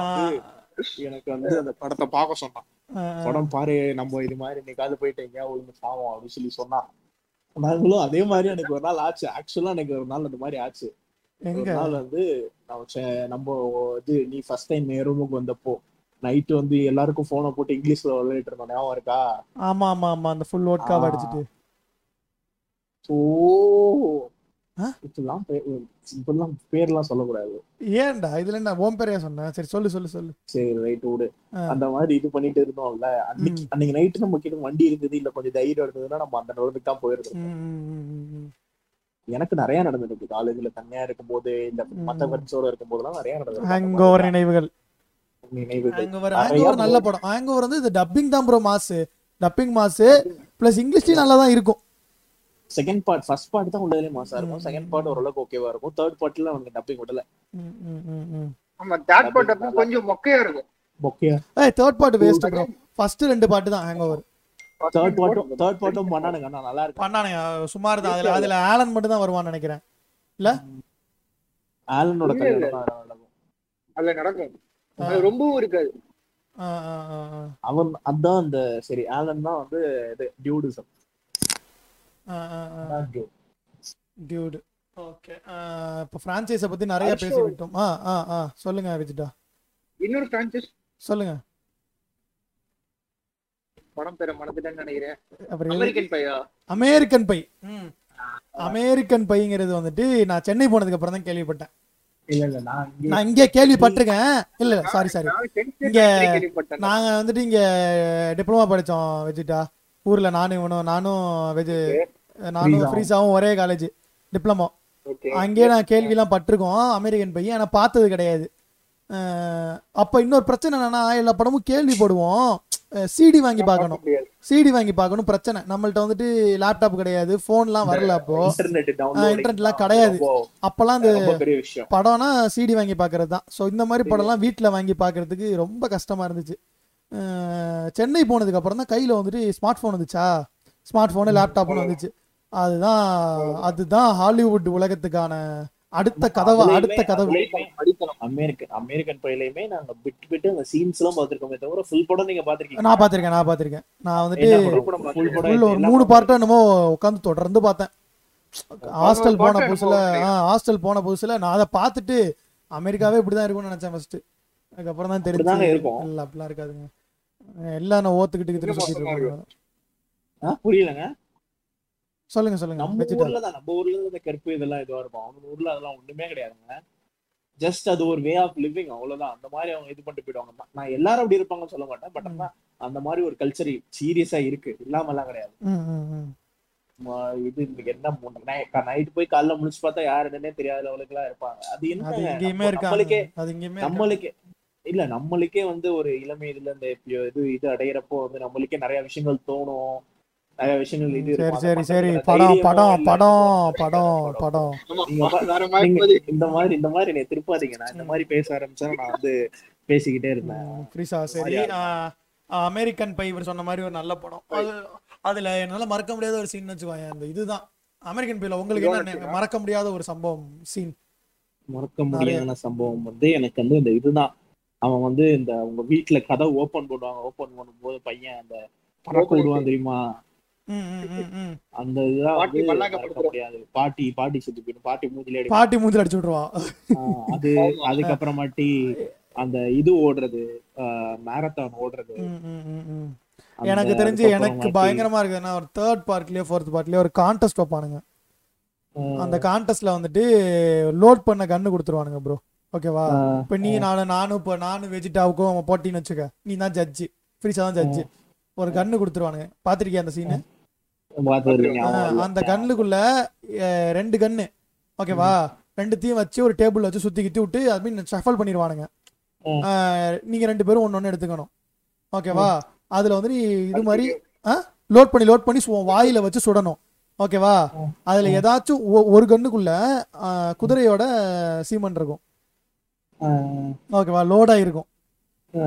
B: எனக்கு வந்து அந்த படத்தை பார்க்க சொன்னான். படம் பாரு நம்ம இது மாதிரி இன்னைக்காவது போயிட்டு எங்கேயாவது விழுந்து சாவோம் அப்படின்னு சொல்லி சொன்னான். நாங்களும் அதே மாதிரி எனக்கு ஒரு நாள் ஆச்சு. ஆக்சுவலா எனக்கு ஒரு நாள் அந்த மாதிரி ஆச்சு. ஒரு நாள் வந்து நம்ம இது நீ ஃபர்ஸ்ட் டைம் என் ரூமுக்கு வந்தப்போ நைட்டு வந்து எல்லாருக்கும் போனை போட்டு இங்கிலீஷ்ல விளையாட்டு இருந்தோம் ஞாபகம் இருக்கா?
A: ஆமா ஆமா ஆமா. அந்த ஃபுல்
B: ஆ.
A: அடிச்சிட்டு.
B: ஓ. இப்பெல்லாம் பே- இப்பெல்லாம் பேர்லாம் சொல்லக்கூடாது.
A: ஏன்டா? இதுல என்ன? ஓம் பேரையா சொன்னேன் சரி சொல்லு சொல்லு சொல்லு.
B: சரி ரைட் விடு. அந்த மாதிரி இது பண்ணிட்டு இருந்தோம்ல. அன்னைக்கு அன்னைக்கு நைட்டு நம்ம கிட்ட வண்டி இருந்தது இல்ல கொஞ்சம் தைரியம் இருந்ததுன்னா நம்ம அந்த நிலைமைக்கு தான் போயிருந்தோம். எனக்கு நிறைய நடந்திருக்கு. காலேஜ்ல தனியா இருக்கும்போது இந்த மத்த. ஃப்ரெண்ட்ஸோட இருக்கும்போது எல்லாம் நிறைய நடந்திருக்கு.
A: நினைவுகள்.
B: நினைவுகள்.
A: நல்ல படம். ஹேங்கோவர் வந்து இது டப்பிங் தான் ப்ரோ மாசு டப்பிங் மாசு பிளஸ் இங்கிலீஷ்லயும் நல்லா தான் இருக்கும்.
B: செகண்ட் பார்ட் ஃபர்ஸ்ட் பார்ட் தான் உள்ளதுலயே மாசா இருக்கும். செகண்ட் பார்ட் ஓரளவுக்கு ஓகேவா இருக்கும். தேர்ட் பார்ட்ல அவனுக்கு டப்பிங் விடல.
A: ம், ம், ம், ம்.
C: ஆமா தேர்ட் பார்ட் அப்போ கொஞ்சம் மொக்கையா இருக்கும்.
B: மொக்கையா?
A: ஏய் third part waste bro first ரெண்டு பாட்டு தான் ஹேங்கோவர்
B: தேர்ட் பார்ட்டும் தேர்ட் பார்ட்டும் பண்ணானுங்க. ஆனா நல்லா இருக்கு.
A: பண்ணானுங்க. சுமார் தான். அதுல அதுல ஆலன் மட்டும் தான் வருவான்னு நினைக்கிறேன்.
B: ஆலனோட
C: இல்ல,
B: கல்யாணம் தான் நடக்கும்.
C: அதுல நடக்கும். ரொம்பவும் இருக்காது.
B: அவன் அதான் அந்த சரி ஆலன் தான் வந்து இது டியூடிசம்.
A: டியூட் ஓகே இப்போ ஃப்ரான்ச்சைஸை பத்தி நிறைய. பேசி விட்டோம் ஆ ஆ ஆ. சொல்லுங்க விஜிட்டா
C: இன்னொரு பிரான்சைஸ்
A: சொல்லுங்க.
C: படம் பேரை மறந்துட்டேன்னு நினைக்கிறேன்? அமெரிக்கன் பையா
A: அமெரிக்கன் பை அமெரிக்கன் பைங்கிறது வந்துட்டு நான் சென்னை போனதுக்கு அப்புறம் தான் கேள்விப்பட்டேன்.
B: இல்ல இல்ல நான் இங்க
A: கேள்விப்பட்டிருக்கேன். இல்ல இல்ல சாரி சாரி இங்க நாங்க வந்துட்டு இங்க டிப்ளமா படிச்சோம் வெஜிட்டா ஊர்ல நானும் இவனும் நானும் வெஜ் நானும்
B: ஃப்ரீஸாவும்.
A: ஒரே காலேஜ் டிப்ளமோ அங்கேயே நான் கேள்விலாம் பட்டிருக்கோம் அமெரிக்கன் பையன் ஆனா பார்த்தது கிடையாது. அப்ப இன்னொரு பிரச்சனை என்னன்னா எல்லா படமும் கேள்விப்படுவோம். சிடி வாங்கி பார்க்கணும். சிடி வாங்கி பார்க்கணும். பிரச்சனை. நம்மள்ட்ட வந்துட்டு லேப்டாப் கிடையாது போன்லாம் வரல அப்போ. இன்டர்நெட்லாம் கிடையாது. அப்பெல்லாம்
B: விஷயம்.
A: படம்னா சிடி வாங்கி பார்க்கறது தான். ஸோ இந்த மாதிரி படம்லாம் வீட்டில் வாங்கி பார்க்கறதுக்கு ரொம்ப கஷ்டமா இருந்துச்சு. சென்னை போனதுக்கு அப்புறம் தான் கையில் வந்துட்டு ஸ்மார்ட் ஃபோன் வந்துச்சா? ஸ்மார்ட் ஃபோனு லேப்டாப்னு வந்துச்சு. அதுதான் அதுதான் ஹாலிவுட் உலகத்துக்கான அடுத்த கதவு அடுத்த கதவு.
C: அடித்தனம்
B: அமெரிக்கன் அமெரிக்கன் பயிலையுமே நாங்க விட்டு விட்டு அந்த சீன்ஸ் எல்லாம் பாத்துருக்கோமே தவிர ஃபுல் படம் நீங்க பாத்திருக்கீங்க
A: நான் பார்த்திருக்கேன் நான் பார்த்திருக்கேன். நான் வந்துட்டு
B: என்ன படம்
A: ஒரு மூணு
B: படம்
A: பார்ட்டும் என்னமோ உட்காந்து தொடர்ந்து பார்த்தேன். ஹாஸ்டல் போன புதுசுல ஹாஸ்டல் போன புதுசுல நான் அதை பார்த்துட்டு அமெரிக்காவே இப்படிதான் இருக்கும்னு நினைச்சேன் ஃபர்ஸ்ட் அதுக்கப்புறம் தான் தெரிஞ்சு
B: இருக்கும்.
A: இல்ல அப்படிலாம் இருக்காதுங்க. எல்லாம் நான் ஓத்துக்கிட்டு
B: புரியலங்க.
A: சொல்லுங்க சொல்லுங்க.
B: நம்ம ஊர்ல தான் நம்ம ஊர்ல இந்த கருப்பு இதெல்லாம் இதுவா இருக்கும்? அவங்க ஊர்ல அதெல்லாம் ஒண்ணுமே கிடையாதுங்க. ஜஸ்ட் அது ஒரு வே ஆஃப் லிவிங் அவ்வளவுதான். அந்த மாதிரி அவங்க இது பண்ணிட்டு போயிடுவாங்க. நான் எல்லாரும் அப்படி இருப்பாங்கன்னு சொல்ல மாட்டேன். பட் ஆனா அந்த மாதிரி ஒரு கல்ச்சர் சீரியஸா இருக்கு. இல்லாம எல்லாம் கிடையாது. இது என்ன நைட் போய் காலைல முடிச்சு பார்த்தா யாரு என்னன்னே தெரியாத லெவலுக்கு எல்லாம் இருப்பாங்க. அது என்ன? நம்மளுக்கே இல்ல நம்மளுக்கே வந்து ஒரு இளமை இதுல இந்த இது இது அடையிறப்போ வந்து நம்மளுக்கே நிறைய விஷயங்கள் தோணும். நிறைய விஷயங்கள் இது
A: சரி. சரி சரி. படம் படம். படம் படம் படம்.
B: இந்த மாதிரி இந்த மாதிரி என்னை திருப்பாதீங்க. நான் இந்த மாதிரி பேச ஆரம்பிச்சா நான் வந்து பேசிக்கிட்டே இருந்தேன்
A: ஃப்ரீஸா சரி. அமெரிக்கன் பை இவர் சொன்ன மாதிரி ஒரு நல்ல படம். அது அதுல என்னால மறக்க முடியாத ஒரு சீன் வச்சுக்கோங்க அந்த இதுதான். அமெரிக்கன் பைல உங்களுக்கு என்ன மறக்க முடியாத ஒரு சம்பவம் சீன்
B: மறக்க முடியாத சம்பவம் வந்து எனக்கு வந்து இந்த இதுதான். அவன் வந்து இந்த உங்க வீட்டுல கதை ஓபன் பண்ணுவாங்க ஓபன் பண்ணும்போது பையன் அந்த பறக்க விடுவான் தெரியுமா. அந்த இதுதான்
C: பாட்டி
B: பாட்டி பாட்டி செத்து போயிடும். பாட்டி மூஞ்சிலே
A: பாட்டி மூஞ்சில அடிச்சு விட்டுருவா.
B: ஆஹ் அது அதுக்கப்புறமாட்டி அந்த இது ஓடுறது மேரத்தான் ஓடுறது.
A: எனக்கு தெரிஞ்சு எனக்கு பயங்கரமா இருக்குதுன்னா ஒரு தேர்ட் பார்ட்லயோ ஃபோர்த் பார்ட்லயோ ஒரு கான்டெஸ்ட் வைப்பானுங்க. அந்த கான்டெஸ்ட்ல வந்துட்டு லோட் பண்ண கன்னு கொடுத்துருவானுங்க ப்ரோ ஓகேவா இப்போ நீ நானும் நானும் இப்போ நானும் வெஜிடாவுக்கும் அவன் போட்டின்னு வச்சுக்க. நீ தான் ஜட்ஜு ஃப்ரீஸா தான் ஜட்ஜு ஒரு கன்னு கொடுத்துருவானுங்க. பாத்திருக்கியா அந்த சீனு. அந்த கன்னுக்குள்ள அஹ், ரெண்டு கன்னு. ஓகேவா ரெண்டுத்தையும் வச்சு ஒரு டேபிள் வச்சு சுத்தி கித்தி விட்டு அது மீன் ஷஃபல் பண்ணிடுவானுங்க. நீங்க ரெண்டு பேரும் ஒன்னு ஒன்னு எடுத்துக்கணும். ஓகேவா அதுல வந்து நீ இது மாதிரி லோட் பண்ணி லோட் பண்ணி வாயில வச்சு சுடணும். ஓகேவா அதுல ஏதாச்சும் ஒரு கன்னுக்குள்ள அஹ், குதிரையோட சீமன் இருக்கும். ஓகேவா லோடா இருக்கும்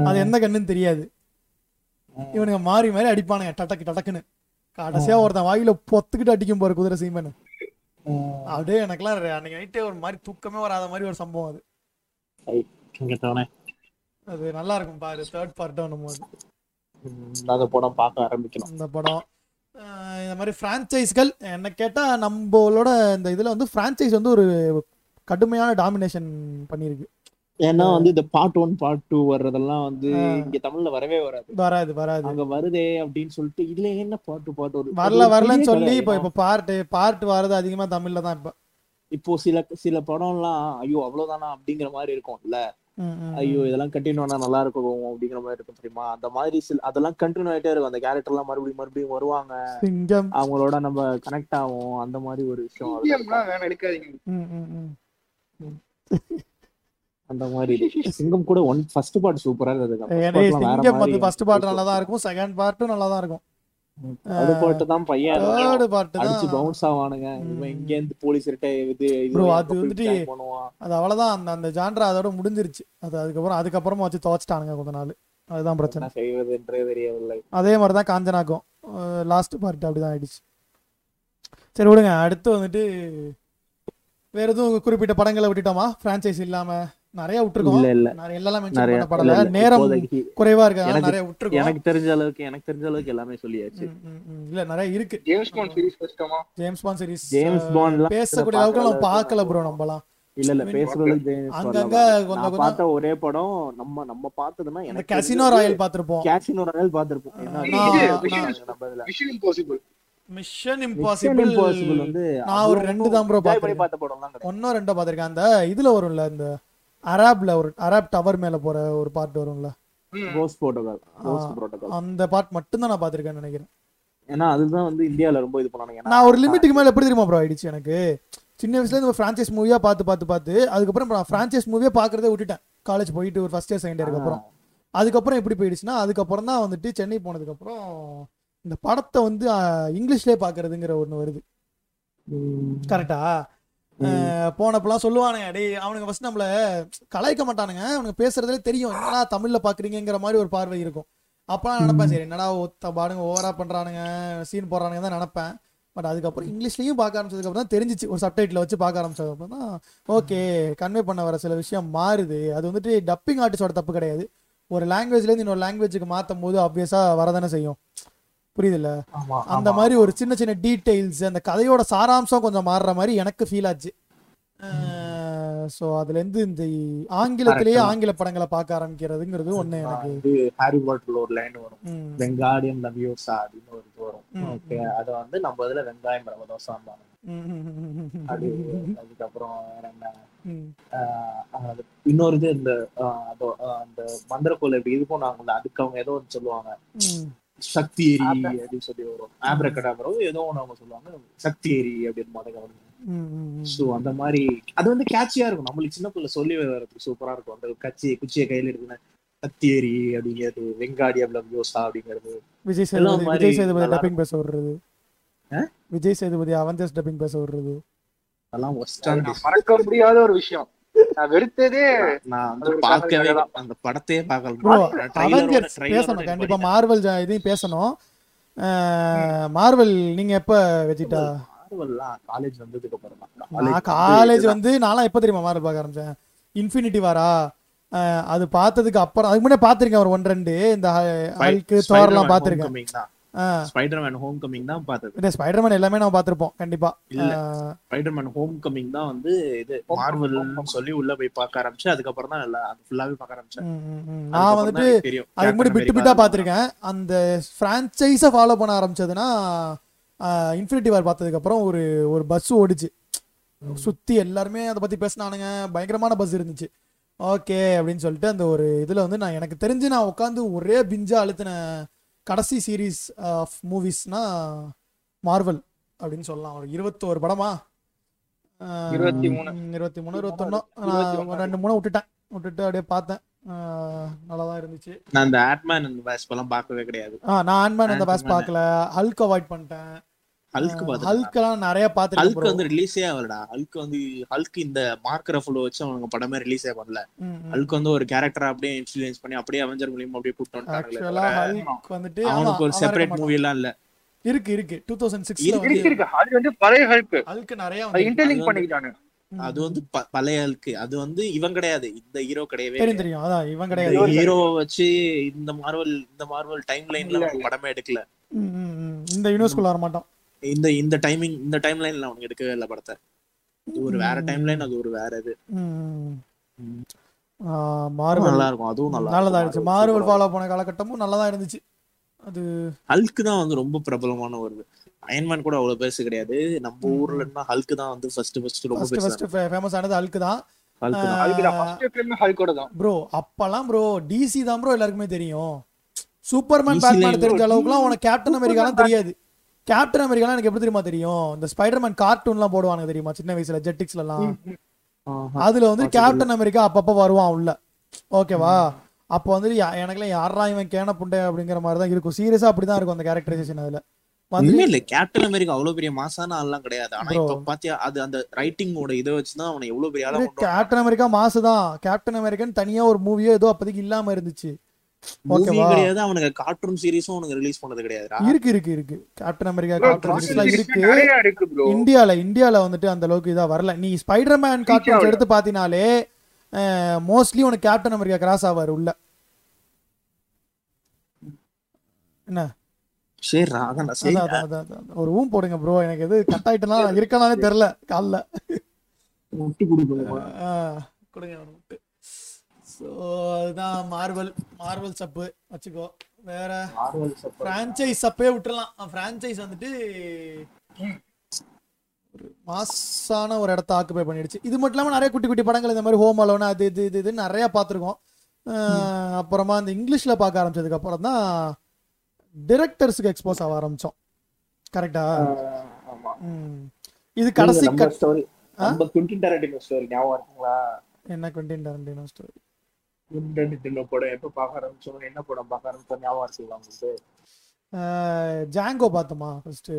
A: அது எந்த கண்ணுன்னு தெரியாது. இவனுங்க மாறி மாறி அடிப்பானுங்க டடக்கு டடக்குன்னு. கடைசியா ஒருத்தன் வாயில பொத்துக்கிட்டு அடிக்கும் போற குதிரை சீமன். அப்படியே எனக்குலாம் ரெ- அன்னைக்கு நைட்டே ஒரு மாதிரி தூக்கமே வராத மாதிரி ஒரு சம்பவம் அது. அது நல்லா இருக்கும் பாரு தேர்ட் பார்ட்
B: அந்த படம் பார்க்க ஆரம்பிக்கணும்.
A: இந்த படம். இந்த மாதிரி ஃப்ரான்ச்சைஸ்கள் என்ன கேட்டா நம்மளோட இந்த இதுல வந்து ஃப்ரான்ச்சைஸ் வந்து ஒரு கடுமையான டாமினேஷன் பண்ணியிருக்கு.
B: ஏன்னா வந்து இந்த பார்ட் ஒன் பார்ட் டூ வர்றதெல்லாம் வந்து. இங்க தமிழ்ல வரவே வராது.
A: வராது வராது.
B: அங்க வருதே அப்படின்னு சொல்லிட்டு இதுல என்ன பார்ட் டூ பார்ட் ஒரு
A: வரல வரலன்னு சொல்லி. இப்போ இப்போ பார்ட் பார்ட் வர்றது அதிகமா தமிழ்ல தான் இப்போ.
B: இப்போ சில சில படம்லாம் ஐயோ அவ்வளவுதானா அப்படிங்கிற மாதிரி இருக்கும் இல்ல ஐயோ. இதெல்லாம் கண்டினியூ ஆனா நல்லா இருக்கும் அப்படிங்கிற மாதிரி இருக்கும் தெரியுமா? அந்த மாதிரி சில அதெல்லாம் கண்டினியூ ஆயிட்டே இருக்கும். அந்த கேரக்டர் எல்லாம் மறுபடியும் மறுபடியும் வருவாங்க.
A: சிங்கம்.
B: அவங்களோட நம்ம கனெக்ட் ஆகும் அந்த மாதிரி ஒரு விஷயம்
C: எடுக்காதீங்க.
B: அந்த மாதிரி சிங்கம் கூட ஒன் ஃபர்ஸ்ட் பார்ட் சூப்பரா இருந்தது.
A: சிங்கம் வந்து ஃபர்ஸ்ட் பார்ட் நல்லா தான் இருக்கும் செகண்ட் பார்ட்டும் நல்லா தான் இருக்கும்
B: அது பாட்டு தான் பையன்
A: தேர்ட் பார்ட்
B: அடிச்சு
A: தான்.
B: பவுன்ஸ் ஆவானுங்க. இவன் இங்க இருந்து போலீஸ் கிட்ட இது
A: அது
B: போய்
A: வந்துட்டு- அது அவ்வளவுதான். அந்த அந்த ஜான்ரா அதோட முடிஞ்சிருச்சு. அது அதுக்கப்புறம் அதுக்கப்புறமா வச்சு துவச்சிட்டானுங்க கொஞ்ச நாள். அதுதான் பிரச்சனை.
B: செய்வதுன்றே தெரியவில்லை.
A: அதே மாதிரி தான் காஞ்சனாக்கும் லாஸ்ட் பார்ட் அப்படிதான் ஆயிடுச்சு. சரி விடுங்க. அடுத்து வந்துட்டு வேற எதுவும் குறிப்பிட்ட படங்களை விட்டுட்டோமா? பிரான்ச்சைஸ் இல்லாம. நிறைய விட்டுருக்கோம்.
B: இல்ல இல்ல.
A: எல்லாம்
B: நிறைய.
A: படல. நேரம் குறைவா இருக்கு? நிறைய விட்டுருக்கோம்.
B: எனக்கு தெரிஞ்ச அளவுக்கு எனக்கு தெரிஞ்ச அளவுக்கு எல்லாமே சொல்லியாச்சு.
A: இல்ல நிறைய இருக்கு.
C: ஜேம்ஸ் பாண்ட் சீரிஸ் கஷ்டமா
A: ஜேம்ஸ் பாண்ட் சீரிஸ்
B: ஜேம்ஸ் பாண்ட்லாம்
A: பேசக்கூடிய அளவுக்கு நம்ம பார்க்கல. ப்ரோ நம்மலாம்.
B: இல்ல இல்ல ஜேம்ஸ்
A: அங்கங்க
B: பாண்ட்
A: கொஞ்சம்
B: நான் பார்த்த ஒரே படம் நம்ம நம்ம பார்த்ததுன்னா எனக்கு
A: கசினோ ராயல் பார்த்திருப்போம்.
B: கேசினோ ராயல் பார்த்திருப்போம்.
A: நான்- நான்-
C: Mission Impossible
A: Mission
B: Mission
A: Impossible
B: Impossible. வந்து
A: நான் ஒரு ரெண்டு தான் ப்ரோ
B: பார்த்த படம் தான்
A: ஒன்னோ ரெண்டோ பார்த்திருக்கேன். அந்த இதுல வரும்ல இந்த அராப்ல ஒரு அராப் டவர் மேல போற ஒரு பார்ட் வரும்ல?
B: ரோஸ் புரோட்டோகால்
A: அந்த பார்ட் மட்டும் தான் நான் பார்த்திருக்கேன்னு நினைக்கிறேன்.
B: ஏன்னா அதுதான் வந்து இந்தியால ரொம்ப இது பண்ணானுங்க. ஏன்னா
A: நான் ஒரு லிமிட்டுக்கு மேல எப்படி தெரியுமா ப்ரோ ஆயிடுச்சு எனக்கு? சின்ன வயசுல இருந்து ஃப்ரான்ச்சைஸ் மூவியா பார்த்து பார்த்து பார்த்து அதுக்கப்புறம் நான் ஃப்ரான்ச்சைஸ் மூவியே பார்க்கறதே விட்டுட்டேன். காலேஜ் போயிட்டு ஒரு ஃபர்ஸ்ட் இயர் செகண்ட் இயருக்கு அப்புறம். அதுக்கப்புறம் எப்படி போயிடுச்சுன்னா அதுக்கப்புறம் தான் வந்துட்டு சென்னை போனதுக்கு அப்புறம் இந்த படத்தை வந்து இங்கிலீஷ்லயே பாக்குறதுங்கிற ஒண்ணு வருது. கரெக்டா போனப்பெல்லாம் சொல்லுவானுங்க டேய் அவனுங்க ஃபர்ஸ்ட் நம்மள கலாய்க்க மாட்டானுங்க. அவனுங்க பேசுறதுலே தெரியும். என்னடா தமிழ்ல பாக்குறீங்கிற மாதிரி ஒரு பார்வை இருக்கும். அப்பலாம் நினைப்பேன் சரி என்னடா ஒத்த பாடுங்க ஓவரா பண்றானுங்க சீன் போடுறானுங்க தான் நினைப்பேன். பட் அதுக்கப்புறம் இங்கிலீஷ்லயும் பார்க்க ஆரம்பிச்சதுக்கு அப்புறம் தான் தெரிஞ்சிச்சு. ஒரு சப்டைட்டில் வச்சு பார்க்க ஆரம்பிச்சதுக்கு அப்புறம் தான் ஓகே கன்வே பண்ண வர சில விஷயம் மாறுது. அது வந்துட்டு டப்பிங் ஆர்டிஸ்டோட தப்பு கிடையாது. ஒரு லாங்குவேஜ்ல இருந்து இன்னொரு லாங்குவேஜுக்கு மாத்தும் போது ஆப்வியஸா வரதானே செய்யும். புரியுதுல்ல? அந்த. மாதிரி ஒரு சின்ன சின்ன டீடைல்ஸ் அந்த கதையோட சாராம்சம் கொஞ்சம் மாறுற மாதிரி எனக்கு ஃபீல் ஆச்சு. ஸோ அதுல இருந்து இந்த ஆங்கிலத்திலேயே. ஆங்கில படங்களை பார்க்க ஆரம்பிக்கிறதுங்கிறது ஒண்ணு எனக்கு.
B: ஹாரி பாட்டர்ல ஒரு லைன் வரும்.
A: ம்,
B: வெங்காயம் லவ்யூசா அப்படின்னு ஒரு இது வரும். ஓகே அது வந்து நம்ம இதுல வெங்காயம்
A: ம்,
B: அது அதுக்கப்புறம் வேற என்ன? இன்னொரு இது இந்த அந்த மந்திரக்கோல இப்படி இது பண்ணுவாங்கல்ல அதுக்கு அவங்க ஏதோ ஒன்று சொல்லுவாங்க. சக்தி எரி அப்படின்னு சொல்லி வரும். ஆப்ரகடாபரம் ஏதோ ஒன்று அவங்க சொல்லுவாங்க. சக்தி எரி அப்படின்னு மாதிரி
A: ம், ம், ம்.
B: ஸோ அந்த மாதிரி அது வந்து கேட்சியா இருக்கும். நம்மளுக்கு சின்ன பிள்ளை சொல்லி வர்றதுக்கு சூப்பரா இருக்கும். அந்த கச்சி குச்சியை கையில எடுக்கணும் சக்தி எரி அப்படிங்கிறது வெங்காடி அவ்வளவு யோசா அப்படிங்கிறது.
A: விஜய் சேதுபதி விஜய் சேதுபதி டப்பிங் பேச விடுறது? விஜய் சேதுபதி அவஞ்சர்ஸ் டப்பிங் பேச விடுறது.
B: அதெல்லாம்
C: மறக்க முடியாத ஒரு விஷயம். நான் வெறுத்ததே
B: நான்
C: அது
B: வந்து
C: ஒரு
B: பார்க்கவே. அந்த படத்தையே பார்க்கல.
A: பேசணும். கண்டிப்பா. மார்வல் இதையும் பேசணும். மார்வல் நீங்க எப்ப வெச்சிட்டா?
B: காலேஜ் வந்ததுக்கு அப்புறம்
A: காலேஜ் வந்து நான்லாம் எப்போ தெரியுமா மார்வல் பார்க்க ஆரம்பிச்சேன்? இன்ஃபினிட்டி வாரா அது பார்த்ததுக்கு அப்புறம் அதுக்கு முன்னாடி பார்த்திருக்கேன் ஒரு ஒன் ரெண்டு. இந்த ஹல்க்கு தோர்லாம் பார்த்திருக்கேன்.
B: ஸ்பைடர்மேன் ஹோம் கமிங் தான் பார்த்தது.
A: ஸ்பைடர்மேன் எல்லாமே நம்ம பார்த்திருப்போம் கண்டிப்பா.
B: இல்ல. ஸ்பைடர்மேன் ஹோம் கமிங் தான் வந்து இது மார்வல்னு சொல்லி உள்ள போய் பார்க்க ஆரம்பிச்சு அதுக்கப்புறம் தான் எல்லாம் அது ஃபுல்லாவே பார்க்க ஆரம்பிச்சேன்.
A: நான் வந்துட்டு அதுக்கு முன்னாடி பிட்டு பிட்டா
B: அது
A: பார்த்திருக்கேன். அந்த ஃப்ரான்ச்சைஸை ஃபாலோ பண்ண ஆரம்பிச்சதுன்னா இன்ஃபினிட்டி வார் பார்த்ததுக்கு அப்புறம் ஒரு ஒரு பஸ் ஓடிச்சு. சுத்தி எல்லாருமே அதை பத்தி பேசினானுங்க. பயங்கரமான பஸ் இருந்துச்சு. ஓகே அப்படின்னு சொல்லிட்டு அந்த ஒரு இதுல வந்து நான் எனக்கு தெரிஞ்சு நான் உட்காந்து ஒரே பிஞ்சா அழுத்தின கடைசி சீரீஸ் ஆஃப் மூவிஸ்னா மார்வல் அப்படின்னு சொல்லலாம். ஒரு இருபத்தோரு படமா?
C: இருபத்தி மூணு.
A: இருபத்தி மூணு இருபத்தொன்னு.
C: இருபத்தி
A: நான் ரெண்டு மூணு விட்டுட்டேன். விட்டுட்டு அப்படியே பார்த்தேன். நல்லாதான் இருந்துச்சு.
B: நான் அந்த ஆட்மேன் அந்த எல்லாம் பார்க்கவே கிடையாது.
A: ஆ நான் ஆன்மேன் அந்த பேஸ். பார்க்கல. ஹல்க் அவாய்ட் பண்ணிட்டேன்.
B: ஹல்க் பார்த்து
A: ஹல்க்லாம் நிறைய
B: ஹல்க்
A: பார்த்துருக்கேன்
B: வந்து ரிலீஸே ஆகலடா. ஹல்க் வந்து ஹல்க் இந்த மார்க் ரஃபுல் வச்சு அவங்க படமே ரிலீஸே பண்ணல. ஹல்க் வந்து ஒரு கேரக்டரா அப்படியே இன்ஃபுளுன்ஸ் பண்ணி அப்படியே அவெஞ்சர் மூலியமா அப்படியே வந்துட்டாங்களே
A: ஹல்க் வந்துட்டு
B: அவனுக்கு ஒரு செப்பரேட் மூவி எல்லாம் இல்ல.
A: இருக்கு இருக்கு. டூ தௌசண்ட் சிக்ஸ்ல
B: இருக்கு,
A: வந்து
C: இருக்கு அது வந்து பழைய ஹல்க்
A: ஹல்க் நிறைய வந்து
C: இன்டர்லிங்க் பண்ணிக்கிட்டானு
B: அது வந்து பழைய ஹல்க் அது வந்து இவன் கிடையாது. இந்த ஹீரோ கிடையவே
A: தெரியும் அதான் இவன் கிடையாது.
B: ஹீரோவை வச்சு இந்த மார்வல் இந்த மார்வல் டைம் லைன்ல படமே எடுக்கல.
A: இந்த யூனிவர்ஸ்குள்ள வர மாட்டான்
B: இந்த இந்த டைமிங் இந்த டைம் லைன்ல அவனுக்கு எடுக்கவே இல்லை படத்தை. இது ஒரு வேற டைம் லைன் அது ஒரு வேற இது.
A: ம்.
B: ம்.
A: ஆ, மார்வல்
B: நல்லா இருக்கும். அதுவும் நல்லா
A: நல்லதா. இருந்துச்சு. மார்வல் ஃபாலோ பண்ண காலகட்டமும் நல்லதா இருந்துச்சு. அது
B: ஹல்க் தான் வந்து ரொம்ப பிரபலமான வருது அயன்மேன் கூட அவ்வளவு பெருசு கிடையாது. நம்ம. ஊர்ல இருந்தா ஹல்க் தான் வந்து ஃபர்ஸ்ட் ஃபர்ஸ்ட் ரொம்ப
A: ஃபர்ஸ்ட் ஃபேமஸ் ஆனது
B: ஹல்க் தான்.
A: ப்ரோ அப்பெல்லாம் ப்ரோ டிசி தான் ப்ரோ எல்லாருக்குமே தெரியும். சூப்பர்மேன் பேட்மேன் தெரிஞ்ச அளவுக்குலாம் உனக்கு கேப்டன் அமெரிக்காலாம் தெரியாது. கேப்டன் அமெரிக்காலாம் எனக்கு எப்படி தெரியுமா தெரியும்? இந்த ஸ்பைடர்மேன் கார்ட்டூன்லாம் போடுவானுங்க தெரியுமா? சின்ன வயசுல ஜெட்டிக்ஸ்லலாம். அதுல வந்து கேப்டன் அமெரிக்கா அப்பப்ப வருவான் உள்ள. ஓகேவா? அப்போ வந்து எனக்குலாம் யாரா இவன் கேன புண்டை அப்படிங்கிற மாதிரி தான் இருக்கும். சீரியஸா அப்படிதான் இருக்கும் அந்த கேரக்டரைசேஷன் அதுல.
B: உண்மையில இல்ல கேப்டன் அமெரிக்கா அவ்வளவு பெரிய மாசான ஆள்லாம் கிடையாது. ஆனா. இப்ப பாத்தியா அது அந்த ரைட்டிங்கோட இதை வச்சுதான் அவனை எவ்வளவு பெரிய ஆளா
A: கேப்டன் அமெரிக்கா மாசு தான் கேப்டன் அமெரிக்கன் தனியா ஒரு மூவியோ ஏதோ அப்போதைக்கு இல்லாம இருந்துச்சு.
B: மூவி கிடையாது அவனுக்கு கார்ட்டூன் சீரிஸும் அவனுக்கு ரிலீஸ் பண்ணது கிடையாதுடா.
A: இருக்கு இருக்கு இருக்கு. கேப்டன் அமெரிக்கா கார்ட்டூன் சீரிஸ்லாம் இருக்கு. இந்தியால இந்தியால வந்துட்டு அந்த அளவுக்கு இதா வரல. நீ ஸ்பைடர்மேன் கார்ட்டூன்ஸ் எடுத்து பாத்தினாலே மோஸ்ட்லி உனக்கு கேப்டன் அமெரிக்கா கிராஸ் ஆவார் உள்ள.
B: நான் சரி
A: அதான், அதான், அதான், அதான். ஒரு ஊம் போடுங்க ப்ரோ எனக்கு எது கட் ஆயிட்டுனா இருக்கனாலே தெரியல கால்ல. ஆ, கொடுங்க விட்டு. ஸோ அதுதான் மார்வல் மார்வல் சப்பு வச்சுக்கோ. வேற ஃப்ரான்ச்சைஸ் சப்பே விட்டுறலாம். ஃப்ரான்ச்சைஸ் வந்துட்டு ஒரு மாசான ஒரு இடத்த ஆக்குபை பண்ணிடுச்சு. இது மட்டும் இல்லாமல் நிறைய குட்டி குட்டி படங்கள் இந்த மாதிரி ஹோம் அலோன் அது இது இது இது நிறைய பார்த்துருக்கோம். அப்புறமா இந்த இங்கிலீஷில் பார்க்க ஆரம்பிச்சதுக்கு அப்புறம் தான் டிரெக்டர்ஸுக்கு எக்ஸ்போஸ் ஆக ஆரம்பிச்சோம். கரெக்டா இது கடைசி
B: ஸ்டோரி
A: என்ன Quentin Tarantino story
B: Quentin Tarantino படம் எப்ப பார்க்க ஆரம்பிச்சோம் என்ன படம் பார்க்க ஆரம்பிச்சோம் ஞாபகம் இருக்குங்களா உங்களுக்கு?
A: ஜாங்கோ பார்த்தோமா ஃபர்ஸ்ட்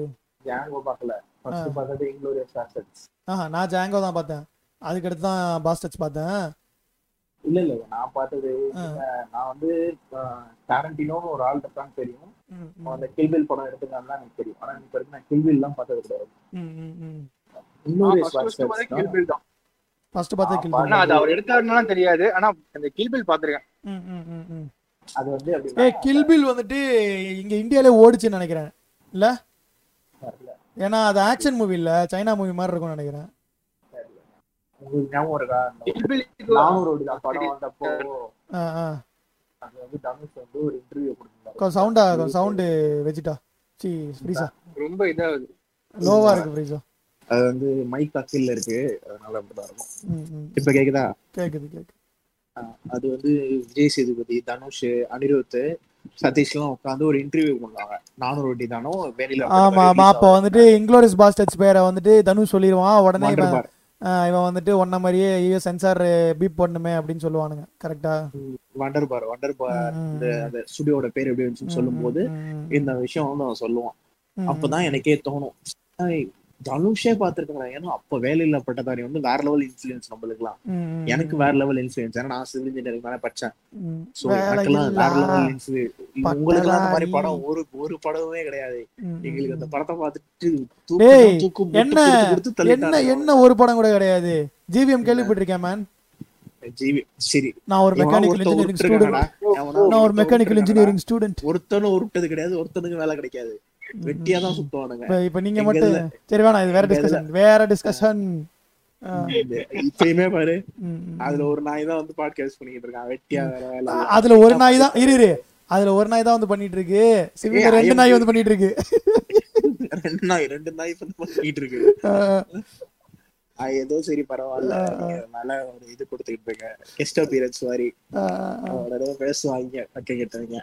B: ஜாங்கோ பார்க்கல. ஃபர்ஸ்ட் பார்த்தது இன்க்ளோரியஸ் பேசட்ஸ்
A: ஆஹா நான் ஜாங்கோ தான் பார்த்தேன். அதுக்கடுத்து தான் பாஸ்டர்ஸ் பார்த்தேன்.
B: இல்ல இல்ல நான் பார்த்தது
A: ஆ.
B: நான் வந்து டாரண்டினோன்னு ஒரு ஆள் இருக்கான்னு தெரியும். அந்த கில்பில் படம் எடுத்துக்கான்னு தான் எனக்கு தெரியும். ஆனா இப்ப வரைக்கும் நான் கில்பில் எல்லாம் பார்த்தது கிடையாது.
C: ஃபர்ஸ்ட் கில் பில்
A: பார்த்தா கில்
C: ஆனா அது அவர் எடுத்தாருன்னு தெரியாது. ஆனா அந்த கில் பில் பாத்திருக்கேன்
A: ம் ம் ம் ம்.
B: அது வந்து
A: ஏ கில் பில் வந்துட்டு இங்க இந்தியாலே ஓடிச்சுன்னு நினைக்கிறேன். இல்ல. ஏன்னா அது ஆக்ஷன் மூவி இல்ல. சைனா மூவி மாதிரி இருக்கும்னு நினைக்கிறேன்.
B: உங்களுக்கு ஞாபகம் இருக்கா? அந்த
C: கில் பில்
B: நானூறு படம் வந்தப்போ.
A: ஆ ஆ.
B: அது வந்து தனுஷ் வந்து ஒரு இன்டர்வியூ கொடுத்திருந்தாரு.
A: கொஞ்சம் சவுண்டா சவுண்டு வச்சுட்டா சி ஃப்ரீசா
C: ரொம்ப இதாகுது.
A: லோவா இருக்கு ஃப்ரீசா
B: அது வந்து மைக் அக்கில் இருக்கு. அதனால அப்படிதான் இருக்கும். இப்ப கேக்குதா?
A: கேக்குது கேக்குது.
B: அது வந்து விஜய் சேதுபதி தனுஷ் அனிருத் சதீஷ் எல்லாம் உட்காந்து ஒரு இன்டர்வியூ பண்ணாங்க நானூறு வட்டி தானோ வெளியில
A: ஆமா ஆமா. அப்போ வந்துட்டு இன்க்ளோரியஸ் பாஸ்டர்ஸ் பேரை வந்துட்டு தனுஷ் சொல்லிடுவான். உடனே இவன் வந்துட்டு ஒன்ன மாதிரியே ஐயோ சென்சார் பீப் பண்ணுமே அப்படின்னு சொல்லுவானுங்க. கரெக்டா
B: வண்டர் பார் வண்டர் பார் அந்த ஸ்டுடியோட பேர் எப்படி இருந்துச்சுன்னு சொல்லும் போது இந்த விஷயம் வந்து அவன் சொல்லுவான். அப்பதான் எனக்கே தோணும். தனுஷே பார்த்திருக்கேன் ஏன்னா அப்ப வேலையில்லா பட்டதாரி வந்து வேற லெவல் இன்ஃபுளுன்ஸ் நம்மளுக்குலாம் எனக்கு வேற லெவல் இன்ஃபுளுன்ஸ் ஏன்னா நான் சிவில் இன்ஜினியரிங் மேல படிச்சேன். சோ எனக்கெல்லாம் வேற லெவல் இன்ஃபுளுன்ஸ் உங்களுக்கு அந்த மாதிரி படம் ஒரு ஒரு படமே கிடையாது. எங்களுக்கு அந்த படத்தை பார்த்துட்டு
A: என்ன? என்ன என்ன ஒரு படம் கூட கிடையாது? ஜிவிஎம் கேள்விப்பட்டிருக்கேன் மேன் நான் ஒரு மெக்கானிக்கல் இன்ஜினியரிங் ஸ்டூடெண்ட் நான் ஒரு மெக்கானிக்கல். இன்ஜினியரிங் ஸ்டூடெண்ட்
B: ஒருத்தனும் உருட்டது கிடையாது ஒருத்தனுக்கு வேலை கிடைக்காது. வெட்டியா தான் சுத்துவானுங்க.
A: இப்ப நீங்க மட்டும் சரி வேணாம் இது வேற டிஸ்கஷன் வேற டிஸ்கஷன்
B: இப்பயுமே பாரு. அதுல ஒரு நாய் தான் வந்து பாட்காஸ்ட் பண்ணிட்டு இருக்கான். வெட்டியா வேற.
A: அதுல ஒரு நாய் தான் இரு இரு. அதுல ஒரு நாய் தான் வந்து பண்ணிட்டு இருக்கு சிவில ரெண்டு நாய் வந்து பண்ணிட்டு இருக்கு
B: ரெண்டு நாய் ரெண்டு நாய் வந்து பண்ணிட்டு இருக்கு ஏதோ சரி பரவாயில்ல. அதனால ஒரு இது கொடுத்துக்கிட்டு இருக்க கெஸ்ட் அப்பியரன்ஸ் மாதிரி ஏதோ பேசுவாங்க பக்க கேட்டவங்க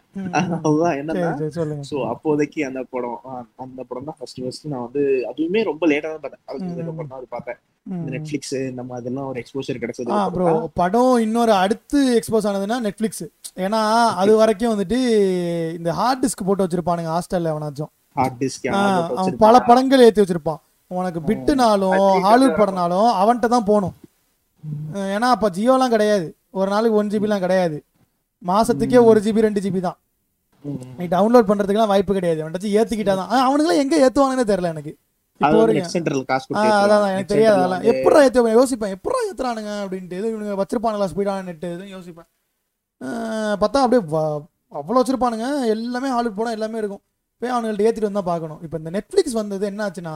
B: அதுதான் என்னன்னா சோ அப்போதைக்கு அந்த படம் அந்த படம் தான் ஃபர்ஸ்ட் ஃபர்ஸ்ட் நான் வந்து அதுவுமே ரொம்ப லேட்டா தான் பார்த்தேன். அதுக்கு அப்புறம் தான் அது பார்த்தேன். நெட்ஃபிளிக்ஸ் இந்த மாதிரிலாம் ஒரு எக்ஸ்போஷர் கிடைச்சது
A: ப்ரோ படம் இன்னொரு அடுத்து எக்ஸ்போஸ் ஆனதுன்னா நெட்ஃபிளிக்ஸ் ஏன்னா அது வரைக்கும் வந்துட்டு இந்த ஹார்ட் டிஸ்க் போட்டு வச்சிருப்பானுங்க ஹாஸ்டல்ல எவனாச்சும்.
B: ஹார்ட் டிஸ்க்
A: பல படங்கள் ஏத்தி வச்சிருப்பான். உனக்கு பிட்டுனாலும் ஹாலிவுட் படம்னாலும் அவன்கிட்ட தான் போகணும். ஏன்னா அப்ப ஜியோலாம் கிடையாது. ஒரு நாளைக்கு ஒன் ஜிபிலாம் கிடையாது. மாசத்துக்கே ஒரு ஜிபி ரெண்டு ஜிபி தான். நீ டவுன்லோட் பண்றதுக்குலாம் வாய்ப்பு கிடையாது. அவன்கிட்ட ஏத்திக்கிட்டா தான். அவனுக்குலாம் எங்க ஏத்துவாங்கன்னு தெரியல எனக்கு. அதான். எனக்கு தெரியாது அதெல்லாம். எப்படா ஏற்றுவேன் யோசிப்பேன். எப்படா ஏத்துறானுங்க அப்படின்ட்டு. இவனுங்க வச்சிருப்பானுங்களா? ஸ்பீடான நெட்டு எதுவும் யோசிப்பேன். பார்த்தா அப்படியே அவ்வளோ வச்சிருப்பானுங்க. எல்லாமே ஹாலிவுட் படம் எல்லாமே இருக்கும். போய் அவனுங்கள்ட்ட ஏற்றிட்டு வந்தால் பார்க்கணும். இப்போ இந்த நெட்ஃப்ளிக்ஸ் வந்தது என்ன ஆச்சுன்னா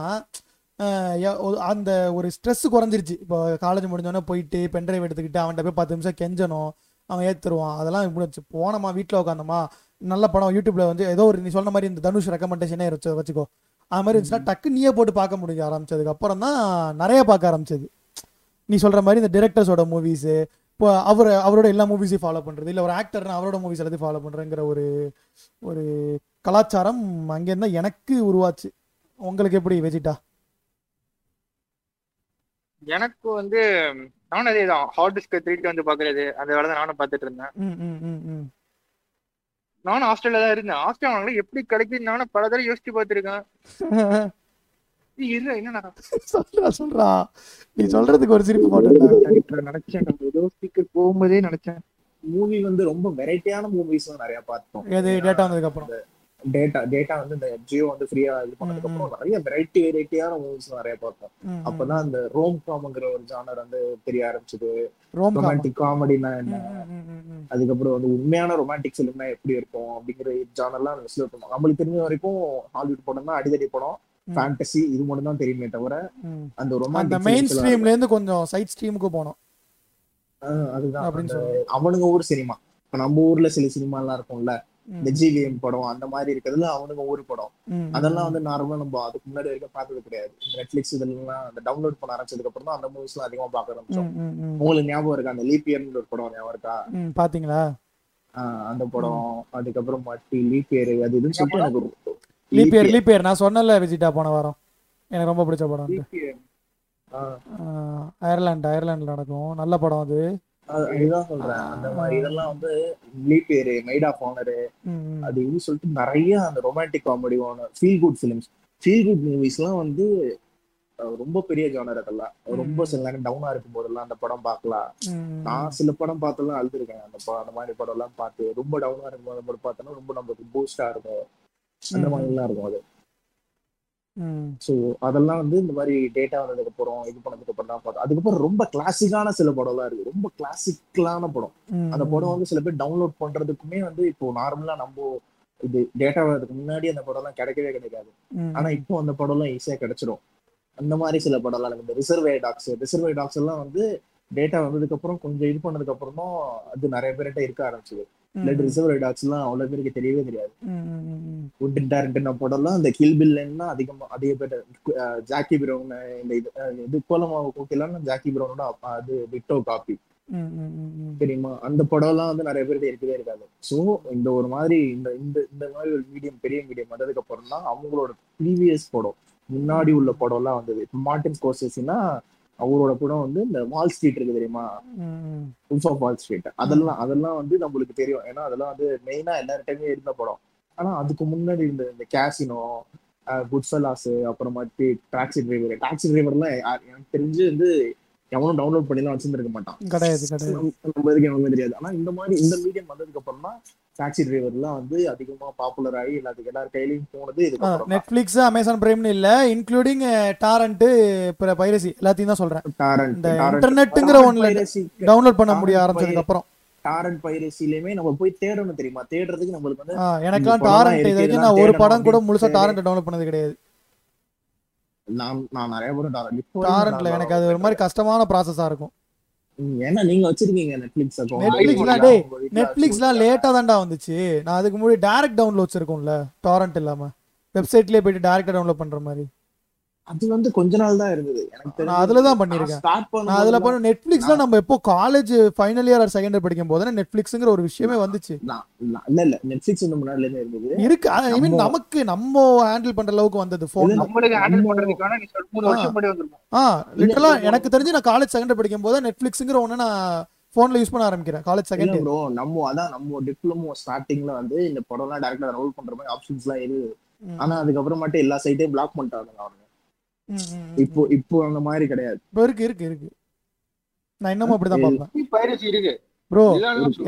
A: அந்த ஒரு ஸ்ட்ரெஸ் குறைஞ்சிருச்சு. இப்போ காலேஜ் முடிஞ்சோடனே போயிட்டு பென்ட்ரைவ் எடுத்துக்கிட்டு அவன்கிட்ட போய் பத்து நிமிஷம் கெஞ்சணும். அவன் ஏற்றுருவான் அதெல்லாம் முடிஞ்சு போனோமா வீட்டில் உட்காந்தோமா நல்ல படம் யூடியூப்ல வந்து ஏதோ ஒரு நீ சொன்ன மாதிரி இந்த தனுஷ் ரெக்கமெண்டேஷனே வச்சு வச்சுக்கோ. அது மாதிரி இருந்துச்சுன்னா டக்கு நீயே போட்டு பார்க்க முடிய ஆரம்பிச்சதுக்கு அப்புறம் தான் நிறைய பார்க்க ஆரம்பிச்சது. நீ சொல்ற மாதிரி இந்த டிரெக்டர்ஸோட மூவிஸு இப்போ அவர் அவரோட எல்லா மூவிஸையும் ஃபாலோ பண்றது. இல்லை ஒரு ஆக்டர்னா அவரோட மூவிஸ் எல்லாத்தையும் ஃபாலோ பண்றேங்கிற ஒரு ஒரு கலாச்சாரம் அங்கேருந்து எனக்கு உருவாச்சு. உங்களுக்கு எப்படி வெஜிட்டா?
C: எனக்கு வந்து நானும் அதே தான் ஹார்ட் டிஸ்கை திருட்டு வந்து பாக்குறது அந்த வேலை தான் நானும் பார்த்துட்டு இருந்தேன். நானும் ஹாஸ்டல்ல தான் இருந்தேன். ஹாஸ்டல் அவங்களை எப்படி கிடைக்குது நானும் பல தடவை யோசிச்சு பார்த்துருக்கேன். இரு என்னடா?
A: சொல்றா சொல்றா. நீ சொல்றதுக்கு ஒரு சிரிப்பு போட்டா
C: நினைச்சேன். நம்ம ஏதோ ஸ்பீக்கர் போகும்போதே நினைச்சேன்.
B: மூவி வந்து ரொம்ப வெரைட்டியான மூவிஸ் நிறைய பார்த்தோம்.
A: டேட்டா வந்ததுக்கு அப்புறம்
B: டேட்டா டேட்டா வந்து இந்த ஜியோ வந்து ஃப்ரீயா இது பண்ணதுக்கு அப்புறம் நிறைய வெரைட்டி வெரைட்டியான மூவிஸ் நிறைய பார்த்தோம். அப்பதான் அந்த ரோம் காம்ங்கிற ஒரு ஜானர் வந்து தெரிய ஆரம்பிச்சது. ரொமான்டிக் காமெடினா என்ன. அதுக்கப்புறம் வந்து உண்மையான ரொமான்டிக் ஃபிலிம்னா எப்படி இருக்கும் அப்படிங்கிற ஜானர்லாம் மிஸ்ல பண்ணுவோம் நம்மளுக்கு தெரிஞ்ச வரைக்கும் ஹாலிவுட் படம்னா அடிதடி படம். ஃபேண்டசி இது மட்டும் தான் தெரியுமே தவிர. அந்த ரொமான்டிக்
A: மெயின் ஸ்ட்ரீம்ல இருந்து கொஞ்சம் சைட் ஸ்ட்ரீமுக்கு போனோம்.
B: அதுதான். அவனுங்க ஊர் சினிமா நம்ம ஊர்ல சில சினிமா எல்லாம் இருக்கும்ல. இந்த ஜிவிஎம் படம் அந்த மாதிரி இருக்கிறதுல அவனுங்க ஊர் படம். அதெல்லாம் வந்து நார்மலா நம்ம அதுக்கு முன்னாடி வரைக்கும் பார்த்தது கிடையாது. நெட்ஃபிளிக்ஸ் இதெல்லாம் அந்த டவுன்லோட் பண்ண ஆரம்பிச்சதுக்கு அப்புறம் தான் அந்த மூவிஸ் எல்லாம் அதிகமா பார்க்க ஆரம்பிச்சோம். உங்களுக்கு ஞாபகம் இருக்கா? அந்த லீப்பியர்னு ஒரு படம் ஞாபகம் இருக்கா?
A: பாத்தீங்களா
B: அந்த படம். அதுக்கப்புறம் மட்டி லீப்பியர் அது இதுன்னு சொல்லிட்டு எனக்கு ஒரு-
A: லீப்பியர் லீப்பியர் நான் சொன்னல விஜிட்டா போன வாரம். எனக்கு ரொம்ப பிடிச்ச படம்
B: ஆஹ்
A: அயர்லாந்து அயர்லாந்துல நடக்கும். நல்ல படம் அது-
B: அதுதான் சொல்றேன் அந்த மாதிரி இதெல்லாம் வந்து லீப்பியர் மைட் ஆஃப் ஆனர். அது இது சொல்லிட்டு நிறைய அந்த romantic comedy feel good films feel good மூவிஸ்லாம் வந்து அஹ், ரொம்ப பெரிய ஜானர் அதெல்லாம் ரொம்ப சில நேரம் டவுனா இருக்கும் போதெல்லாம் அந்த படம் பார்க்கலாம். நான் சில படம் பார்த்தெல்லாம் அழுதுருக்கேன் அந்த படம் அந்த மாதிரி படம் எல்லாம் பார்த்து ரொம்ப டவுனா இருக்கும் போது அந்த படம் பார்த்தோன்னா ரொம்ப நம்மளுக்கு பூஸ்டா இருக்கும் அந்த
A: ம்.
B: மாதிரி எல்லாம் இருக்கும் அது. ஸோ அதெல்லாம் வந்து இந்த மாதிரி டேட்டா வந்ததுக்கு அப்புறம் இது பண்ணதுக்கு அப்புறம் தான் பார்த்தோம். அதுக்கப்புறம் ரொம்ப கிளாசிக்கான சில படம்லாம் இருக்கு. ரொம்ப கிளாசிக்கலான படம். அந்த படம் வந்து சில பேர் டவுன்லோட் பண்றதுக்குமே வந்து இப்போ நார்மலா நம்ம இது டேட்டா வர்றதுக்கு முன்னாடி அந்த படம்லாம் கிடைக்கவே கிடைக்காது. ஆனா இப்போ அந்த படம்லாம் ஈஸியா கிடைச்சிரும் அந்த மாதிரி சில படம்லாம் எனக்கு இந்த ரிசர்வே டாக்ஸ் ரிசர்வே டாக்ஸ் எல்லாம் வந்து டேட்டா வந்ததுக்கு அப்புறம் கொஞ்சம் இது பண்ணதுக்கு அப்புறம் அது நிறைய பேர்கிட்ட இருக்க ஆரம்பிச்சது. இல்லாட்டி ரிசர்வே டாக்ஸ் எல்லாம் அவ்வளவு பேருக்கு தெரியவே தெரியாது.
A: ம், ம், ம், ம்.
B: உட் டேரக்டர் படம்லாம் இந்த கில் பில்லுன்னா அதிகமா அதிக பேர் ஜாக்கி பிரவுன் இந்த இது இது கோலமாவு கூட்டிலாம் ஜாக்கி பிரவுனோட அது விட்டோ காப்பி. தெரியுமா? அந்த படம்லாம் வந்து நிறைய பேருக்கு இருக்கவே இருக்காது. ஸோ இந்த ஒரு மாதிரி இந்த இந்த இந்த மாதிரி ஒரு மீடியம் பெரிய மீடியம் வந்ததுக்கு அப்புறம் தான் அவங்களோட ப்ரீவியஸ் படம் முன்னாடி உள்ள படம்லாம் வந்தது. இப்போ மார்டின் ஸ்கோர்சஸினா அவரோட படம் வந்து இந்த வால் ஸ்ட்ரீட் இருக்கு தெரியுமா. உல்ஃப் ஆஃப் வால் ஸ்ட்ரீட் அதெல்லாம் அதெல்லாம் வந்து நம்மளுக்கு தெரியும். ஏன்னா அதெல்லாம் வந்து மெயினா எல்லார்ட்டையுமே இருந்த படம். ஆனா அதுக்கு முன்னாடி இருந்த இந்த கேசினோ குட்ஃபலாஸ் அப்புறமாட்டி டாக்ஸி டிரைவர் டாக்ஸி டிரைவர்லாம் யா- எனக்கு தெரிஞ்சு வந்து எவனும் டவுன்லோட் பண்ணிலாம் வச்சிருந்திருக்க மாட்டான்.
A: கிடையாது
B: நம்ம இதுக்கு எவ்வளவு தெரியாது. ஆனா இந்த மாதிரி இந்த மீடியம் வந்ததுக்கு அப்புறம் தான் டாக்ஸி டிரைவர்லாம் வந்து அதிகமா பாப்புலர் ஆகி எல்லாத்துக்கு எல்லார் கையிலயும் போனது தான்.
A: நெட்ஃபிளிக்ஸ் அமேசான் பிரைம்னு இல்ல இன்க்ளூடிங் டாரண்ட் பைரசி எல்லாத்தையும் தான் இந்த
B: Torrent,
A: இன்டர்நெட்டுங்கிற
B: piracy,
A: டவுன்லோட் பண்ண முடிய ஆரம்பிச்சதுக்கு அப்புறம்.
B: Torrent piracy-லயுமே நம்ம போய் தேடணும் தெரியுமா? தேடுறதுக்கு நம்மளுக்கு வந்து
A: எனக்கெல்லாம் டாரண்ட் இது வரைக்கும் நான் ஒரு படம் கூட முழுசா டாரண்ட் டவுன்லோட் பண்ணது கிடையாது.
B: நான் நான் நிறைய பேரும் டாரண்ட் இப்போ
A: டாரண்ட்ல எனக்கு அது ஒரு மாதிரி கஷ்டமான ப்ராசஸா இருக்கும்.
B: ஏன்னா நீங்க வச்சிருக்கீங்க நெட்ஃபிளிக்ஸ்
A: நெட்ஃபிளிக்ஸ்லாம் டேய் நெட்ஃபிளிக்ஸ்லாம் லேட்டா தான்டா வந்துச்சு. நான் அதுக்கு முன்னாடி டைரக்ட் டவுன்லோட்ஸ் இருக்கும்ல டாரண்ட் இல்லாம. வெப்சைட்லயே போயிட்டு டைரக்டா டவுன்லோட் பண்ற மாதிரி.
B: அது வந்து கொஞ்ச நாள் தான் இருந்தது. எனக்கு
A: நான் அதுல தான் பண்ணிருக்கேன். நான் அதுல
B: பண்ண
A: நெட்ஃபிளிக்ஸ்ல நம்ம எப்போ college final year or second year படிக்கும் போது நெட்ஃபிளிக்ஸ்ங்கிற ஒரு விஷயமே வந்துச்சு.
B: இல்ல இல்ல. நெட்ஃபிளிக்ஸ் வந்து முன்னாடில இருந்து இருந்தது.
A: இருக்கு. ஐ மீன் நமக்கு நம்ம ஹேண்டில் பண்ற அளவுக்கு வந்தது ஃபோன்
C: நம்மளுக்கு ஹேண்டில் பண்றதுக்கான நீ மூணு வருஷம் முன்னாடி வந்திருக்கும்
A: ஆ லிட்டரலா எனக்கு தெரிஞ்சு நான் காலேஜ் செகண்ட் இயர் படிக்கும் போது நெட்ஃபிளிக்ஸ்ங்கிற ஒண்ணு நான் போன்ல யூஸ் பண்ண ஆரம்பிக்கிறேன். காலேஜ் செகண்ட்
B: ப்ரோ நம்ம அதான் நம்ம டிப்ளமோ ஸ்டார்டிங்ல வந்து இந்த படம்லாம் டேரக்டா டவுன்லோட் பண்ற மாதிரி ஆப்ஷன்ஸ் எல்லாம் இருக்கு ஆனா அதுக்கப்புறமேட்டு எல்லா சைட்டையும் பிளாக் பண்ணிட்டாங்க அவங்க இப்போ இப்போ அந்த மாதிரி கிடையாது.
A: இப்போ இருக்கு இருக்கு இருக்கு. நான் இன்னமும் அப்படிதான் பார்ப்பேன்.
C: பைரசி இருக்கு.
A: ப்ரோ.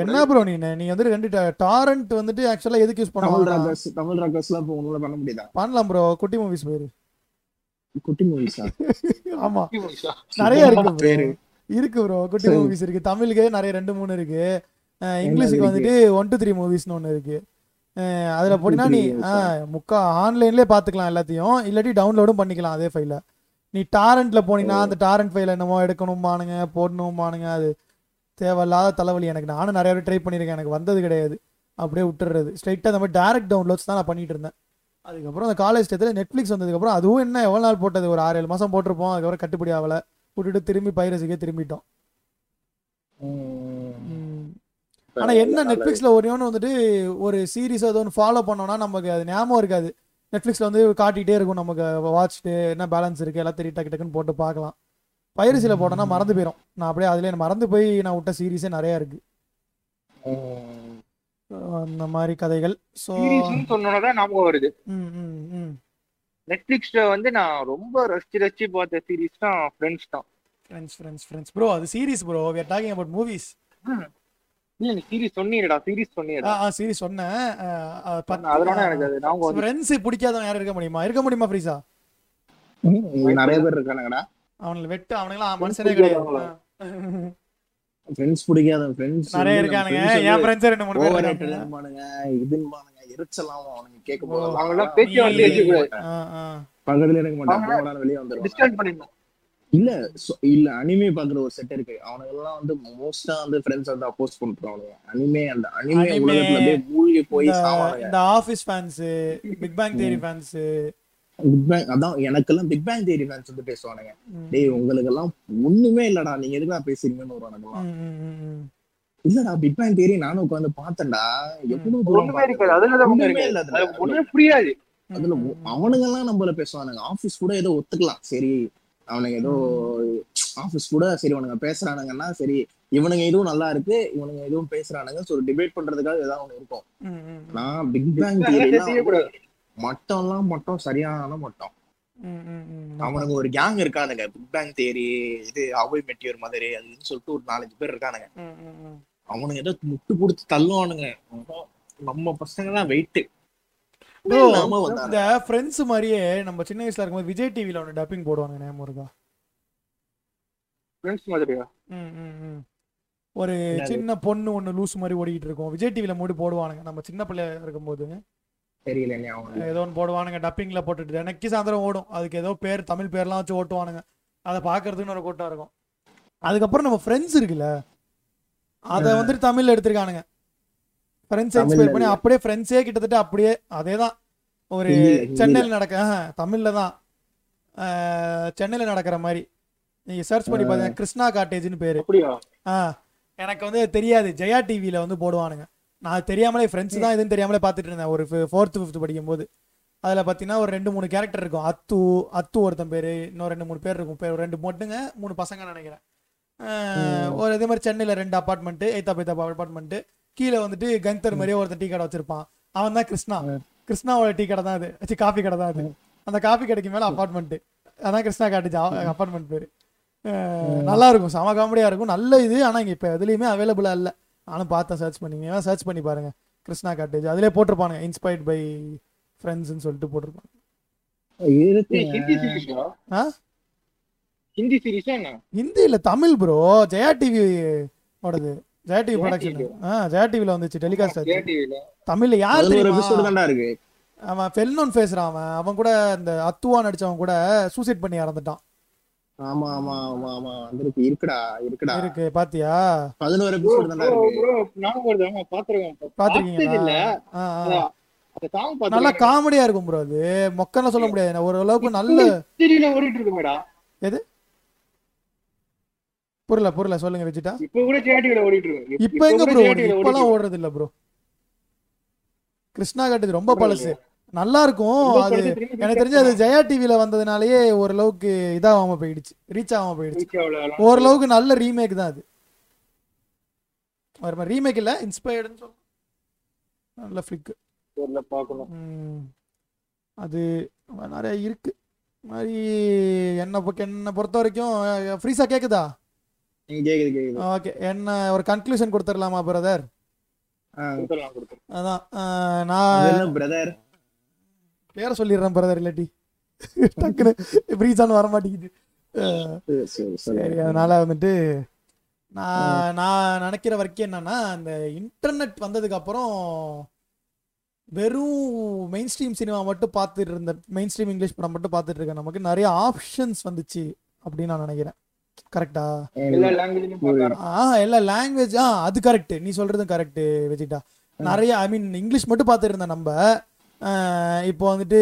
A: என்ன ப்ரோ நீ நீ வந்து ரெண்டு டாரண்ட் வந்துட்டு ஆக்சுவலா எதுக்கு use
B: Tamil Rockers Tamil Rockers எல்லாம் இப்போ ஒண்ணுல பண்ண முடியுதா?
A: பண்ணலாம் ப்ரோ. குட்டி மூவிஸ் போயிரு
B: குட்டி மூவிஸா
A: ஆமா? நிறைய இருக்கு.
B: பேரு.
A: இருக்கு ப்ரோ. குட்டி. மூவிஸ் இருக்கு. தமிழுக்கு நிறைய ரெண்டு மூணு இருக்கு. இங்கிலீஷுக்கு? வந்துட்டு ஒன் டூ த்ரீ மூவிஸ்னு ஒன்று இருக்கு. அதுல போனீங்கன்னா நீ
B: three movies ஆ?
A: ஆஹ் முக்கா ஆன்லைன்லயே பாத்துக்கலாம் எல்லாத்தையும். இல்லாட்டி டவுன்லோடும் பண்ணிக்கலாம் அதே ஃபைல நீ டாரண்ட்ல போனீங்கன்னா அந்த டாரண்ட் ஃபைல என்னமோ எடுக்கணுமானுங்க போடணுமானுங்க அது தேவையில்லாத தலைவலி. எனக்கு நானும் நிறைய ட்ரை பண்ணியிருக்கேன். எனக்கு வந்தது கிடையாது. அப்படியே விட்டுறது ஸ்ட்ரைட்டாக அந்த மாதிரி டேரக்ட் டவுன்லோட்ஸ் தான் நான் பண்ணிட்டு இருந்தேன். அதுக்கப்புறம் அந்த காலேஜ் டயத்தில் நெட்ஃப்ளிக்ஸ் வந்ததுக்கப்புறம் அதுவும் என்ன எவ்வளோ நாள் போட்டது? ஒரு ஆறு ஏழு மாதம் போட்டிருப்போம். அதுக்கப்புறம் கட்டுப்படி ஆகலை. விட்டுட்டு திரும்பி பைரசிக்கே திரும்பிட்டோம். ஆனா என்ன நெட்ஃப்ளிக்ஸ்ல ஒரே ஒன்று வந்துட்டு ஒரு சீரிஸ் ஏதோ ஒன்று ஃபாலோ பண்ணோம்னா நமக்கு அது ஞாபகம் இருக்காது. நெட்ஃப்ளிக்ஸ்ல வந்து காட்டிகிட்டே இருக்கும் நமக்கு வாட்ச்ட்டு என்ன பேலன்ஸ் இருக்கு எல்லாம் தெரிய டக்கு டக்குன்னு போட்டு பார்க்கலாம். பைரசியில போட்டோம்னா மறந்து போயிடும் நான் அப்படியே அதுல மறந்து போய் நான் விட்ட சீரிஸே நிறைய இருக்கு. அந்த மாதிரி கதைகள். ஸோ
C: சொன்னோன்னதான் ஞாபகம் வருது. நெட்ஃபிளிக்ஸ்ல வந்து நான் ரொம்ப ரசிச்சு ரசிச்சு பார்த்த சீரிஸ் தான் ஃப்ரெண்ட்ஸ் தான்.
A: ஃப்ரெண்ட்ஸ் ஃப்ரெண்ட்ஸ் ஃப்ரெண்ட்ஸ் ப்ரோ அது series bro we are talking about movies
C: இல்ல நீ சீரிஸ் சொன்னீங்கடா சீரிஸ்
A: ஆ
C: சொன்னீங்கடா.
A: ஆ சீரிஸ் சொன்னேன்.
C: அதனால எனக்கு அது ஞாபகம் வந்து
A: ஃப்ரெண்ட்ஸ் பிடிக்காதவன் யாரும் இருக்க முடியுமா? இருக்க முடியுமா ஃப்ரீஸா?
B: நிறைய பேர் இருக்கானுங்கடா.
A: அவனுக்கு வெட்டு அவனுங்களாம் மனுஷனே? கிடையாது.
B: ஃப்ரெண்ட்ஸ் பிடிக்காத ஃப்ரெண்ட்ஸ்
A: நிறைய இருக்கானுங்க. என் ஃப்ரெண்ட்ஸ் ரெண்டு மூணு பேர் இருக்கானுங்க.
B: ரேட்டட்பானுங்க இதுன்பானுங்க எரிச்சலாம் அவனுங்க கேட்கும் போது
C: அவங்க எல்லாம் பேச்சு வந்து
A: ஆ, ஆ.
B: பக்கத்துல இருக்க போனாலும் வெளியே வந்துருவாங்க.
C: டிஸ்கவுண்ட் பண்ணிடணும்.
B: இல்ல இல்ல அனிமே பாக்குற ஒரு செட் இருக்கு. அவனுங்க எல்லாம் வந்து மோஸ்டா வந்து ஃப்ரெண்ட்ஸ் வந்து அப்போஸ் பண்றானுங்க அனிமே அந்த அனிமே உலகத்துல அப்படியே மூழ்கி போய்
A: இந்த-
B: சாவானுங்க.
A: இந்த Office fans Big Bang Theory fans
B: Big Bang அதான் எனக்கெல்லாம் பிக் பேங் தியரி ஃபேன்ஸ் வந்து பேசுவானுங்க. டேய் உங்களுக்கு எல்லாம் ஒண்ணுமே இல்லடா. நீங்க எதுக்குடா பேசுறீங்கன்னு வருவானுங்களாம் இல்லடா பிக் பேங் தியரி நானும் உட்காந்து பார்த்தேன்டா. எவ்வளவு
C: ஒண்ணுமே இருக்காது.
B: ஒண்ணுமே இல்ல அதுல.
C: அது ஒண்ணுமே புரியாது.
B: அதுல அவனுங்க எல்லாம் நம்மள பேசுவானுங்க. ஆபீஸ் கூட ஏதோ ஒத்துக்கலாம். சரி அவனுங்க ஏதோ ஆபீஸ் கூட சரி அவனுங்க பேசுறானுங்கன்னா சரி இவனுங்க இதுவும் நல்லா இருக்கு இவனுங்க இதுவும் பேசுறானுங்க. சோ டிபேட் பண்றதுக்காக ஏதாவது ஒண்ணு இருக்கும். நான் பிக் பேங் மட்டம்லாம் மட்டும் சரியான மட்டம். அவனுங்க ஒரு கேங் இருக்கானுங்க. பிக் பேங் தேரி இது அவை மெட்டியூர் மதுரை அதுன்னு சொல்லிட்டு ஒரு நாலஞ்சு பேர் இருக்கானுங்க. அவனுங்க ஏதோ முட்டு கொடுத்து தள்ளுவானுங்க. நம்ம பசங்க தான் வெயிட்
A: Bro,
B: இல்லாம வந்தானுங்க
A: இந்த ஃப்ரெண்ட்ஸ் மாதிரியே நம்ம சின்ன வயசுல இருக்கும்போது விஜய் டிவில ஒன்று டப்பிங் போடுவாங்க ஞாபகம் இருக்கா?
C: ஃப்ரெண்ட்ஸ் மாதிரியா?
A: ம், ம், ம். ஒரு? சின்ன பொண்ணு ஒன்று லூஸ் மாதிரி ஓடிக்கிட்டு இருக்கும். விஜய் டிவில மூடி போடுவானுங்க. நம்ம சின்ன பிள்ளையா இருக்கும்போது. ஏதோ ஒன்று போடுவானுங்க டப்பிங்ல போட்டுட்டு. எனக்கு சாயந்தரம் ஓடும். அதுக்கு ஏதோ பேர் தமிழ் பேர்லாம் வச்சு ஓட்டுவானுங்க. அதை பார்க்கறதுக்குன்னு ஒரு கூட்டம் இருக்கும். அதுக்கப்புறம் நம்ம ஃப்ரெண்ட்ஸ் இருக்குல்ல அதை வந்துட்டு தமிழ்ல எடுத்திருக்கானுங்க. ஃப்ரெண்ட்ஸ் இன்ஸ்பயர் பண்ணி. அப்படியே ஃப்ரெண்ட்ஸே கிட்டத்தட்ட அப்படியே அதே தான் ஒரு. சென்னையில் நடக்க தமிழ்ல தான் சென்னையில நடக்கிற மாதிரி. நீங்க சர்ச் பண்ணி பாருங்க கிருஷ்ணா காட்டேஜ்னு பேரு. ஆ எனக்கு வந்து தெரியாது. ஜெயா டிவியில் வந்து போடுவானுங்க. நான் தெரியாமலே ஃப்ரெண்ட்ஸ் தான் இதுன்னு தெரியாமலே பார்த்துட்டு இருந்தேன். ஒரு ஃபோர்த்து ஃபிஃப்த் படிக்கும் போது அதில் பார்த்தீங்கன்னா ஒரு ரெண்டு மூணு கேரக்டர் இருக்கும். அத்து அத்து ஒருத்தன் பேர் இன்னும் ரெண்டு மூணு பேர் இருக்கும். பேர் ரெண்டு பொண்ணுங்க மூணு பசங்க நினைக்கிறேன். ஒரு இதே மாதிரி சென்னையில் ரெண்டு அப்பார்ட்மெண்ட்டு எய்தா பைத்தா அப்பார்ட்மெண்ட்டு கீழே வந்துட்டு கங்கர் மாதிரியே ஒருத்தன் டீ கடை வச்சிருப்பான். அவன் தான் கிருஷ்ணா. கிருஷ்ணாவோட டீ கடை தான் அது. காஃபி கடை தான் அது. அந்த காஃபி கடைக்கு மேலே அப்பார்ட்மெண்ட்டு. அதான் கிருஷ்ணா காட்டுச்சு. அப்பார்ட்மெண்ட் பேர். நல்லா இருக்கும். செம காமெடியாக இருக்கும். நல்ல இது. ஆனால் இங்கே இப்போ எதுலேயுமே அவைலபிளாக இல்லை. நானும் பார்த்தேன். சர்ச் பண்ணி நீங்கள் சர்ச் பண்ணி பாருங்க. கிருஷ்ணா காட்டேஜ் அதிலே போட்டிருப்பானுங்க. இன்ஸ்பைர்ட் பை ஃப்ரெண்ட்ஸ்னு சொல்லிட்டு போட்டிருப்பாங்க.
C: ஹிந்தி
A: இல்லை தமிழ் ப்ரோ ஜெயா டிவி ஓடுது. Jaya TV production. ஆ ஜெயா டிவியில் வந்துச்சு டெலிகாஸ்ட் ஆச்சு.
C: டிவில
A: தமிழ்ல யார் தெரியுமா?
B: எபிசோடு தான்டா இருக்கு.
A: அவன் ஃபெல்னோன் பேசுறான் அவன். அவன் கூட இந்த அத்துவா நடிச்சவன் கூட சூசைட் பண்ணி இறந்துட்டான்.
B: ஆமா ஆமா ஆமா ஆமா. வந்திருக்கு. இருக்குடா இருக்குடா.
A: இருக்கு பாத்தியா?
B: பதினோரு எபிசோடு தான்டா இருக்கு.
C: நான் ஒரு தடவை பாத்துருக்கேன்
A: பாத்திருக்கீங்களா?
C: இல்ல
A: நல்லா காமெடியா இருக்கும் ப்ரோ அது. மொக்கன்னு சொல்ல முடியாது. ஓரளவுக்கு நல்ல
C: டிவில ஓடிட்டு இருக்கு மேடா.
A: புரியல புரியல சொல்லுங்க விஜிட்டா
C: இப்ப கூட ஜிஆர்டிவில ஓடிட்டு இருக்கு
A: இப்ப எங்க ப்ரோ
C: ஓடிட்டு
A: ஓடுறது இல்ல ப்ரோ கிருஷ்ணா காட்டுது ரொம்ப பழசு. நல்லா இருக்கும்
C: இருக்கு.
A: அது எனக்கு தெரிஞ்சு அது ஜெயா டிவில வந்ததுனாலயே ஓரளவுக்கு இதாகாம போயிடுச்சு. ரீச் ஆகாம போயிடுச்சு. ஓரளவுக்கு நல்ல ரீமேக் தான் அது. ஒரு மாதிரி ரீமேக் இல்ல இன்ஸ்பயர்டுன்னு சொல்லலாம் நல்ல ஃபிளிக் அது நிறைய இருக்கு. மாதிரி என்னை என்னை பொறுத்த வரைக்கும் ஃப்ரீஸா கேக்குது? ஓகே என்ன ஒரு கன்க்ளூஷன் கொடுத்துடலாமா பிரதர். அதான் நான்
B: பிரதர்
A: பேரை சொல்லிடுறேன் பிரதர் இல்லாட்டி. டக்குன்னு ஃப்ரீஸான்னு வர மாட்டேங்குது சரி அதனால வந்துட்டு நான் நான் நினைக்கிற வரைக்கும் என்னன்னா இந்த இன்டர்நெட் வந்ததுக்கு அப்புறம் வெறும் மெயின் ஸ்ட்ரீம் சினிமா மட்டும் பார்த்துட்டு இருந்த மெயின் ஸ்ட்ரீம் இங்கிலீஷ் படம் மட்டும் பார்த்துட்டு இருக்க நமக்கு நிறைய ஆப்ஷன்ஸ் வந்துச்சு அப்படின்னு நான் நினைக்கிறேன். கரெக்டா
C: எல்லா
A: எல்லா லாங்குவேஜ் ஆ அது கரெக்ட் நீ சொல்றதும் கரெக்ட் விஜிட்டா நிறைய ஐ மீன் இங்கிலீஷ் மட்டும் பார்த்துட்டு இருந்தேன் நம்ம இப்போ வந்துட்டு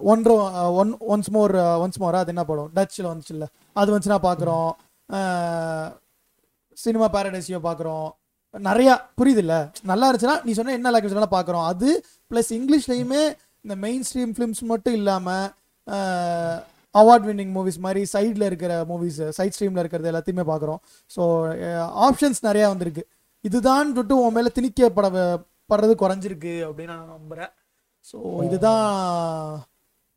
A: ஒன்றரை one once more once more அது என்ன படம்? டச்சில் வந்துச்சுல்ல. அது வந்துச்சுன்னா பார்க்குறோம். சினிமா பாரடைஸியோ பார்க்குறோம். நிறையா புரியுதுல்ல? நல்லா இருந்துச்சுன்னா நீ சொன்ன என்ன லாங்குவேஜ் பார்க்குறோம். அது ப்ளஸ் இங்கிலீஷ்லேயுமே இந்த மெயின் ஸ்ட்ரீம் ஃபிலிம்ஸ் மட்டும் இல்லாமல் அவார்ட் வின்னிங் மூவிஸ் மாதிரி சைடில் இருக்கிற மூவிஸ் சைட் ஸ்ட்ரீமில் இருக்கிறது எல்லாத்தையுமே பார்க்குறோம். ஸோ ஆப்ஷன்ஸ் நிறையா வந்திருக்கு. இதுதான் சொல்லிட்டு உன் மேலே திணிக்கப்பட படுறது குறைஞ்சிருக்கு அப்படின்னு நான் நம்புகிறேன் ஸோ இதுதான்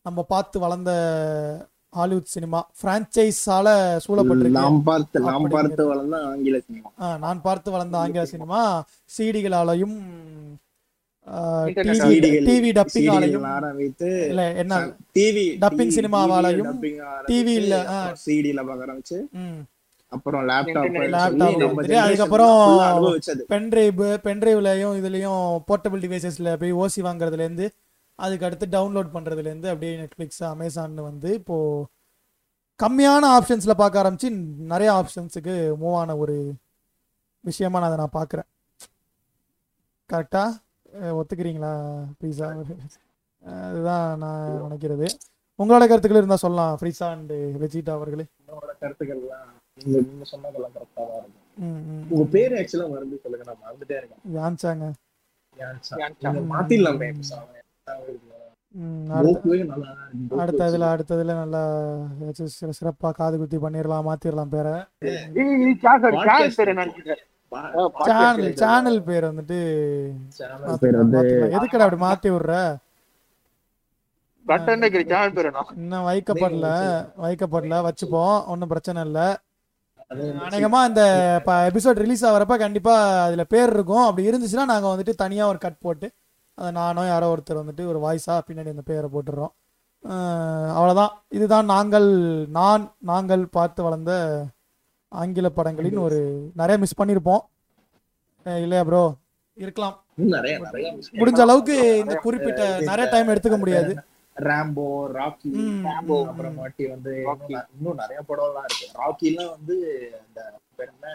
A: நம்ம பார்த்து வளர்ந்த ஹாலிவுட் சினிமா. ஃப்ரான்ச்சைஸால சூழப்பட்டிருக்கு.
B: நாம் பார்த்து
A: அப்படிங்கிறது.
B: பார்த்து வளர்ந்த ஆங்கில சினிமா.
A: ஆ, நான் பார்த்து வளர்ந்த ஆங்கில சினிமா. சிடிகளாலையும் டிவி டிவி டப்பிங்காலையும்
B: CD-கள் ஆரம்பித்து
A: இல்ல என்ன?
B: டிவி
A: Dubbing சினிமாவாலையும், TV ல, ஆ.
B: சிடில பார்க்க ஆரம்பிச்சு
A: ம்.
B: அப்புறம் லேப்டாப்
A: வந்துட்டு, அதுக்கப்புறம்
B: அனுபவிச்சது.
A: பென்ட்ரைவ் பென்ட்ரைவ்லையும் இதுலயும் போர்ட்டபிள் டிவைசஸ்ல போய் ஓசி வாங்குறதுலேருந்து அதுக்கு அடுத்து டவுன்லோட் பண்றதுலேருந்து அப்படியே நெட்ஃப்ளிக்ஸ் அமேசான் வந்து இப்போ கம்மியான ஆப்ஷன்ஸ்ல பார்க்க ஆரம்பிச்சு நிறைய ஆப்ஷன்ஸுக்கு மூவ் ஆன ஒரு விஷயமா நான் அதை நான் பார்க்குறேன். கரெக்டா ஒத்துக்கிறீங்களா ப்ளீஸா அதுதான் நான் நினைக்கிறது. உங்களோட கருத்துக்கள் இருந்தால் சொல்லலாம் ஃப்ரீஸா அண்ட் வெஜிடா அவர்களே.
B: என்னோட கருத்துக்கள்லாம் நீங்க சொன்னதெல்லாம் கரெக்டா தான் இருக்கும். உங்க பேர் ஆக்சுவலா மறந்து சொல்லுங்க நான் மறந்துட்டே இருக்கேன்.
A: யான்ச்சாங்க?
B: யான்சா.
C: யான்சா.
B: நீங்க மாத்திடலாமே
A: அடுத்த
B: நல்லா
A: சிறப்பா காது குத்தி பண்ணிடலாம் மாத்திரலாம் பேரை.
C: சேனல்
A: சேனல்
C: பேரு.
A: வந்துட்டு. எதுக்குடா அப்படி மாத்தி விடுற?
C: பட்டன் இருக்கிற சேனல் பேர் என்ன?
A: இன்னும் வைக்கப்படல. வைக்கப்படல. வச்சுப்போம். ஒன்றும் பிரச்சனை இல்லை. அநேகமா இந்த எபிசோட் ரிலீஸ் ஆகிறப்ப கண்டிப்பா அதுல பேர் இருக்கும். அப்படி இருந்துச்சுன்னா நாங்க வந்துட்டு தனியா ஒரு கட் போட்டு அதை நானோ யாரோ ஒருத்தர் வந்துட்டு ஒரு வாய்ஸா பின்னாடி அந்த பேரை போட்டுடுறோம் அஹ் அவ்வளவுதான். இதுதான் நாங்கள் நான் நாங்கள் பார்த்து வளர்ந்த ஆங்கில படங்களின் ஒரு நிறைய மிஸ் பண்ணியிருப்போம் அஹ் இல்லையா ப்ரோ இருக்கலாம். முடிஞ்ச அளவுக்கு இந்த குறிப்பிட்ட நிறைய டைம் எடுத்துக்க முடியாது.
B: ராம்போ ராக்கி ராம்போ அப்புறமாட்டி வந்து இன்னும் நிறைய படம் எல்லாம் இருக்கு. ராக்கிலாம் வந்து அந்த பேர் என்ன?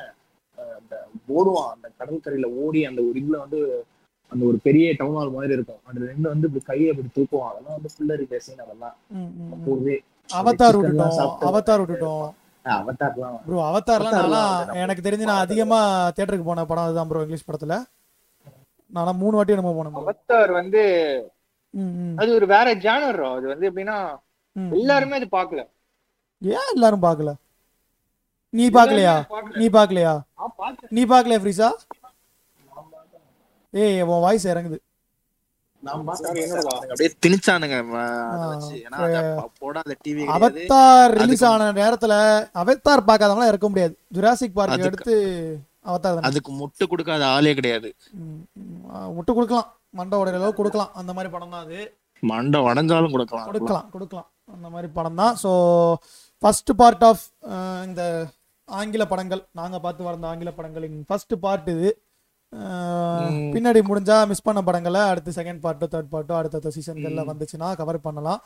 B: அந்த ஓடுவான். அந்த கடற்கரையில ஓடி அந்த ஒரு இதுல வந்து அந்த ஒரு பெரிய டவுன் ஹால் மாதிரி இருக்கும். அந்த ரெண்டு வந்து இப்படி கையை அப்படி தூக்குவான். அதெல்லாம் வந்து ஃபுல்லரி பேசின் அதெல்லாம். அப்போவே
A: அவதார்
B: எல்லாம்
A: விட்டுட்டோம். அவதார் விட்டுட்டோம். ப்ரோ அவதார்லாம் எனக்கு தெரிஞ்சு நான் அதிகமா தியேட்டருக்கு போன படம் அதுதான் ப்ரோ இங்கிலீஷ் படத்துல. நான்லாம் மூணு வாட்டி நம்ம போனேன் bro.
C: அவத்தார் வந்து அது ஒரு வேற ஜானர் அது வந்து எப்படின்னா. எல்லாருமே அது பாக்கல.
A: ஏன் எல்லாரும் பார்க்கல நீ பார்க்கலையா நீ பார்க்கலையா நீ பார்க்கலையா ஃப்ரீஸா ஏய் உன் வாய்ஸ் இறங்குது. அவத்தார் ரிலீஸ் ஆன நேரத்துல அவத்தார் பார்க்காதவங்களாம் இருக்க முடியாது. ஜுராசிக் பார்க் எடுத்து அவத்தார்
B: அதுக்கு முட்டு கொடுக்காத ஆளே கிடையாது.
A: முட்டு கொடுக்கலாம். மண்டை உடையிற அளவு கொடுக்கலாம். அந்த மாதிரி படம் தான் அது.
B: மண்டை உடஞ்சாலும் கொடுக்கலாம்.
A: கொடுக்கலாம் கொடுக்கலாம். அந்த மாதிரி படம் தான். ஸோ ஃபர்ஸ்ட் பார்ட் ஆஃப் இந்த ஆங்கில படங்கள். நாங்கள் பார்த்து வளர்ந்த ஆங்கில படங்களின் ஃபர்ஸ்ட் பார்ட் இது. பின்னாடி முடிஞ்சா மிஸ் பண்ண படங்களை அடுத்து செகண்ட் பார்ட்டோ தேர்ட் பார்ட்டோ அடுத்தடுத்த சீசன்களில் வந்துச்சுன்னா கவர் பண்ணலாம்.